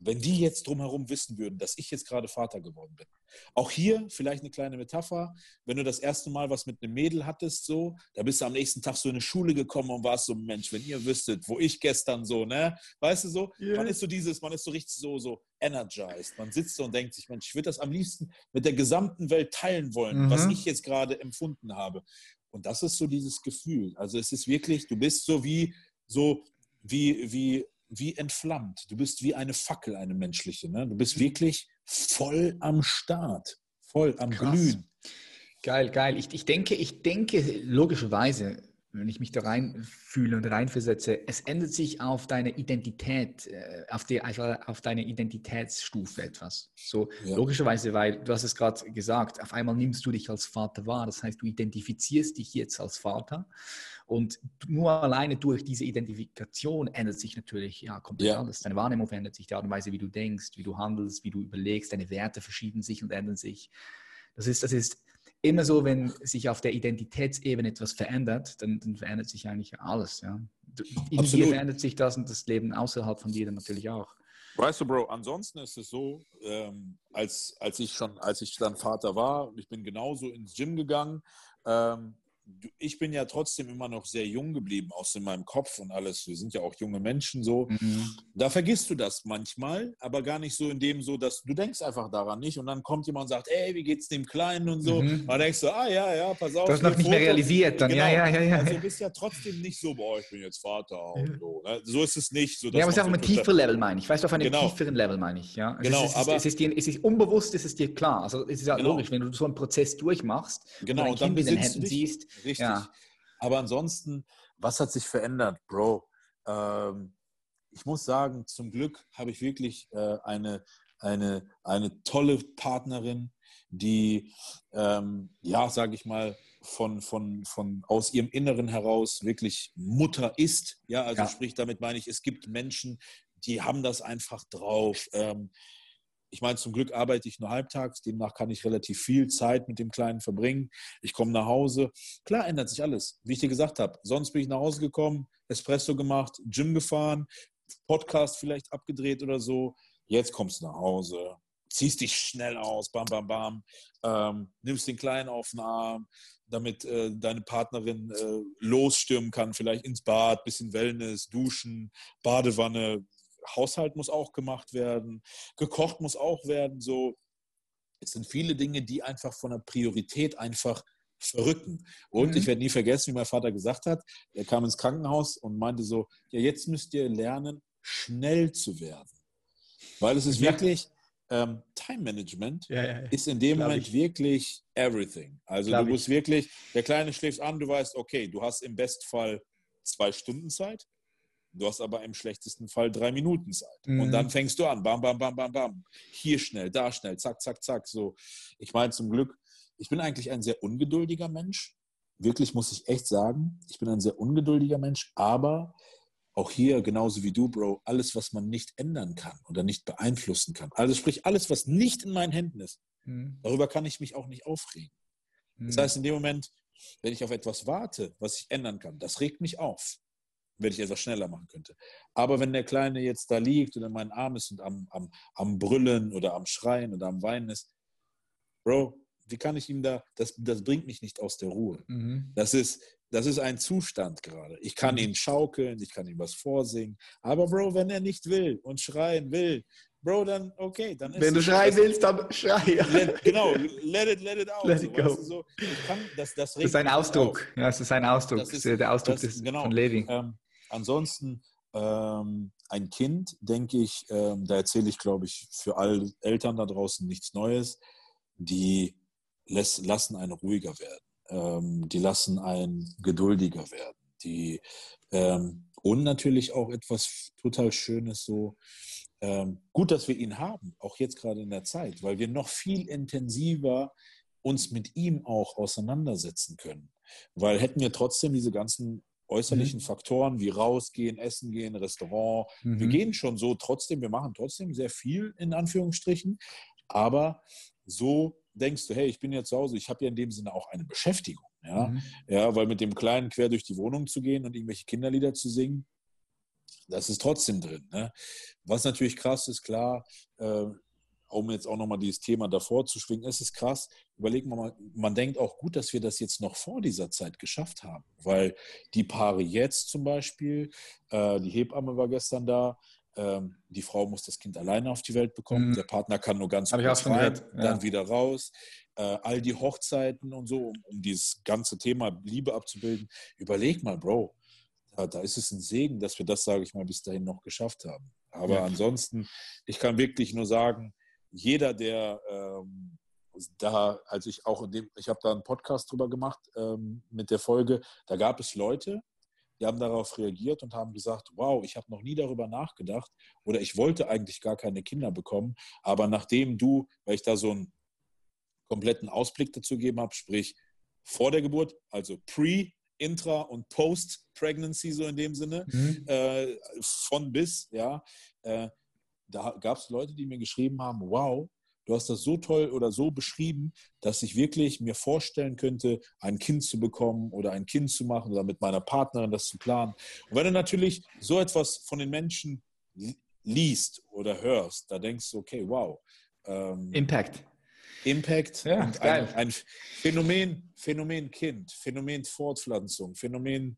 S2: wenn die jetzt drumherum wissen würden, dass ich jetzt gerade Vater geworden bin. Auch hier vielleicht eine kleine Metapher. Wenn du das erste Mal was mit einem Mädel hattest, so, da bist du am nächsten Tag so in eine Schule gekommen und warst so, Mensch, wenn ihr wüsstet, wo ich gestern so, ne? Weißt du so? Yeah. Man ist so dieses, man ist so richtig so, so energized. Man sitzt so und denkt sich, Mensch, ich würde das am liebsten mit der gesamten Welt teilen wollen, mhm. was ich jetzt gerade empfunden habe. Und das ist so dieses Gefühl. Also es ist wirklich, du bist so wie, so wie, wie, wie entflammt. Du bist wie eine Fackel, eine menschliche. Ne? Du bist wirklich voll am Start, voll am Krass. Glühen.
S1: Geil, geil. Ich, ich, denke, ich denke, logischerweise wenn ich mich da reinfühle und reinversetze, es ändert sich auf deine Identität, äh, auf, die, auf deine Identitätsstufe etwas. So ja. logischerweise, weil du hast es gerade gesagt, auf einmal nimmst du dich als Vater wahr. Das heißt, du identifizierst dich jetzt als Vater. Und nur alleine durch diese Identifikation ändert sich natürlich ja, komplett ja. alles. Deine Wahrnehmung verändert sich, die Art und Weise, wie du denkst, wie du handelst, wie du überlegst, deine Werte verschieben sich und ändern sich. Das ist, das ist immer so, wenn sich auf der Identitätsebene etwas verändert, dann, dann verändert sich eigentlich alles. Ja. In Absolut. dir verändert sich das und das Leben außerhalb von dir dann natürlich auch.
S2: Weißt du, Bro, ansonsten ist es so, ähm, als, als ich schon, als ich dann Vater war und ich bin genauso ins Gym gegangen, ähm, ich bin ja trotzdem immer noch sehr jung geblieben, aus in meinem Kopf und alles. Wir sind ja auch junge Menschen so. Mhm. Da vergisst du das manchmal, aber gar nicht so in dem so, dass du denkst einfach daran nicht und dann kommt jemand und sagt, ey, wie geht's dem Kleinen und so. Mhm. dann denkst du, ah ja, ja, pass auf.
S1: Du hast noch nicht mehr realisiert dann. Genau. Ja, ja, ja, ja.
S2: Also du bist ja trotzdem nicht so, boah, ich bin jetzt Vater und so. Ne? So ist es nicht. So,
S1: ja, aber es ist auch ein tiefer Level, meine ich. Weißt du, auf einem genau. tieferen Level, meine ich. Ja?
S2: genau,
S1: es ist,
S2: aber...
S1: Es ist, dir, es ist unbewusst, es ist dir klar. Also es ist ja genau. logisch, wenn du so einen Prozess durchmachst
S2: genau, und
S1: ein Kind in den Händen siehst.
S2: Richtig. Ja. Aber ansonsten, was hat sich verändert, Bro? Ähm, ich muss sagen, zum Glück habe ich wirklich äh, eine, eine, eine tolle Partnerin, die, ähm, ja, sage ich mal, von, von, von aus ihrem Inneren heraus wirklich Mutter ist. Ja, also ja. sprich, damit meine ich, es gibt Menschen, die haben das einfach drauf. Ähm, ich meine, zum Glück arbeite ich nur halbtags, demnach kann ich relativ viel Zeit mit dem Kleinen verbringen. Ich komme nach Hause. Klar ändert sich alles, wie ich dir gesagt habe. Sonst bin ich nach Hause gekommen, Espresso gemacht, Gym gefahren, Podcast vielleicht abgedreht oder so. Jetzt kommst du nach Hause, ziehst dich schnell aus, bam, bam, bam, ähm, nimmst den Kleinen auf den Arm, damit äh, deine Partnerin äh, losstürmen kann, vielleicht ins Bad, bisschen Wellness, duschen, Badewanne, Haushalt muss auch gemacht werden, gekocht muss auch werden. So, es sind viele Dinge, die einfach von der Priorität einfach verrücken. Und mhm. ich werde nie vergessen, wie mein Vater gesagt hat, er kam ins Krankenhaus und meinte so, ja, jetzt müsst ihr lernen, schnell zu werden. Weil es ist ja. wirklich, ähm, Time Management ja, ja, ist in dem Moment ich. wirklich everything. Also Glaub du musst ich. wirklich, der Kleine schläft an, du weißt, okay, du hast im Bestfall zwei Stunden Zeit. Du hast aber im schlechtesten Fall drei Minuten Zeit. Mhm. Und dann fängst du an, bam, bam, bam, bam, bam. Hier schnell, da schnell, zack, zack, zack. So, ich meine zum Glück, ich bin eigentlich ein sehr ungeduldiger Mensch. Wirklich muss ich echt sagen, ich bin ein sehr ungeduldiger Mensch, aber auch hier, genauso wie du, Bro, alles, was man nicht ändern kann oder nicht beeinflussen kann. Also sprich, alles, was nicht in meinen Händen ist, mhm. darüber kann ich mich auch nicht aufregen. Mhm. Das heißt, in dem Moment, wenn ich auf etwas warte, was ich ändern kann, das regt mich auf wenn ich etwas schneller machen könnte. Aber wenn der Kleine jetzt da liegt und in meinen Arm ist und am, am, am Brüllen oder am Schreien oder am Weinen ist, Bro, wie kann ich ihm da, das, das bringt mich nicht aus der Ruhe. Mhm. Das, ist, das ist ein Zustand gerade. Ich kann mhm. ihn schaukeln, ich kann ihm was vorsingen. Aber Bro, wenn er nicht will und schreien will, Bro, dann okay. Dann
S1: Wenn du schreien willst, dann schrei.
S2: Let, genau, let it, let it out.
S1: Let it go.
S2: Weißt du, so, kann, das, das,
S1: das, ist ein Ausdruck. Ja, es ist ein Ausdruck. Das ist, der Ausdruck das, genau, von Levi.
S2: Ähm, ansonsten ähm, ein Kind, denke ich, ähm, da erzähle ich, glaube ich, für alle Eltern da draußen nichts Neues, die lässt, lassen einen ruhiger werden. Ähm, die lassen einen geduldiger werden. Die, ähm, und natürlich auch etwas total Schönes so, ähm, gut, dass wir ihn haben, auch jetzt gerade in der Zeit, weil wir noch viel intensiver uns mit ihm auch auseinandersetzen können. Weil hätten wir trotzdem diese ganzen äußerlichen mhm. Faktoren wie rausgehen, essen gehen, Restaurant. Mhm. Wir gehen schon so trotzdem, wir machen trotzdem sehr viel in Anführungsstrichen, aber so denkst du, hey, ich bin ja zu Hause, ich habe ja in dem Sinne auch eine Beschäftigung. Ja? Mhm. ja, weil mit dem Kleinen quer durch die Wohnung zu gehen und irgendwelche Kinderlieder zu singen, das ist trotzdem drin. Ne? Was natürlich krass ist, klar, äh, um jetzt auch nochmal dieses Thema davor zu schwingen, ist es krass. Überlegen wir mal, man denkt auch gut, dass wir das jetzt noch vor dieser Zeit geschafft haben, weil die Paare jetzt zum Beispiel, äh, die Hebamme war gestern da, ähm, die Frau muss das Kind alleine auf die Welt bekommen, mhm. der Partner kann nur ganz kurz rein, ja. dann wieder raus. Äh, all die Hochzeiten und so, um, um, dieses ganze Thema Liebe abzubilden. Überleg mal, Bro, da, da ist es ein Segen, dass wir das, sage ich mal, bis dahin noch geschafft haben. Aber ja. ansonsten, ich kann wirklich nur sagen, jeder, der ähm, da, als ich auch in dem, ich habe da einen Podcast drüber gemacht ähm, mit der Folge, da gab es Leute, die haben darauf reagiert und haben gesagt, wow, ich habe noch nie darüber nachgedacht oder ich wollte eigentlich gar keine Kinder bekommen, aber nachdem du, weil ich da so einen kompletten Ausblick dazu gegeben habe, sprich vor der Geburt, also pre, intra und post Pregnancy so in dem Sinne, mhm. äh, von bis, ja, äh, da gab es Leute, die mir geschrieben haben, wow, du hast das so toll oder so beschrieben, dass ich wirklich mir vorstellen könnte, ein Kind zu bekommen oder ein Kind zu machen oder mit meiner Partnerin das zu planen. Und wenn du natürlich so etwas von den Menschen liest oder hörst, da denkst du, okay, wow.
S1: Ähm, Impact.
S2: Impact ja, und ein, ein, Phänomen, Phänomen Kind, Phänomen Fortpflanzung, Phänomen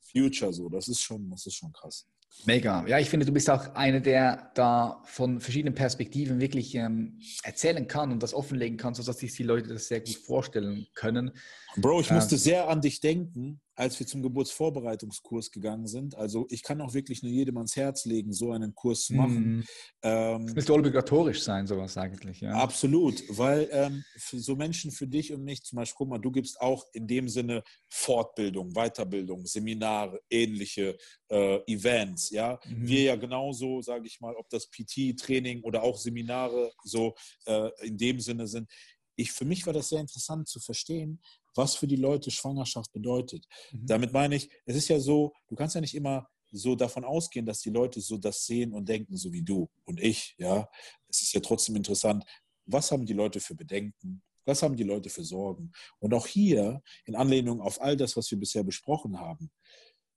S2: Future, so, das ist schon, das ist schon krass.
S1: Mega. Ja, ich finde, du bist auch einer, der da von verschiedenen Perspektiven wirklich ähm, erzählen kann und das offenlegen kann, sodass sich die Leute das sehr gut vorstellen können.
S2: Bro, ich musste ähm, sehr an dich denken, als wir zum Geburtsvorbereitungskurs gegangen sind. Also ich kann auch wirklich nur jedem ans Herz legen, so einen Kurs zu machen.
S1: Mhm. Ähm, das müsste obligatorisch sein, sowas eigentlich. Ja.
S2: Absolut, weil ähm, für so Menschen für dich und mich, zum Beispiel, guck mal, du gibst auch in dem Sinne Fortbildung, Weiterbildung, Seminare, ähnliche äh, Events. Ja, mhm. wir ja genauso, sage ich mal, ob das PT-Training oder auch Seminare so äh, in dem Sinne sind. Ich, für mich war das sehr interessant zu verstehen, was für die Leute Schwangerschaft bedeutet. Mhm. Damit meine ich, es ist ja so, du kannst ja nicht immer so davon ausgehen, dass die Leute so das sehen und denken, so wie du und ich. Ja, es ist ja trotzdem interessant, was haben die Leute für Bedenken? Was haben die Leute für Sorgen? Und auch hier, in Anlehnung auf all das, was wir bisher besprochen haben,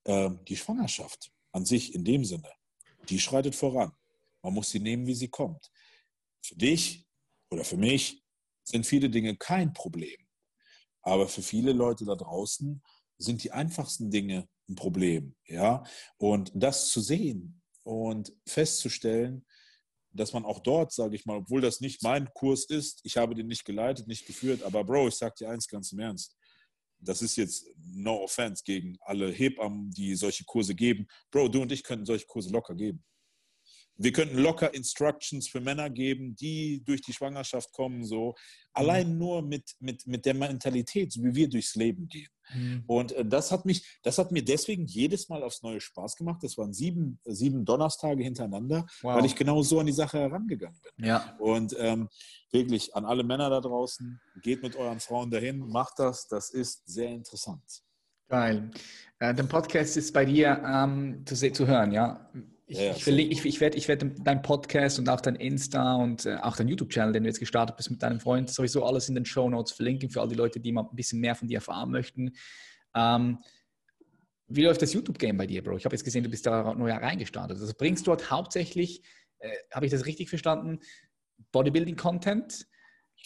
S2: äh, die Schwangerschaft an sich in dem Sinne, die schreitet voran. Man muss sie nehmen, wie sie kommt. Für dich oder für mich sind viele Dinge kein Problem. Aber für viele Leute da draußen sind die einfachsten Dinge ein Problem. Ja? Und das zu sehen und festzustellen, dass man auch dort, sage ich mal, obwohl das nicht mein Kurs ist, ich habe den nicht geleitet, nicht geführt, aber Bro, ich sage dir eins ganz im Ernst. Das ist jetzt no offense gegen alle Hebammen, die solche Kurse geben. Bro, du und ich könnten solche Kurse locker geben. Wir könnten locker Instructions für Männer geben, die durch die Schwangerschaft kommen, so. Allein mhm. nur mit, mit, mit der Mentalität, so wie wir durchs Leben gehen. Mhm. Und äh, das hat mich, das hat mir deswegen jedes Mal aufs Neue Spaß gemacht. Das waren sieben, sieben Donnerstage hintereinander, wow. weil ich genau so an die Sache herangegangen bin.
S1: Ja.
S2: Und ähm, wirklich an alle Männer da draußen, geht mit euren Frauen dahin, macht das. Das ist sehr interessant.
S1: Geil. Äh, der Podcast ist bei dir ähm, zu, zu hören, ja? Ich, ja, ich, verlinke, ich, ich werde ich werd dein Podcast und auch dein Insta und äh, auch dein YouTube-Channel, den du jetzt gestartet bist mit deinem Freund, sowieso alles in den Show Notes verlinken für all die Leute, die mal ein bisschen mehr von dir erfahren möchten. Ähm, wie läuft das YouTube-Game bei dir, Bro? Ich habe jetzt gesehen, du bist da neu reingestartet. Also bringst du dort hauptsächlich, äh, habe ich das richtig verstanden, Bodybuilding-Content,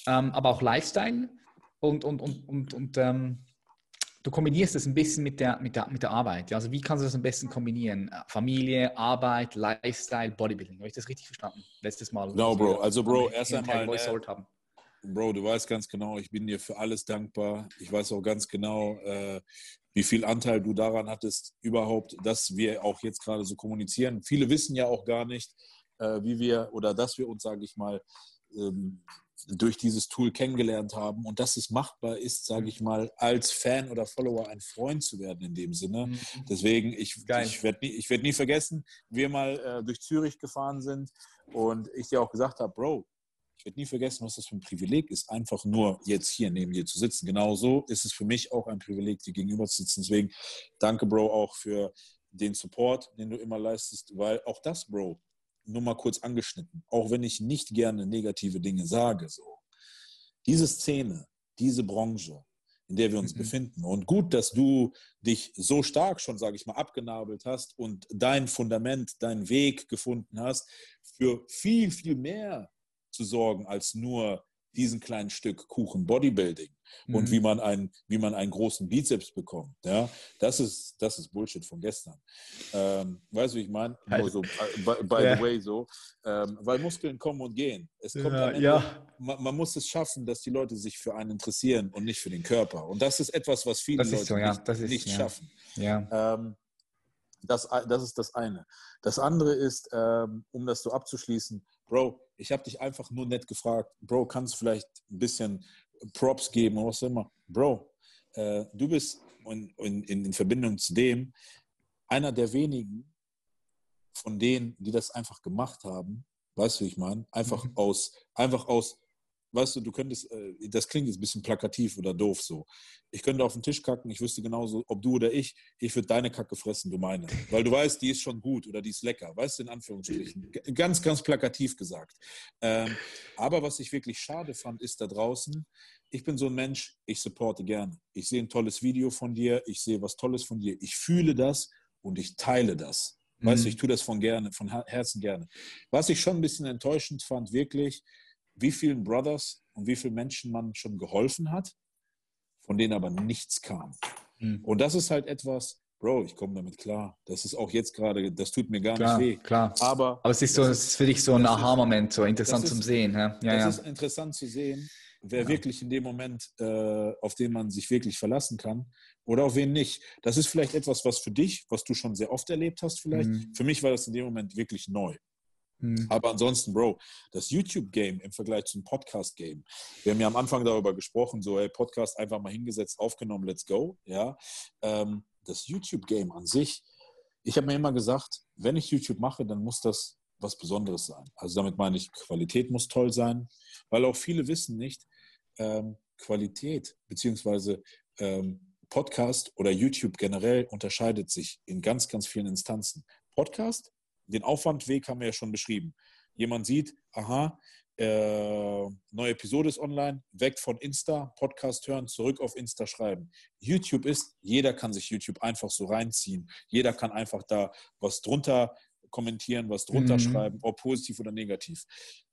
S1: ähm, aber auch Lifestyle und, und, und, und, und ähm, du kombinierst das ein bisschen mit der, mit der, mit der Arbeit. Also wie kannst du das am besten kombinieren? Familie, Arbeit, Lifestyle, Bodybuilding. Habe ich das richtig verstanden? Letztes Mal.
S2: No, Bro. Also, Bro, erst einmal. Äh, Bro, du weißt ganz genau, ich bin dir für alles dankbar. Ich weiß auch ganz genau, äh, wie viel Anteil du daran hattest, überhaupt, dass wir auch jetzt gerade so kommunizieren. Viele wissen ja auch gar nicht, äh, wie wir oder dass wir uns, sage ich mal, ähm, durch dieses Tool kennengelernt haben und dass es machbar ist, sage ich mal, als Fan oder Follower ein Freund zu werden in dem Sinne. Mhm. Deswegen, ich, ich werde nie, werd nie vergessen, wir mal äh, durch Zürich gefahren sind Und ich dir auch gesagt habe, Bro, ich werde nie vergessen, was das für ein Privileg ist, einfach nur jetzt hier neben dir zu sitzen. Genauso ist es für mich auch ein Privileg, dir gegenüber zu sitzen. Deswegen danke, Bro, auch für den Support, den du immer leistest, weil auch das, Bro, nur mal kurz angeschnitten, auch wenn ich nicht gerne negative Dinge sage, so. Diese Szene, diese Branche, in der wir uns mhm. befinden. Und gut, dass du dich so stark schon, sage ich mal, abgenabelt hast und dein Fundament, deinen Weg gefunden hast, für viel, viel mehr zu sorgen als nur diesen kleinen Stück Kuchen Bodybuilding mhm. und wie man, einen, wie man einen großen Bizeps bekommt. Ja, das ist, das ist Bullshit von gestern. Ähm, weißt du, wie ich meine? Also, so, by, by ja. the way, so. Ähm, weil Muskeln kommen und gehen. Es kommt ja, Ende, ja. man, man, muss es schaffen, dass die Leute sich für einen interessieren und nicht für den Körper. Und das ist etwas, was viele Leute so, nicht, ist, nicht schaffen. Ähm, das, das ist das eine. Das andere ist, ähm, um das so abzuschließen, Bro, ich habe dich einfach nur nett gefragt, Bro, kannst du vielleicht ein bisschen Props geben oder was immer. Bro, äh, du bist in, in, in Verbindung zu dem einer der wenigen von denen, die das einfach gemacht haben, weißt du, wie ich meine? Einfach mhm. aus, einfach aus weißt du, du könntest, äh, das klingt jetzt ein bisschen plakativ oder doof so. Ich könnte auf den Tisch kacken, ich wüsste genauso, ob du oder ich, ich würde deine Kacke fressen, du meine. Weil du weißt, die ist schon gut oder die ist lecker, weißt du, in Anführungsstrichen. Ganz, ganz plakativ gesagt. Ähm, aber was ich wirklich schade fand, ist da draußen, ich bin so ein Mensch, ich supporte gerne. Ich sehe ein tolles Video von dir, ich sehe was Tolles von dir, ich fühle das und ich teile das. Weißt du, mhm. ich tue das von gerne, von Herzen gerne. Was ich schon ein bisschen enttäuschend fand, wirklich, wie vielen Brothers und wie vielen Menschen man schon geholfen hat, von denen aber nichts kam. Mhm. Und das ist halt etwas, Bro, ich komme damit klar. Das ist auch jetzt gerade, das tut mir gar
S1: klar,
S2: nicht weh.
S1: Klar. Aber, aber es ist, so, es ist für dich so ein Aha-Moment, so interessant zum Sehen. Ja,
S2: ja, das ja. ist interessant zu sehen, wer wirklich in dem Moment, äh, auf den man sich wirklich verlassen kann oder auf wen nicht. Das ist vielleicht etwas, was für dich, was du schon sehr oft erlebt hast, vielleicht. Mhm. Für mich war das in dem Moment wirklich neu. Mhm. Aber ansonsten, Bro, das YouTube-Game im Vergleich zum Podcast-Game. Wir haben ja am Anfang darüber gesprochen, so, hey, Podcast einfach mal hingesetzt, aufgenommen, let's go. Ja, ähm, das YouTube-Game an sich, ich habe mir immer gesagt, wenn ich YouTube mache, dann muss das was Besonderes sein. Also damit meine ich, Qualität muss toll sein, weil auch viele wissen nicht, ähm, Qualität beziehungsweise ähm, Podcast oder YouTube generell unterscheidet sich in ganz, ganz vielen Instanzen. Podcast den Aufwandweg haben wir ja schon beschrieben. Jemand sieht, aha, äh, neue Episode ist online, weg von Insta, Podcast hören, zurück auf Insta schreiben. YouTube ist, jeder kann sich YouTube einfach so reinziehen. Jeder kann einfach da was drunter kommentieren, was drunter mhm. schreiben, ob positiv oder negativ.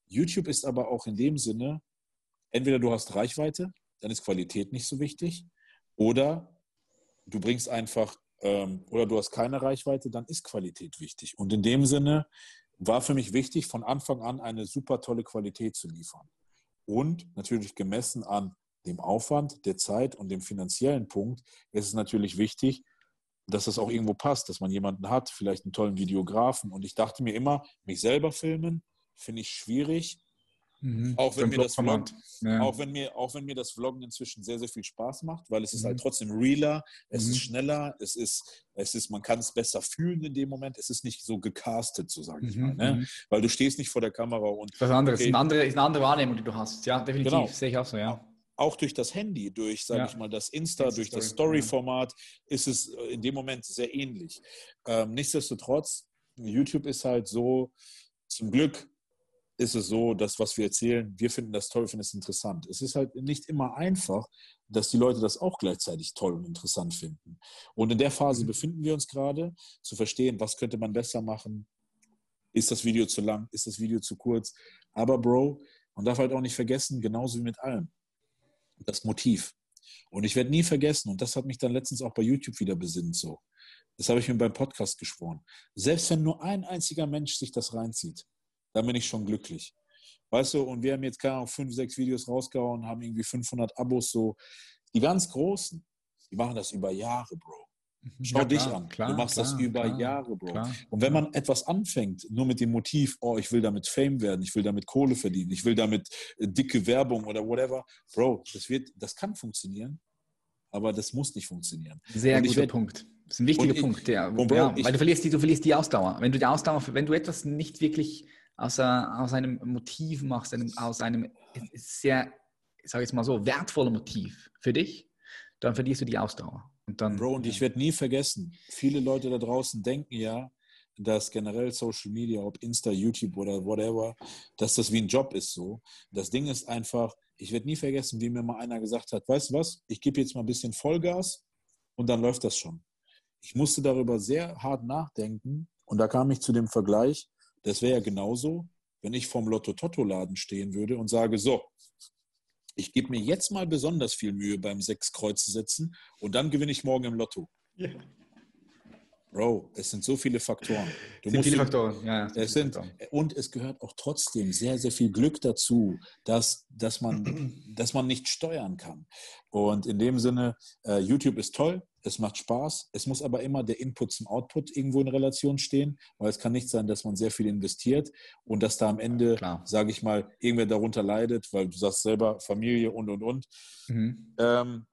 S2: YouTube ist aber auch in dem Sinne, entweder du hast Reichweite, dann ist Qualität nicht so wichtig, oder du bringst einfach ähm, oder du hast keine Reichweite, dann ist Qualität wichtig. Und in dem Sinne war für mich wichtig, von Anfang an eine super tolle Qualität zu liefern. Und natürlich gemessen an dem Aufwand, der Zeit und dem finanziellen Punkt ist es natürlich wichtig, dass es auch irgendwo passt, dass man jemanden hat, vielleicht einen tollen Videografen. Und ich dachte mir immer, mich selber filmen finde ich schwierig, Mhm. Auch, wenn mir das Vloggen, ja. auch, wenn mir, auch wenn mir das Vloggen inzwischen sehr, sehr viel Spaß macht, weil es mhm. ist halt mhm. trotzdem realer, es mhm. ist schneller, es ist, es ist, man kann es besser fühlen in dem Moment, es ist nicht so gecastet, so sage ich mhm. mal. Ne? Mhm. Weil du stehst nicht vor der Kamera und.
S1: Was anderes, okay, eine andere, ist eine andere Wahrnehmung, die du hast. Ja, definitiv, genau. sehe ich auch so, ja
S2: auch durch das Handy, durch, sage ja. ich mal, das Insta, durch das Story-Format, ist es in dem Moment sehr ähnlich. Ähm, nichtsdestotrotz, YouTube ist halt so, zum Glück ist es so, dass was wir erzählen, wir finden das toll, finden es interessant. Es ist halt nicht immer einfach, dass die Leute das auch gleichzeitig toll und interessant finden. Und in der Phase mhm. befinden wir uns gerade, zu verstehen, was könnte man besser machen. Ist das Video zu lang? Ist das Video zu kurz? Aber Bro, man darf halt auch nicht vergessen, genauso wie mit allem, das Motiv. Und ich werde nie vergessen, und das hat mich dann letztens auch bei YouTube wieder besinnt so. Das habe ich mir beim Podcast geschworen. Selbst wenn nur ein einziger Mensch sich das reinzieht, dann bin ich schon glücklich. Weißt du, und wir haben jetzt, keine Ahnung, fünf, sechs Videos rausgehauen, haben irgendwie 500 Abos so. Die ganz Großen, die machen das über Jahre, Bro. Mhm. Schau ja, dich an. Klar, du machst klar, das über Jahre, Bro. Und wenn man etwas anfängt, nur mit dem Motiv, oh, ich will damit Fame werden, ich will damit Kohle verdienen, ich will damit äh, dicke Werbung oder whatever, Bro, das wird, das kann funktionieren, aber das muss nicht funktionieren.
S1: Sehr guter werd, Punkt. Das ist ein wichtiger Punkt, ja. Bro, ja weil du verlierst, die, du verlierst die Ausdauer. Wenn du die Ausdauer, wenn du etwas nicht wirklich aus, aus einem Motiv machst, aus einem sehr, ich sage jetzt mal so, wertvollen Motiv für dich, dann verlierst du die Ausdauer.
S2: Und dann, Bro, und ich werde nie vergessen, viele Leute da draußen denken ja, dass generell Social Media, ob Insta, YouTube oder whatever, dass das wie ein Job ist so. Das Ding ist einfach, ich werde nie vergessen, wie mir mal einer gesagt hat, weißt du was, ich gebe jetzt mal ein bisschen Vollgas und dann läuft das schon. Ich musste darüber sehr hart nachdenken und da kam ich zu dem Vergleich, das wäre ja genauso, wenn ich vorm Lotto-Totto-Laden stehen würde und sage, so, ich gebe mir jetzt mal besonders viel Mühe beim sechs Kreuze setzen und dann gewinne ich morgen im Lotto. Ja. Bro, es sind so viele Faktoren.
S1: Du sind viele Faktoren, ja.
S2: ja es sind, und es gehört auch trotzdem sehr, sehr viel Glück dazu, dass, dass, man, [clears throat] dass man nicht steuern kann. Und in dem Sinne, uh, YouTube ist toll, es macht Spaß, es muss aber immer der Input zum Output irgendwo in Relation stehen, weil es kann nicht sein, dass man sehr viel investiert und dass da am Ende, sage ich mal, irgendwer darunter leidet, weil du sagst selber Familie und, und, und. Mhm. Ähm,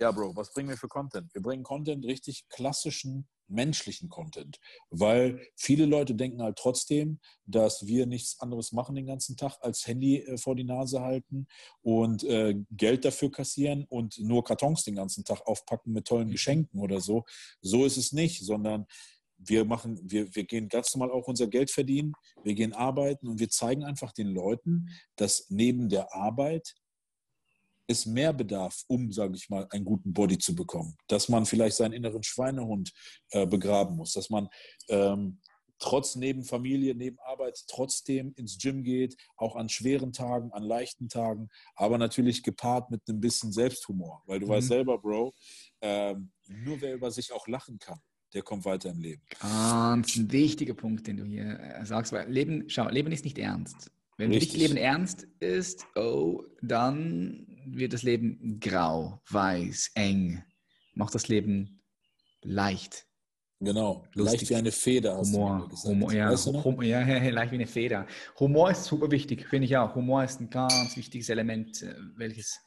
S2: ja, Bro, was bringen wir für Content? Wir bringen Content, richtig klassischen menschlichen Content, weil viele Leute denken halt trotzdem, dass wir nichts anderes machen den ganzen Tag als Handy äh, vor die Nase halten und äh, Geld dafür kassieren und nur Kartons den ganzen Tag aufpacken mit tollen mhm. Geschenken oder so. So ist es nicht, sondern wir machen, wir, wir gehen ganz normal auch unser Geld verdienen, wir gehen arbeiten und wir zeigen einfach den Leuten, dass neben der Arbeit es mehr bedarf, um, sage ich mal, einen guten Body zu bekommen. Dass man vielleicht seinen inneren Schweinehund äh, begraben muss, dass man ähm, trotz neben Familie, neben Arbeit trotzdem ins Gym geht, auch an schweren Tagen, an leichten Tagen, aber natürlich gepaart mit einem bisschen Selbsthumor. Weil du mhm. weißt selber, Bro, ähm, nur wer über sich auch lachen kann, der kommt weiter im Leben.
S1: Ganz ein wichtiger Punkt, den du hier äh, sagst, weil Leben, schau, Leben ist nicht ernst. Wenn Richtig. Leben ernst ist, oh, dann wird das Leben grau, weiß, eng. Macht das Leben leicht.
S2: Genau, lustig. leicht wie eine Feder.
S1: Humor, Humor, ja, weißt du Humor ja, leicht wie eine Feder. Humor ist super wichtig, finde ich auch. Humor ist ein ganz wichtiges Element, äh, welches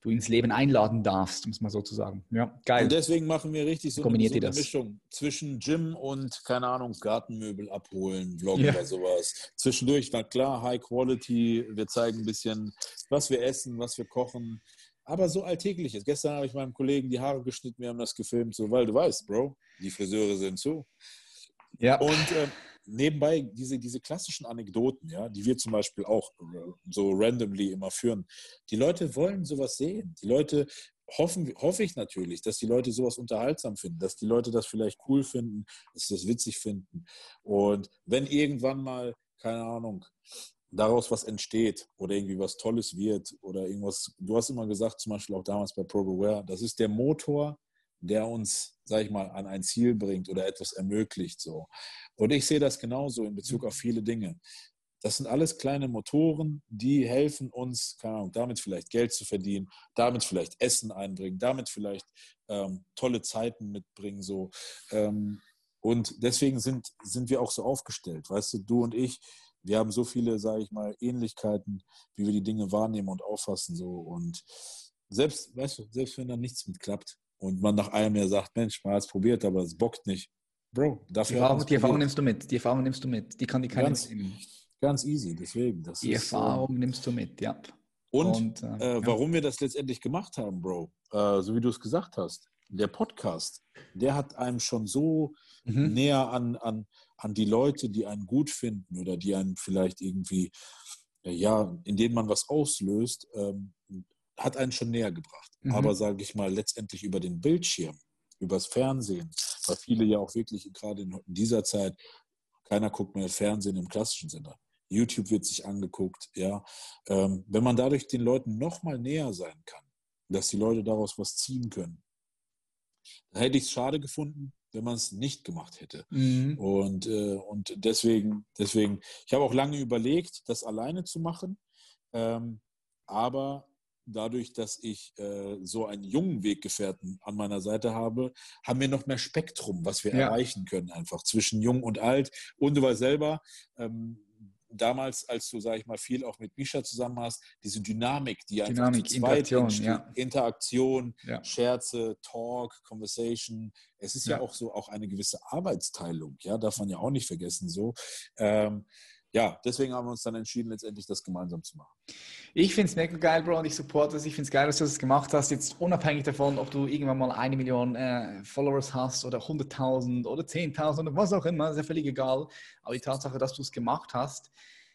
S1: du ins Leben einladen darfst, um es mal so zu sagen. Ja,
S2: geil. Und deswegen machen wir richtig so eine, so eine Mischung zwischen Gym und, keine Ahnung, Gartenmöbel abholen, Vlog ja. oder sowas. Zwischendurch, na klar, High Quality. Wir zeigen ein bisschen, was wir essen, was wir kochen. Aber so alltägliches. Gestern habe ich meinem Kollegen die Haare geschnitten, wir haben das gefilmt, so, weil du weißt, Bro, die Friseure sind zu. Ja. Und äh, nebenbei diese, diese klassischen Anekdoten, ja, die wir zum Beispiel auch äh, so randomly immer führen, die Leute wollen sowas sehen. Die Leute hoffen, hoffe ich natürlich, dass die Leute sowas unterhaltsam finden, dass die Leute das vielleicht cool finden, dass sie das witzig finden. Und wenn irgendwann mal, keine Ahnung, daraus was entsteht oder irgendwie was Tolles wird oder irgendwas, du hast immer gesagt, zum Beispiel auch damals bei ProBeware, das ist der Motor, der uns, sag ich mal, an ein Ziel bringt oder etwas ermöglicht. So. Und ich sehe das genauso in Bezug auf viele Dinge. Das sind alles kleine Motoren, die helfen uns, keine Ahnung, damit vielleicht Geld zu verdienen, damit vielleicht Essen einbringen, damit vielleicht ähm, tolle Zeiten mitbringen. So. Ähm, und deswegen sind, sind wir auch so aufgestellt. Weißt du, du und ich, wir haben so viele, sage ich mal, Ähnlichkeiten, wie wir die Dinge wahrnehmen und auffassen. So. Und selbst, weißt du, selbst wenn da nichts mit klappt und man nach einem Jahr sagt, Mensch, man hat es probiert, aber es bockt nicht,
S1: Bro, dafür. Die Erfahrung, die Erfahrung nimmst du mit. Die Erfahrung nimmst du mit. Die kann die keiner
S2: ganz, Ganz easy, deswegen.
S1: die ist, Erfahrung äh, nimmst du mit, ja.
S2: Und, und äh, äh, warum wir das letztendlich gemacht haben, Bro, äh, so wie du es gesagt hast, der Podcast, der hat einem schon so mhm. näher an, an, an die Leute, die einen gut finden oder die einen vielleicht irgendwie, äh, ja, in denen man was auslöst, ähm, hat einen schon näher gebracht. Mhm. Aber sage ich mal, letztendlich über den Bildschirm, übers Fernsehen, weil viele ja auch wirklich gerade in dieser Zeit, keiner guckt mehr Fernsehen im klassischen Sinne. YouTube wird sich angeguckt, ja. Ähm, wenn man dadurch den Leuten noch mal näher sein kann, dass die Leute daraus was ziehen können, dann hätte ich es schade gefunden, wenn man es nicht gemacht hätte. Mhm. Und, äh, und deswegen, deswegen, ich habe auch lange überlegt, das alleine zu machen. Ähm, aber dadurch, dass ich äh, so einen jungen Weggefährten an meiner Seite habe, haben wir noch mehr Spektrum, was wir ja. erreichen können, einfach zwischen jung und alt. Und du weißt selber, ähm, damals, als du, sag ich mal, viel auch mit Misha zusammen hast, diese Dynamik, die
S1: Dynamik, einfach Interaktion,
S2: ja. Interaktion ja. Scherze, Talk, Conversation. Es ist ja. ja. auch so auch eine gewisse Arbeitsteilung, ja, darf man ja auch nicht vergessen so. Ähm, ja, deswegen haben wir uns dann entschieden, letztendlich das gemeinsam zu machen.
S1: Ich finde es mega geil, Bro, und ich supporte es. Ich finde es geil, dass du das gemacht hast. Jetzt unabhängig davon, ob du irgendwann mal eine Million äh, Followers hast oder 100.000 oder 10.000 oder was auch immer, ist ja völlig egal. Aber die Tatsache, dass du es gemacht hast,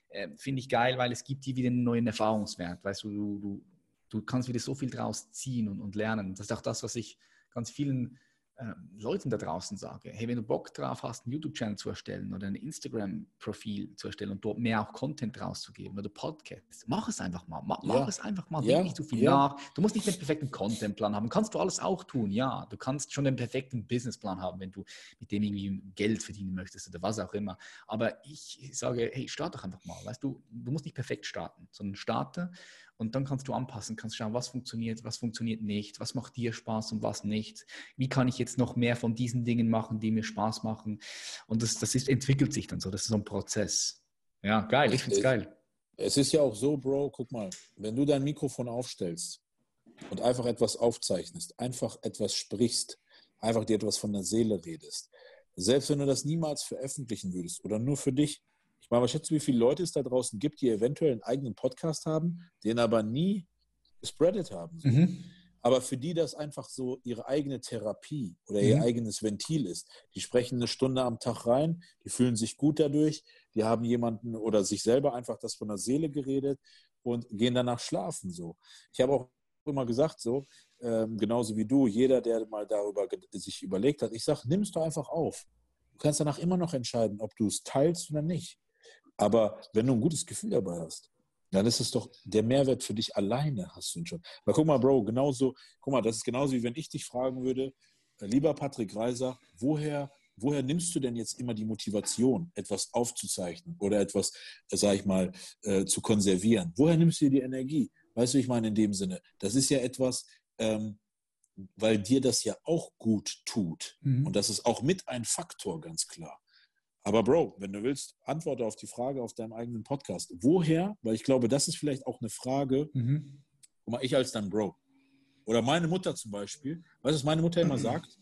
S1: äh, finde ich geil, weil es gibt dir wieder einen neuen Erfahrungswert. Weißt du, du, du, du kannst wieder so viel draus ziehen und, und lernen. Das ist auch das, was ich ganz vielen ähm, Leuten da draußen sage, hey, wenn du Bock drauf hast, einen YouTube-Channel zu erstellen oder ein Instagram-Profil zu erstellen und dort mehr auch Content rauszugeben oder Podcasts, mach es einfach mal. Mach, ja. es einfach mal. Ja. nicht zu viel ja. nach. Du musst nicht den perfekten Content-Plan haben. Kannst du alles auch tun, ja. Du kannst schon den perfekten Businessplan haben, wenn du mit dem irgendwie Geld verdienen möchtest oder was auch immer. Aber ich sage, hey, starte doch einfach mal. Weißt du, du musst nicht perfekt starten, sondern starte und dann kannst du anpassen, kannst schauen, was funktioniert, was funktioniert nicht, was macht dir Spaß und was nicht. Wie kann ich jetzt noch mehr von diesen Dingen machen, die mir Spaß machen? Und das, das ist, entwickelt sich dann so. Das ist so ein Prozess. Ja, geil. Ich finde es geil.
S2: Es ist ja auch so, Bro, guck mal, wenn du dein Mikrofon aufstellst und einfach etwas aufzeichnest, einfach etwas sprichst, einfach dir etwas von der Seele redest, selbst wenn du das niemals veröffentlichen würdest oder nur für dich, ich meine, was schätzt du, wie viele Leute es da draußen gibt, die eventuell einen eigenen Podcast haben, den aber nie gespreadet haben? Mhm. Aber für die das einfach so ihre eigene Therapie oder ihr mhm. eigenes Ventil ist. Die sprechen eine Stunde am Tag rein, die fühlen sich gut dadurch, die haben jemanden oder sich selber einfach das von der Seele geredet und gehen danach schlafen. So. Ich habe auch immer gesagt, so, ähm, genauso wie du, jeder, der mal darüber sich überlegt hat, ich sage, nimm es doch einfach auf. Du kannst danach immer noch entscheiden, ob du es teilst oder nicht. Aber wenn du ein gutes Gefühl dabei hast, dann ist es doch der Mehrwert für dich alleine, hast du ihn schon. Weil guck mal, Bro, genauso, guck mal, das ist genauso wie wenn ich dich fragen würde, äh, lieber Patrick Reiser, woher, woher nimmst du denn jetzt immer die Motivation, etwas aufzuzeichnen oder etwas, äh, sag ich mal, äh, zu konservieren? Woher nimmst du dir die Energie? Weißt du, ich meine in dem Sinne, das ist ja etwas, ähm, weil dir das ja auch gut tut. Mhm. Und das ist auch mit ein Faktor, ganz klar. Aber Bro, wenn du willst, antworte auf die Frage auf deinem eigenen Podcast. Woher? Weil ich glaube, das ist vielleicht auch eine Frage. Mhm. Guck mal, ich als dein Bro. Oder meine Mutter zum Beispiel. Weißt du, was meine Mutter immer sagt?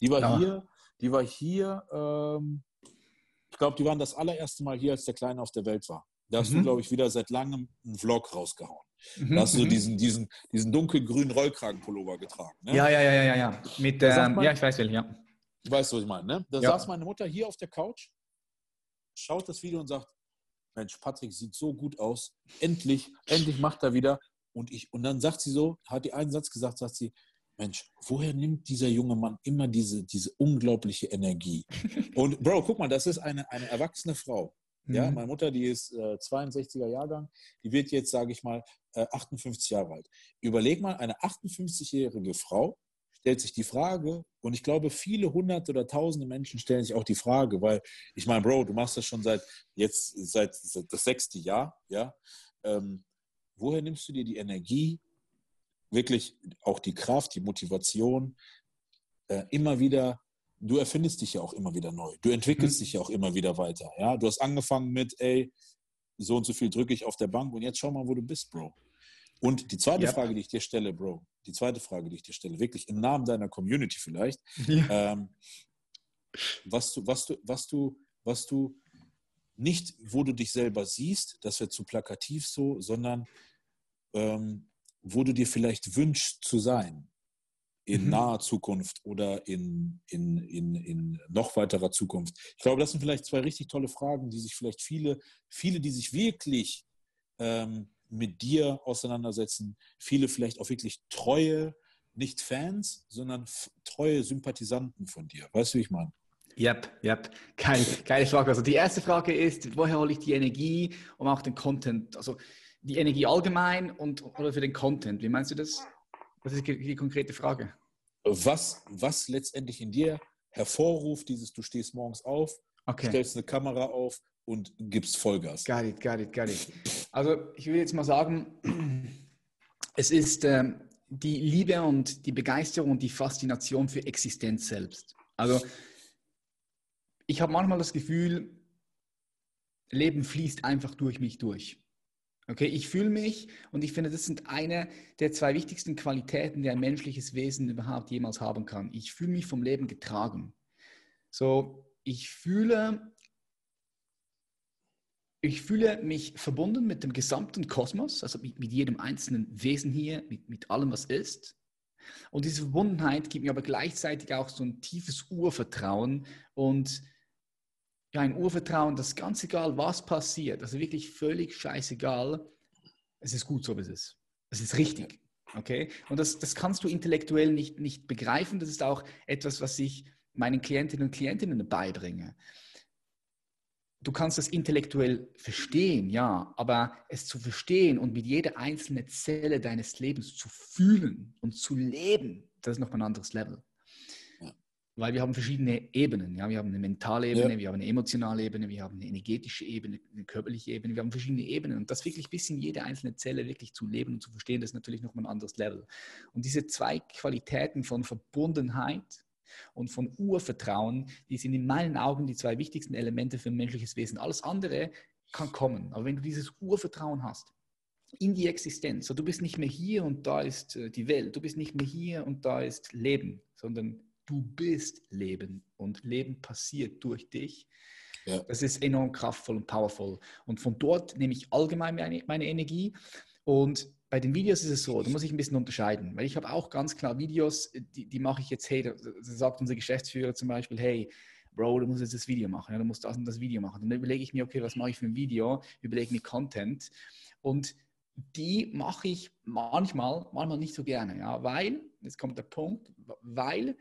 S2: Die war ja. hier, die war hier, ähm, ich glaube, die waren das allererste Mal hier, als der Kleine auf der Welt war. Da hast mhm. du, glaube ich, wieder seit langem einen Vlog rausgehauen. Mhm. Da hast du mhm. diesen, diesen, diesen dunkelgrünen Rollkragenpullover getragen.
S1: Ne? Ja, ja, ja, ja, ja. Mit, ähm, ja, ich weiß welchen, ja.
S2: Du weißt, was ich meine, ne? Da ja. saß meine Mutter hier auf der Couch, schaut das Video und sagt, Mensch, Patrick sieht so gut aus. Endlich, endlich macht er wieder. Und, ich, und dann sagt sie so, hat die einen Satz gesagt, sagt sie, Mensch, woher nimmt dieser junge Mann immer diese, diese unglaubliche Energie? [laughs] Und Bro, guck mal, das ist eine, eine erwachsene Frau. Ja, mhm. meine Mutter, die ist äh, 62er Jahrgang, die wird jetzt, sage ich mal, äh, 58 Jahre alt. Überleg mal, eine 58-jährige Frau stellt sich die Frage, und ich glaube, viele hunderte oder tausende Menschen stellen sich auch die Frage, weil ich meine, Bro, du machst das schon seit jetzt, seit, seit das sechste Jahr, ja. Ähm, woher nimmst du dir die Energie, wirklich auch die Kraft, die Motivation, äh, immer wieder, du erfindest dich ja auch immer wieder neu, du entwickelst mhm. dich ja auch immer wieder weiter, ja. Du hast angefangen mit, ey, so und so viel drücke ich auf der Bank und jetzt schau mal, wo du bist, Bro. Und die zweite yep. Frage, die ich dir stelle, Bro, die zweite Frage, die ich dir stelle, wirklich im Namen deiner Community vielleicht, [laughs] ja. ähm, was du, was du, was du, was du nicht, wo du dich selber siehst, das wird zu plakativ so, sondern ähm, wo du dir vielleicht wünschst zu sein in mhm. naher Zukunft oder in, in, in, in noch weiterer Zukunft. Ich glaube, das sind vielleicht zwei richtig tolle Fragen, die sich vielleicht viele, viele, die sich wirklich ähm, mit dir auseinandersetzen. Viele vielleicht auch wirklich treue, nicht Fans, sondern treue Sympathisanten von dir. Weißt du, wie ich meine?
S1: Yep, yep. Geil, geile Frage. Also die erste Frage ist, woher hole ich die Energie, um auch den Content, also die Energie allgemein und oder für den Content? Wie meinst du das? Das ist die, die konkrete Frage.
S2: Was, was letztendlich in dir hervorruft, dieses, du stehst morgens auf, okay. stellst eine Kamera auf und gibst Vollgas.
S1: Got it, got it, got it. Also ich will jetzt mal sagen, [clears throat] es ist äh, die Liebe und die Begeisterung und die Faszination für Existenz selbst. Also ich habe manchmal das Gefühl, Leben fließt einfach durch mich durch. Okay, ich fühle mich und ich finde, das sind eine der zwei wichtigsten Qualitäten, die ein menschliches Wesen überhaupt jemals haben kann. Ich fühle mich vom Leben getragen. So, ich fühle, ich fühle mich verbunden mit dem gesamten Kosmos, also mit, mit jedem einzelnen Wesen hier, mit, mit allem, was ist. Und diese Verbundenheit gibt mir aber gleichzeitig auch so ein tiefes Urvertrauen und ja, ein Urvertrauen, dass ganz egal, was passiert, also wirklich völlig scheißegal, es ist gut so, wie es ist. Es ist richtig. Okay? Und das, das kannst du intellektuell nicht, nicht begreifen. Das ist auch etwas, was ich meinen Klientinnen und Klientinnen beibringe. Du kannst das intellektuell verstehen, ja, aber es zu verstehen und mit jeder einzelnen Zelle deines Lebens zu fühlen und zu leben, das ist noch ein anderes Level weil wir haben verschiedene Ebenen. Ja? Wir haben eine mentale Ebene, ja. wir haben eine emotionale Ebene, wir haben eine energetische Ebene, eine körperliche Ebene, wir haben verschiedene Ebenen. Und das wirklich bis in jede einzelne Zelle wirklich zu leben und zu verstehen, das ist natürlich nochmal ein anderes Level. Und diese zwei Qualitäten von Verbundenheit und von Urvertrauen, die sind in meinen Augen die zwei wichtigsten Elemente für ein menschliches Wesen. Alles andere kann kommen. Aber wenn du dieses Urvertrauen hast, in die Existenz. So, du bist nicht mehr hier und da ist äh, die Welt. Du bist nicht mehr hier und da ist Leben, sondern du bist Leben und Leben passiert durch dich. Ja. Das ist enorm kraftvoll und powerful. Und von dort nehme ich allgemein meine, meine Energie. Und bei den Videos ist es so, da muss ich ein bisschen unterscheiden, weil ich habe auch ganz klar Videos, die, die mache ich jetzt, hey, da, sagt unser Geschäftsführer zum Beispiel, hey, Bro, du musst jetzt das Video machen, ja, du musst das und das Video machen. Und dann überlege ich mir, okay, was mache ich für ein Video, überlege mir Content und die mache ich manchmal, manchmal nicht so gerne, ja, weil, jetzt kommt der Punkt, weil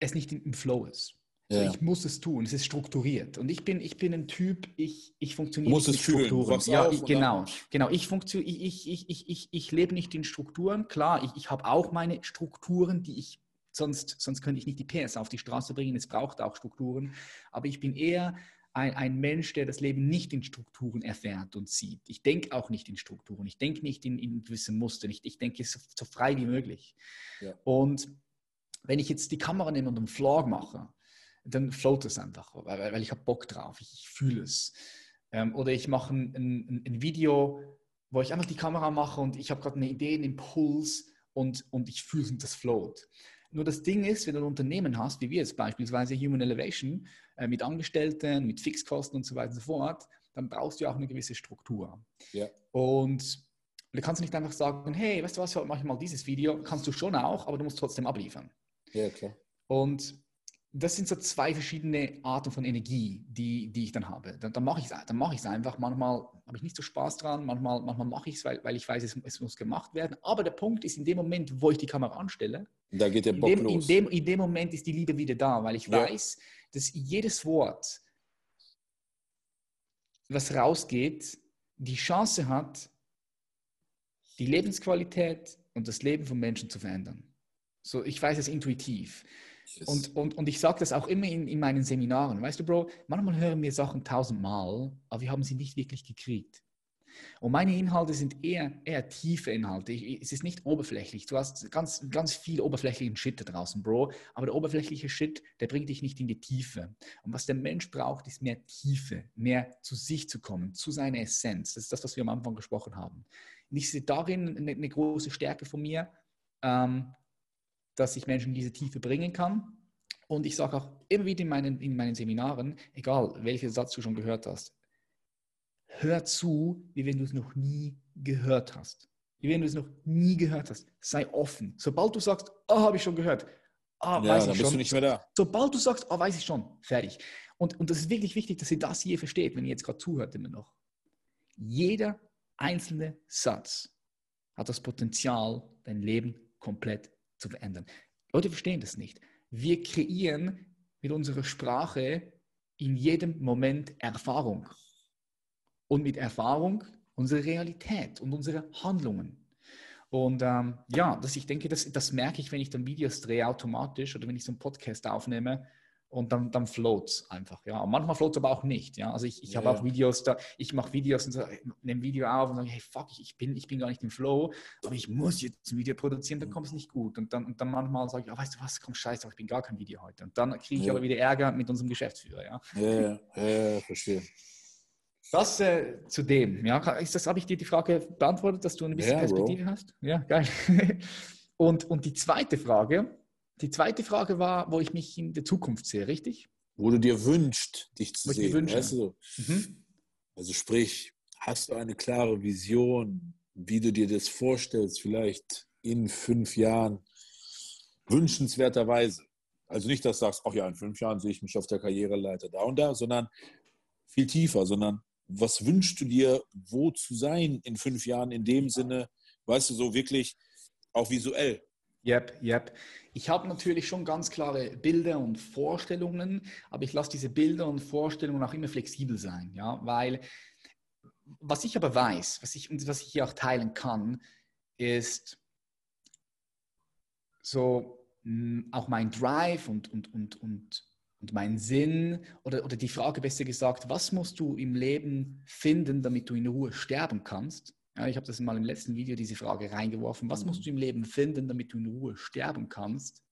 S1: es nicht im Flow ist. Ja. Ich muss es tun, es ist strukturiert. Und ich bin, ich bin ein Typ, ich, ich funktioniere
S2: nicht mit Strukturen.
S1: Ja, ich, genau, genau. Ich, funktio ich, ich, ich, ich, ich lebe nicht in Strukturen. Klar, ich, ich habe auch meine Strukturen, die ich, sonst, sonst könnte ich nicht die PS auf die Straße bringen. Es braucht auch Strukturen. Aber ich bin eher ein, ein Mensch, der das Leben nicht in Strukturen erfährt und sieht. Ich denke auch nicht in Strukturen. Ich denke nicht in, in gewissen Mustern. Ich, ich denke so, so frei wie möglich. Ja. Und wenn ich jetzt die Kamera nehme und einen Vlog mache, dann float es einfach, weil, weil ich habe Bock drauf, ich, ich fühle es. Ähm, oder ich mache ein, ein, ein, Video, wo ich einfach die Kamera mache und ich habe gerade eine Idee, einen Impuls und, und ich fühle es das float. Nur das Ding ist, wenn du ein Unternehmen hast, wie wir jetzt beispielsweise Human Elevation, äh, mit Angestellten, mit Fixkosten und so weiter und so fort, dann brauchst du auch eine gewisse Struktur. Ja. Und du kannst nicht einfach sagen, hey, weißt du was, mach ich mal dieses Video. Kannst du schon auch, aber du musst trotzdem abliefern.
S2: Ja, klar.
S1: Und das sind so zwei verschiedene Arten von Energie, die, die ich dann habe. Dann, dann mache ich es mach einfach. Manchmal habe ich nicht so Spaß dran, manchmal, manchmal mache ich es, weil, weil ich weiß, es, es, muss gemacht werden. Aber der Punkt ist, in dem Moment, wo ich die Kamera anstelle,
S2: da geht der Bock
S1: in dem,
S2: los.
S1: In dem, in dem Moment ist die Liebe wieder da, weil ich ja. weiß, dass jedes Wort, was rausgeht, die Chance hat, die Lebensqualität und das Leben von Menschen zu verändern. So, ich weiß es intuitiv. Und, und, und ich sage das auch immer in, in meinen Seminaren. Weißt du, Bro, manchmal hören wir Sachen tausendmal, aber wir haben sie nicht wirklich gekriegt. Und meine Inhalte sind eher, eher tiefe Inhalte. Ich, es ist nicht oberflächlich. Du hast ganz, ganz viel oberflächlichen Shit da draußen, Bro. Aber der oberflächliche Shit, der bringt dich nicht in die Tiefe. Und was der Mensch braucht, ist mehr Tiefe, mehr zu sich zu kommen, zu seiner Essenz. Das ist das, was wir am Anfang gesprochen haben. Und ich sehe darin eine, eine große Stärke von mir. Ähm, dass ich Menschen in diese Tiefe bringen kann. Und ich sage auch immer wieder in meinen, in meinen Seminaren, egal welchen Satz du schon gehört hast, hör zu, wie wenn du es noch nie gehört hast. Wie wenn du es noch nie gehört hast. Sei offen. Sobald du sagst, oh, habe ich schon gehört,
S2: ah, ja, weiß ich schon. Du nicht mehr da.
S1: Sobald du sagst, oh, weiß ich schon, fertig. Und, und das ist wirklich wichtig, dass ihr das hier versteht, wenn ihr jetzt gerade zuhört immer noch. Jeder einzelne Satz hat das Potenzial, dein Leben komplett zu verändern. Leute verstehen das nicht. Wir kreieren mit unserer Sprache in jedem Moment Erfahrung. Und mit Erfahrung unsere Realität und unsere Handlungen. Und ähm, ja, das, ich denke, das, das merke ich, wenn ich dann Videos drehe automatisch oder wenn ich so einen Podcast aufnehme und dann, dann float es einfach. Ja. Und manchmal float es aber auch nicht. Ja. Also ich, ich ja, habe auch Videos, da, ich mache Videos und so, nehme Video auf und sage, hey fuck, ich, bin, ich bin gar nicht im Flow, aber ich muss jetzt ein Video produzieren, dann kommt es nicht gut. Und dann, und dann manchmal sage ich, oh, weißt du was, komm scheiße, ich bin gar kein Video heute. Und dann kriege ich ja. aber wieder Ärger mit unserem Geschäftsführer. Ja,
S2: ja, ja, ja verstehe.
S1: Das äh, zu dem, ja, ist das, habe ich dir die Frage beantwortet, dass du eine bisschen Perspektive Bro. hast? Ja, geil. [laughs] Und, und die zweite Frage, die zweite Frage war, wo ich mich in der Zukunft sehe, richtig?
S2: Wo du dir wünschst, dich zu wo sehen. Weißt du? Mhm. Also sprich, hast du eine klare Vision, wie du dir das vorstellst, vielleicht in fünf Jahren, wünschenswerterweise. Also nicht, dass du sagst, ach ja, in fünf Jahren sehe ich mich auf der Karriereleiter da und da, sondern viel tiefer, sondern was wünschst du dir, wo zu sein in fünf Jahren in dem Sinne, weißt du, so wirklich auch visuell.
S1: Yep, yep. Ich habe natürlich schon ganz klare Bilder und Vorstellungen, aber ich lasse diese Bilder und Vorstellungen auch immer flexibel sein, ja, weil was ich aber weiß, was ich, was ich hier auch teilen kann, ist so hm, auch mein Drive und, und, und, und, und mein Sinn oder, oder die Frage besser gesagt, was musst du im Leben finden, damit du in Ruhe sterben kannst? Ja, ich habe das mal im letzten Video diese Frage reingeworfen. Was musst mhm. du im Leben finden, damit du in Ruhe sterben kannst?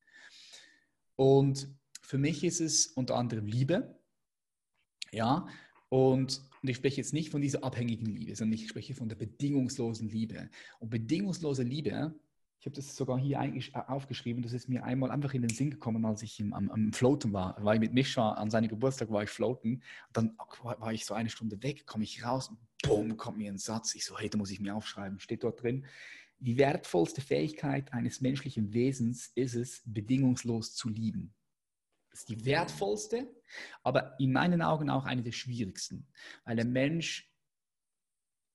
S1: Und für mich ist es unter anderem Liebe. Ja, und, und ich spreche jetzt nicht von dieser abhängigen Liebe, sondern ich spreche von der bedingungslosen Liebe. Und bedingungslose Liebe ich habe das sogar hier äh, aufgeschrieben, das ist mir einmal einfach in den Sinn gekommen, als ich im, am, am Floaten war. Ich mit Mischa, an seinem Geburtstag war ich floaten. dann war ich so eine Stunde weg, komme ich raus und boom, kommt mir ein Satz. Ich so, hey, da muss ich mir aufschreiben. Steht dort drin, die wertvollste Fähigkeit eines menschlichen Wesens ist es, bedingungslos zu lieben. Das ist die wertvollste, aber in meinen Augen auch eine der schwierigsten. Weil der Mensch,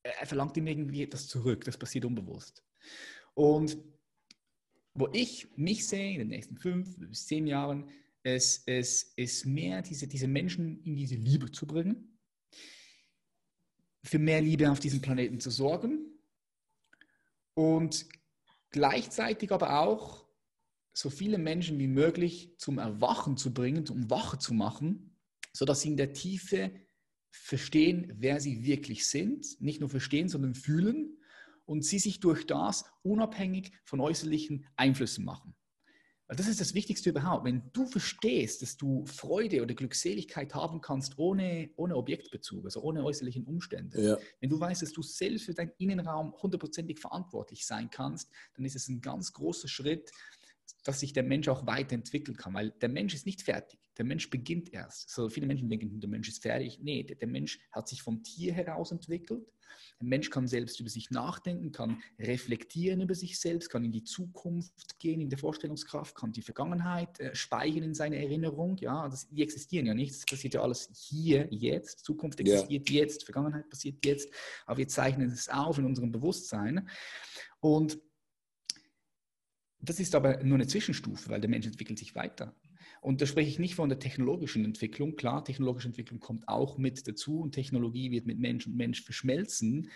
S1: er verlangt ihm irgendwie etwas zurück, das passiert unbewusst. Und wo ich mich sehe in den nächsten fünf bis zehn Jahren, ist, ist, ist mehr diese, diese Menschen in diese Liebe zu bringen, für mehr Liebe auf diesem Planeten zu sorgen und gleichzeitig aber auch so viele Menschen wie möglich zum Erwachen zu bringen, um Wache zu machen, sodass sie in der Tiefe verstehen, wer sie wirklich sind, nicht nur verstehen, sondern fühlen und sie sich durch das unabhängig von äußerlichen Einflüssen machen. Weil das ist das Wichtigste überhaupt. Wenn du verstehst, dass du Freude oder Glückseligkeit haben kannst ohne, ohne Objektbezug, also ohne äußerlichen Umstände, ja. wenn du weißt, dass du selbst für deinen Innenraum hundertprozentig verantwortlich sein kannst, dann ist es ein ganz großer Schritt, dass sich der Mensch auch weiterentwickeln kann, weil der Mensch ist nicht fertig. Der Mensch beginnt erst. So viele Menschen denken, der Mensch ist fertig. Nee, der, der Mensch hat sich vom Tier heraus entwickelt. Der Mensch kann selbst über sich nachdenken, kann reflektieren über sich selbst, kann in die Zukunft gehen, in der Vorstellungskraft, kann die Vergangenheit äh, speichern in seine Erinnerung. Ja, das, die existieren ja nicht. Das passiert ja alles hier, jetzt. Zukunft existiert ja. jetzt, Vergangenheit passiert jetzt. Aber wir zeichnen es auf in unserem Bewusstsein. Und das ist aber nur eine Zwischenstufe, weil der Mensch entwickelt sich weiter. Und da spreche ich nicht von der technologischen Entwicklung. Klar, technologische Entwicklung kommt auch mit dazu und Technologie wird mit Mensch und Mensch verschmelzen.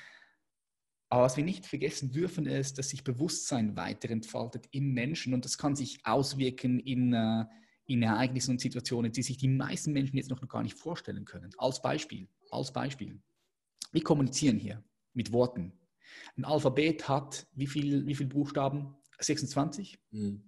S1: Aber was wir nicht vergessen dürfen, ist, dass sich Bewusstsein weiterentfaltet im Menschen und das kann sich auswirken in, äh, in Ereignissen und Situationen, die sich die meisten Menschen jetzt noch gar nicht vorstellen können. Als Beispiel, als Beispiel. Wir kommunizieren hier mit Worten. Ein Alphabet hat wie viele wie viel Buchstaben? 26? Mhm.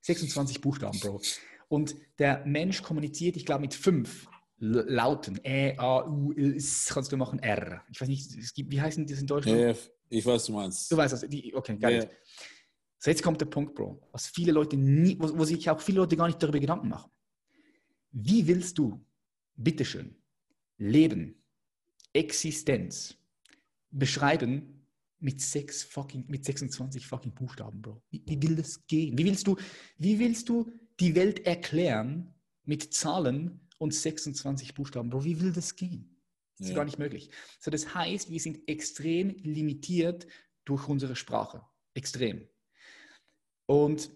S1: 26 Buchstaben, Bro. [laughs] Und der Mensch kommuniziert, ich glaube, mit fünf Lauten. Ä, A, U, L, S, kannst du machen R. Ich weiß nicht, es gibt, wie heißen die in Deutschland?
S2: Ja, ich weiß, du meinst.
S1: Du weißt das. Die, okay, geil. Ja. So, jetzt kommt der Punkt, Bro. Was viele Leute nie, wo, wo sich auch viele Leute gar nicht darüber Gedanken machen. Wie willst du, bitteschön, Leben, Existenz beschreiben, mit sechs fucking, mit 26 fucking Buchstaben, Bro. Wie, wie, will das gehen? Wie willst du, wie willst du die Welt erklären mit Zahlen und 26 Buchstaben, Bro? Wie will das gehen? Das ist ja. gar nicht möglich. So, das heißt, wir sind extrem limitiert durch unsere Sprache. Extrem. Und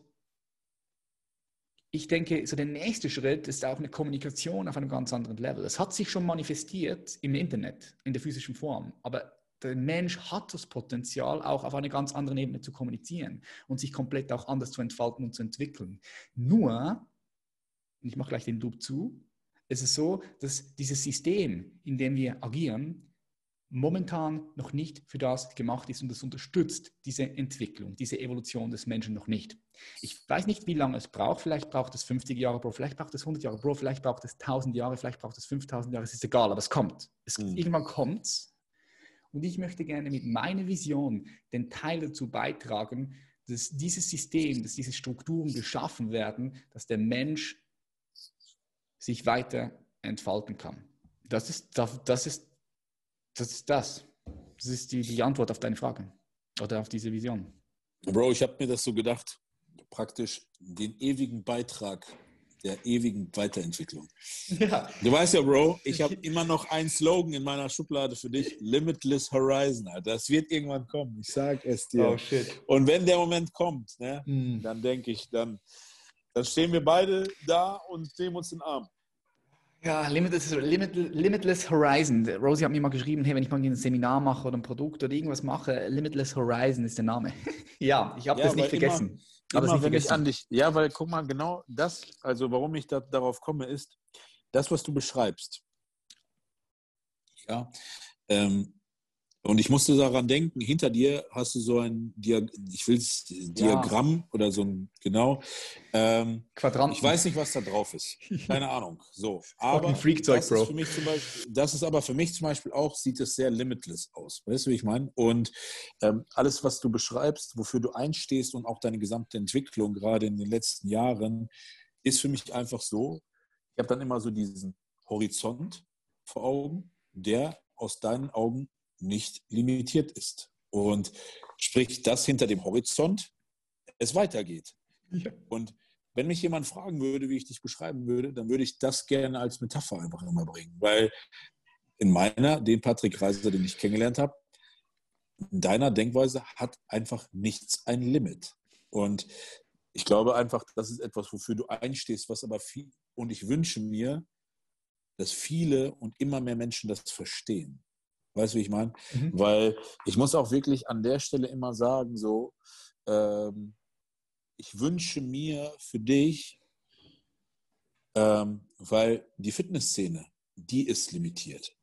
S1: ich denke, so der nächste Schritt ist auch eine Kommunikation auf einem ganz anderen Level. Es hat sich schon manifestiert im Internet, in der physischen Form, aber der Mensch hat das Potenzial, auch auf einer ganz anderen Ebene zu kommunizieren und sich komplett auch anders zu entfalten und zu entwickeln. Nur, ich mache gleich den Loop zu, es ist so, dass dieses System, in dem wir agieren, momentan noch nicht für das gemacht ist und das unterstützt diese Entwicklung, diese Evolution des Menschen noch nicht. Ich weiß nicht, wie lange es braucht. Vielleicht braucht es 50 Jahre, Bro. Vielleicht braucht es 100 Jahre, Bro. Vielleicht braucht es 1000 Jahre. Vielleicht braucht es 5000 Jahre. Es ist egal, aber es kommt. Es, mhm. Irgendwann kommt es. Und ich möchte gerne mit meiner Vision den Teil dazu beitragen, dass dieses System, dass diese Strukturen geschaffen werden, dass der Mensch sich weiter entfalten kann. Das ist das. Ist, das, ist das. das ist die, die Antwort auf deine Frage oder auf diese Vision.
S2: Bro, ich habe mir das so gedacht, praktisch den ewigen Beitrag der ewigen Weiterentwicklung. Ja. Du weißt ja, Bro, ich habe [laughs] immer noch einen Slogan in meiner Schublade für dich: Limitless Horizon. Das wird irgendwann kommen. Ich sage es dir. Oh, shit. Und wenn der Moment kommt, ne, mm. dann denke ich, dann, dann stehen wir beide da und nehmen uns den Arm.
S1: Ja, Limitless, Limit, Limitless Horizon. Rosie hat mir mal geschrieben, hey, wenn ich mal ein Seminar mache oder ein Produkt oder irgendwas mache, Limitless Horizon ist der Name. [laughs] ja, ich habe ja, das nicht vergessen.
S2: Immer, aber immer, wenn ich an dich, ja, weil guck mal, genau das, also warum ich da, darauf komme, ist, das, was du beschreibst. Ja, ähm, und ich musste daran denken, hinter dir hast du so ein Dia ich will's, Diagramm ja. oder so ein, genau. Ähm, Quadranten. Ich weiß nicht, was da drauf ist. [laughs] Keine Ahnung. So. Aber Freakzeug, das, Bro. Ist für mich zum Beispiel, das ist aber für mich zum Beispiel auch, sieht es sehr limitless aus. Weißt du, wie ich meine? Und ähm, alles, was du beschreibst, wofür du einstehst und auch deine gesamte Entwicklung, gerade in den letzten Jahren, ist für mich einfach so. Ich habe dann immer so diesen Horizont vor Augen, der aus deinen Augen nicht limitiert ist. Und sprich, dass hinter dem Horizont es weitergeht. Ja. Und wenn mich jemand fragen würde, wie ich dich beschreiben würde, dann würde ich das gerne als Metapher einfach immer bringen. Weil in meiner, den Patrick Reiser, den ich kennengelernt habe, in deiner Denkweise hat einfach nichts ein Limit. Und ich glaube einfach, das ist etwas, wofür du einstehst, was aber viel, und ich wünsche mir, dass viele und immer mehr Menschen das verstehen. Weißt du, wie ich meine? Mhm. Weil ich muss auch wirklich an der Stelle immer sagen, so, ähm, ich wünsche mir für dich, ähm, weil die Fitnessszene, die ist limitiert.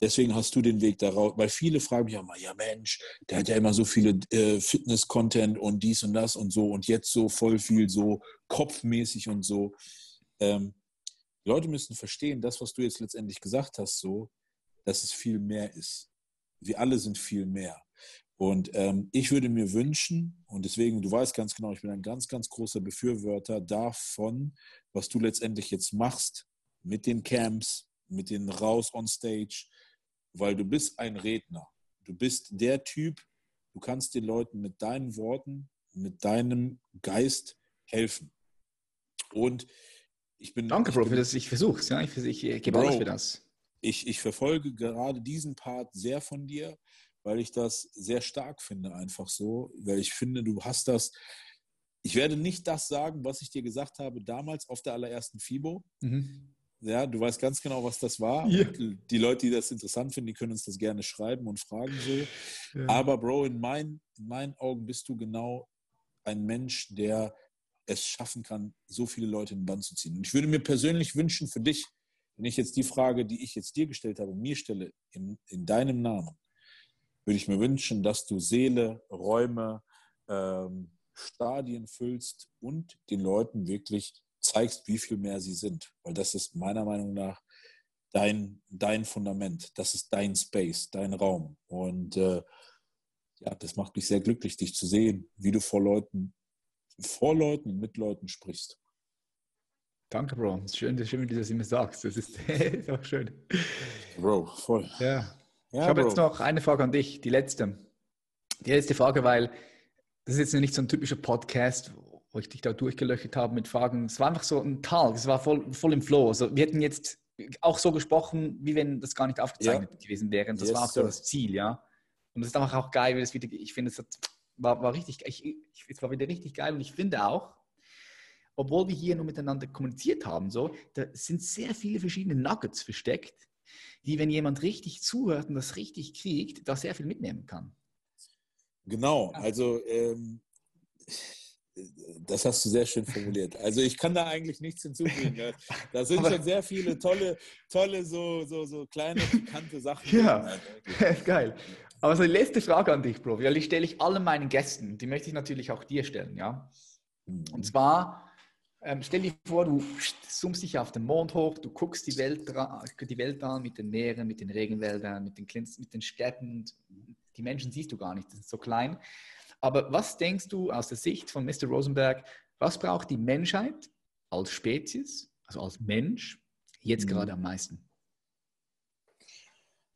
S2: Deswegen hast du den Weg daraus, weil viele fragen mich auch mal, ja Mensch, der hat ja immer so viele äh, Fitness-Content und dies und das und so und jetzt so voll viel so kopfmäßig und so. Ähm, Leute müssen verstehen, das, was du jetzt letztendlich gesagt hast, so, dass es viel mehr ist. Wir alle sind viel mehr. Und ähm, ich würde mir wünschen, und deswegen, du weißt ganz genau, ich bin ein ganz, ganz großer Befürworter davon, was du letztendlich jetzt machst mit den Camps, mit den Raus on Stage, weil du bist ein Redner. Du bist der Typ, du kannst den Leuten mit deinen Worten, mit deinem Geist helfen. Und ich bin.
S1: Danke,
S2: Bro,
S1: für das. Ich versuche es. Ja? Ich, ich, ich gebe alles für das
S2: ich, ich verfolge gerade diesen Part sehr von dir, weil ich das sehr stark finde, einfach so. Weil ich finde, du hast das. Ich werde nicht das sagen, was ich dir gesagt habe damals auf der allerersten FIBO. Mhm. Ja, du weißt ganz genau, was das war. Ja. Die Leute, die das interessant finden, die können uns das gerne schreiben und fragen so. Ja. Aber Bro, in, mein, in meinen Augen bist du genau ein Mensch, der es schaffen kann, so viele Leute in den Bann zu ziehen. Und ich würde mir persönlich wünschen für dich, ich jetzt die Frage, die ich jetzt dir gestellt habe, mir stelle, in, in deinem Namen, würde ich mir wünschen, dass du Seele, Räume, ähm, Stadien füllst und den Leuten wirklich zeigst, wie viel mehr sie sind. Weil das ist meiner Meinung nach dein, dein Fundament. Das ist dein Space, dein Raum. Und äh, ja, das macht mich sehr glücklich, dich zu sehen, wie du vor Leuten, vor Leuten und mit Leuten sprichst.
S1: Danke, Bro. Es schön, schön, wie du das immer sagst. Das ist, [laughs] ist auch schön.
S2: Bro, voll.
S1: Ja. ja ich habe jetzt noch eine Frage an dich, die letzte. Die letzte Frage, weil das ist jetzt nicht so ein typischer Podcast, wo ich dich da durchgelöchert habe mit Fragen. Es war einfach so ein Tag, es war voll, voll im Flow. Also wir hätten jetzt auch so gesprochen, wie wenn das gar nicht aufgezeichnet ja. gewesen wäre. Und das yes, war auch so das Ziel, ja. Und das ist einfach auch geil, wie das wieder, ich finde, es war, war richtig, ich, ich, es war wieder richtig geil und ich finde auch, obwohl wir hier nur miteinander kommuniziert haben, so, da sind sehr viele verschiedene Nuggets versteckt, die, wenn jemand richtig zuhört und das richtig kriegt, da sehr viel mitnehmen kann.
S2: Genau, also ähm, das hast du sehr schön formuliert. Also ich kann da eigentlich nichts hinzufügen. Da sind Aber, schon sehr viele tolle, tolle, so, so, so kleine, bekannte Sachen.
S1: Ja, drin, [laughs] geil. Aber so die letzte Frage an dich, Bro, weil die stelle ich allen meinen Gästen. Die möchte ich natürlich auch dir stellen, ja. Und mhm. zwar, ähm, stell dir vor, du zoomst dich auf den Mond hoch, du guckst die Welt, die Welt an mit den Meeren, mit den Regenwäldern, mit den, mit den Städten. Die Menschen siehst du gar nicht, das ist so klein. Aber was denkst du aus der Sicht von Mr. Rosenberg, was braucht die Menschheit als Spezies, also als Mensch, jetzt mhm. gerade am meisten?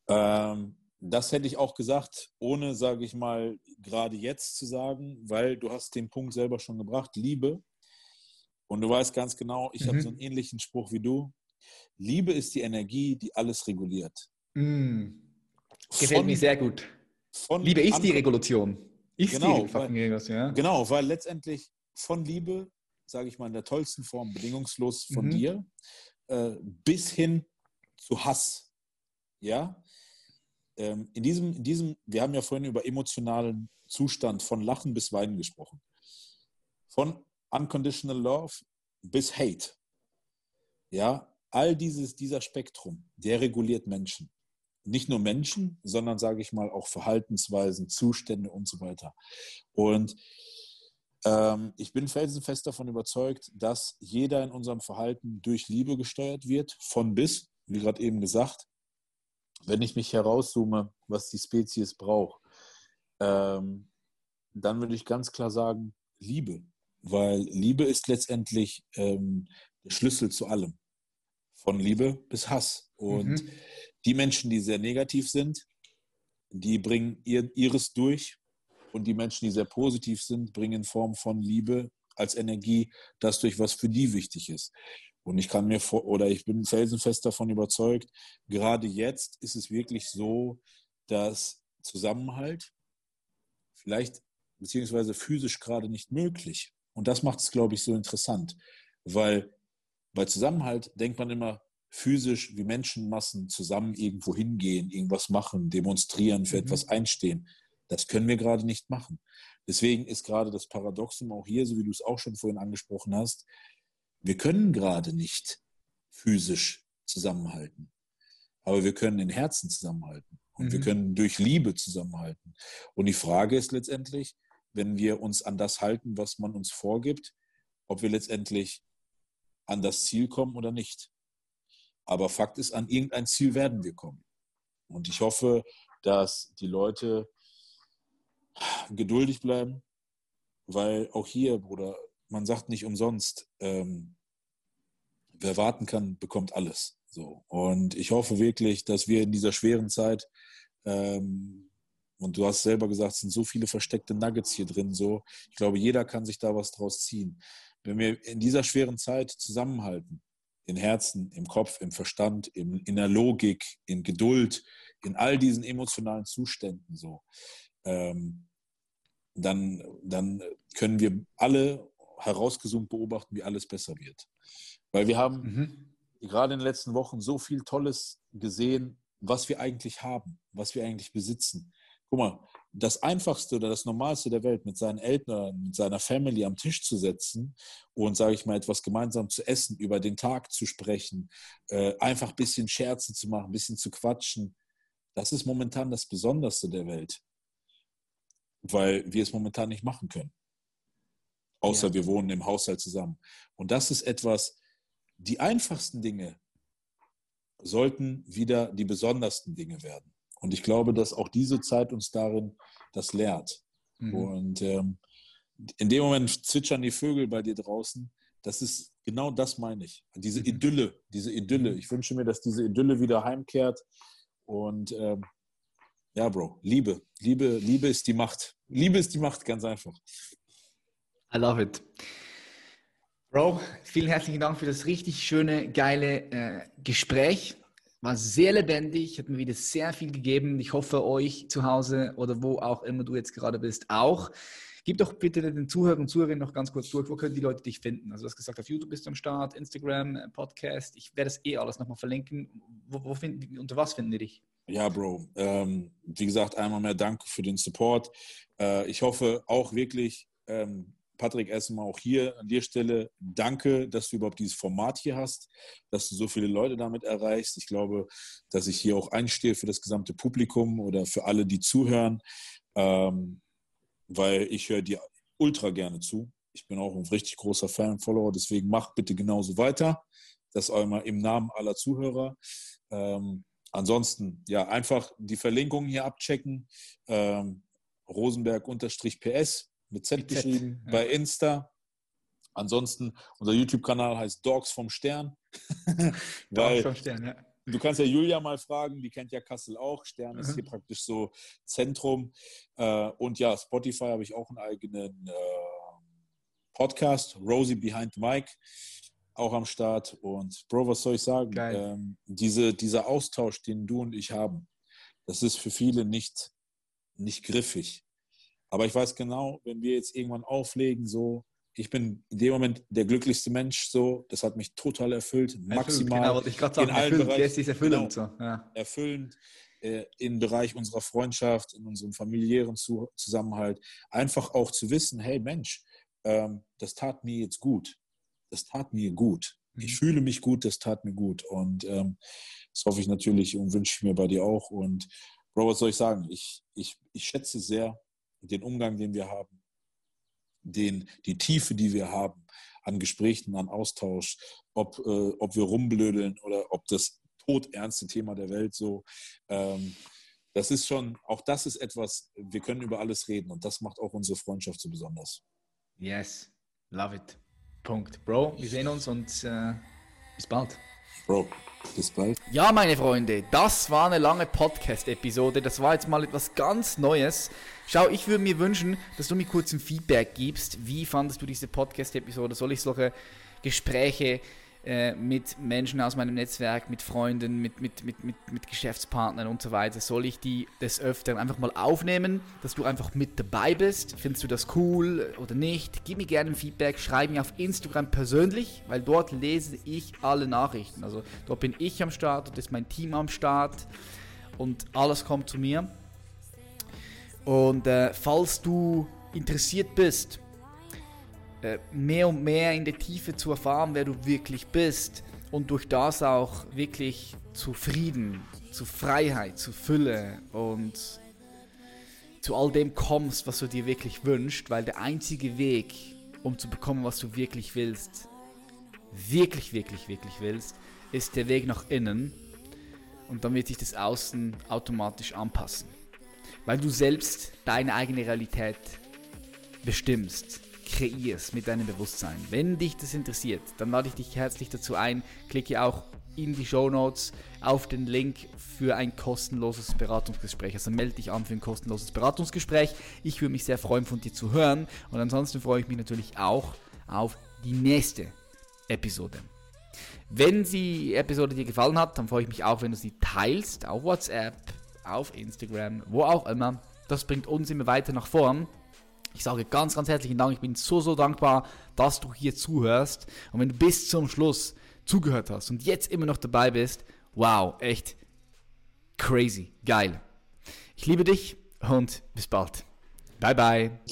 S2: Ähm, das hätte ich auch gesagt, ohne, sage ich mal, gerade jetzt zu sagen, weil du hast den Punkt selber schon gebracht, Liebe. Und du weißt ganz genau, ich mhm. habe so einen ähnlichen Spruch wie du. Liebe ist die Energie, die alles reguliert.
S1: Mhm. Gefällt mir sehr gut. Liebe ist die Regulation.
S2: Ist genau, die weil, Regulation, ja. Genau, weil letztendlich von Liebe, sage ich mal in der tollsten Form, bedingungslos von mhm. dir, äh, bis hin zu Hass. Ja, ähm, in, diesem, in diesem, wir haben ja vorhin über emotionalen Zustand von Lachen bis Weinen gesprochen. Von Unconditional Love bis Hate. Ja, all dieses, dieser Spektrum, der reguliert Menschen. Nicht nur Menschen, sondern sage ich mal auch Verhaltensweisen, Zustände und so weiter. Und ähm, ich bin felsenfest davon überzeugt, dass jeder in unserem Verhalten durch Liebe gesteuert wird, von bis, wie gerade eben gesagt wenn ich mich herauszoome, was die Spezies braucht, ähm, dann würde ich ganz klar sagen, Liebe. Weil Liebe ist letztendlich ähm, der Schlüssel zu allem. Von Liebe bis Hass. Und mhm. die Menschen, die sehr negativ sind, die bringen ihr, ihres durch. Und die Menschen, die sehr positiv sind, bringen in Form von Liebe als Energie das durch, was für die wichtig ist. Und ich kann mir vor, oder ich bin felsenfest davon überzeugt, gerade jetzt ist es wirklich so, dass Zusammenhalt vielleicht beziehungsweise physisch gerade nicht möglich. Und das macht es, glaube ich, so interessant, weil bei Zusammenhalt denkt man immer physisch, wie Menschenmassen zusammen irgendwo hingehen, irgendwas machen, demonstrieren, für mhm. etwas einstehen. Das können wir gerade nicht machen. Deswegen ist gerade das Paradoxum auch hier, so wie du es auch schon vorhin angesprochen hast, wir können gerade nicht physisch zusammenhalten, aber wir können in Herzen zusammenhalten und mhm. wir können durch Liebe zusammenhalten. Und die Frage ist letztendlich, wenn wir uns an das halten, was man uns vorgibt, ob wir letztendlich an das Ziel kommen oder nicht. Aber Fakt ist, an irgendein Ziel werden wir kommen. Und ich hoffe, dass die Leute geduldig bleiben, weil auch hier, Bruder, man sagt nicht umsonst, ähm, wer warten kann, bekommt alles. So. Und ich hoffe wirklich, dass wir in dieser schweren Zeit, ähm, und du hast selber gesagt, es sind so viele versteckte Nuggets hier drin, so, ich glaube, jeder kann sich da was draus ziehen. Wenn wir in dieser schweren Zeit zusammenhalten, in Herzen, im Kopf, im Verstand, im, in der Logik, in Geduld, in all diesen emotionalen Zuständen so, ähm, dann, dann können wir alle herausgezoomt beobachten, wie alles besser wird. Weil wir haben mhm. gerade in den letzten Wochen so viel Tolles gesehen, was wir eigentlich haben, was wir eigentlich besitzen. Guck mal, das Einfachste oder das Normalste der Welt, mit seinen Eltern, mit seiner Family am Tisch zu setzen und, sage ich mal, etwas gemeinsam zu essen, über den Tag zu sprechen, äh, einfach ein bisschen Scherze zu machen, ein bisschen zu quatschen, das ist momentan das Besonderste der Welt, weil wir es momentan nicht machen können außer ja. wir wohnen im Haushalt zusammen. Und das ist etwas, die einfachsten Dinge sollten wieder die besondersten Dinge werden. Und ich glaube, dass auch diese Zeit uns darin das lehrt. Mhm. Und ähm, in dem Moment zwitschern die Vögel bei dir draußen. Das ist genau das meine ich. Diese mhm. Idylle, diese Idylle. Mhm. Ich wünsche mir, dass diese Idylle wieder heimkehrt. Und ähm, ja, Bro, Liebe. Liebe, Liebe ist die Macht. Liebe ist die Macht, ganz einfach.
S1: I love it. Bro, vielen herzlichen Dank für das richtig schöne, geile äh, Gespräch. War sehr lebendig, hat mir wieder sehr viel gegeben. Ich hoffe, euch zu Hause oder wo auch immer du jetzt gerade bist, auch. Gib doch bitte den Zuhörern und Zuhörerinnen noch ganz kurz durch, wo können die Leute dich finden? Also du hast gesagt, auf YouTube bist du am Start, Instagram, äh, Podcast. Ich werde das eh alles nochmal verlinken. Wo, wo finden, unter was finden die dich?
S2: Ja, Bro. Ähm, wie gesagt, einmal mehr Dank für den Support. Äh, ich hoffe auch wirklich, ähm, Patrick, erstmal auch hier an der Stelle danke, dass du überhaupt dieses Format hier hast, dass du so viele Leute damit erreichst. Ich glaube, dass ich hier auch einstehe für das gesamte Publikum oder für alle, die zuhören, ähm, weil ich höre dir ultra gerne zu. Ich bin auch ein richtig großer Fan und Follower, deswegen macht bitte genauso weiter. Das immer im Namen aller Zuhörer. Ähm, ansonsten, ja, einfach die Verlinkungen hier abchecken. Ähm, Rosenberg-PS mit Z, geschrieben ja. bei Insta. Ansonsten, unser YouTube-Kanal heißt Dogs vom Stern. [laughs] Dogs vom Stern, ja. Du kannst ja Julia mal fragen, die kennt ja Kassel auch. Stern mhm. ist hier praktisch so Zentrum. Äh, und ja, Spotify habe ich auch einen eigenen äh, Podcast, Rosie Behind the Mic, auch am Start. Und Bro, was soll ich sagen? Ähm, diese, dieser Austausch, den du und ich haben, das ist für viele nicht, nicht griffig. Aber ich weiß genau, wenn wir jetzt irgendwann auflegen, so, ich bin in dem Moment der glücklichste Mensch, so, das hat mich total erfüllt, maximal. Genau, ich gerade sagen, in allen erfüllend, Bereichen. erfüllend, genau, so. ja. erfüllend äh, im Bereich unserer Freundschaft, in unserem familiären Zu Zusammenhalt. Einfach auch zu wissen, hey Mensch, ähm, das tat mir jetzt gut. Das tat mir gut. Mhm. Ich fühle mich gut, das tat mir gut. Und ähm, das hoffe ich natürlich und wünsche ich mir bei dir auch. Und Bro, was soll ich sagen? Ich, ich, ich schätze sehr, den Umgang, den wir haben, den, die Tiefe, die wir haben an Gesprächen, an Austausch, ob, äh, ob wir rumblödeln oder ob das todernste Thema der Welt so. Ähm, das ist schon, auch das ist etwas, wir können über alles reden und das macht auch unsere Freundschaft so besonders.
S1: Yes, love it. Punkt. Bro, wir sehen uns und äh, bis bald.
S2: Bro, bis bald.
S1: Ja, meine Freunde, das war eine lange Podcast-Episode. Das war jetzt mal etwas ganz Neues. Schau, ich würde mir wünschen, dass du mir kurz ein Feedback gibst. Wie fandest du diese Podcast-Episode? Soll ich solche Gespräche äh, mit Menschen aus meinem Netzwerk, mit Freunden, mit, mit, mit, mit, mit Geschäftspartnern und so weiter, soll ich die des Öfteren einfach mal aufnehmen, dass du einfach mit dabei bist? Findest du das cool oder nicht? Gib mir gerne ein Feedback, schreib mir auf Instagram persönlich, weil dort lese ich alle Nachrichten. Also dort bin ich am Start, dort ist mein Team am Start und alles kommt zu mir. Und äh, falls du interessiert bist, mehr und mehr in der Tiefe zu erfahren, wer du wirklich bist und durch das auch wirklich zu Frieden, zu Freiheit, zu Fülle und zu all dem kommst, was du dir wirklich wünschst, weil der einzige Weg, um zu bekommen, was du wirklich willst, wirklich, wirklich, wirklich willst, ist der Weg nach innen. Und dann wird sich das Außen automatisch anpassen, weil du selbst deine eigene Realität bestimmst kreierst mit deinem Bewusstsein. Wenn dich das interessiert, dann lade ich dich herzlich dazu ein. Klicke auch in die Show Notes auf den Link für ein kostenloses Beratungsgespräch. Also melde dich an für ein kostenloses Beratungsgespräch. Ich würde mich sehr freuen, von dir zu hören. Und ansonsten freue ich mich natürlich auch auf die nächste Episode. Wenn die Episode dir gefallen hat, dann freue ich mich auch, wenn du sie teilst auf WhatsApp, auf Instagram, wo auch immer. Das bringt uns immer weiter nach vorn. Ich sage ganz, ganz herzlichen Dank. Ich bin so, so dankbar, dass du hier zuhörst. Und wenn du bis zum Schluss zugehört hast und jetzt immer noch dabei bist, wow, echt crazy, geil. Ich liebe dich und bis bald. Bye, bye.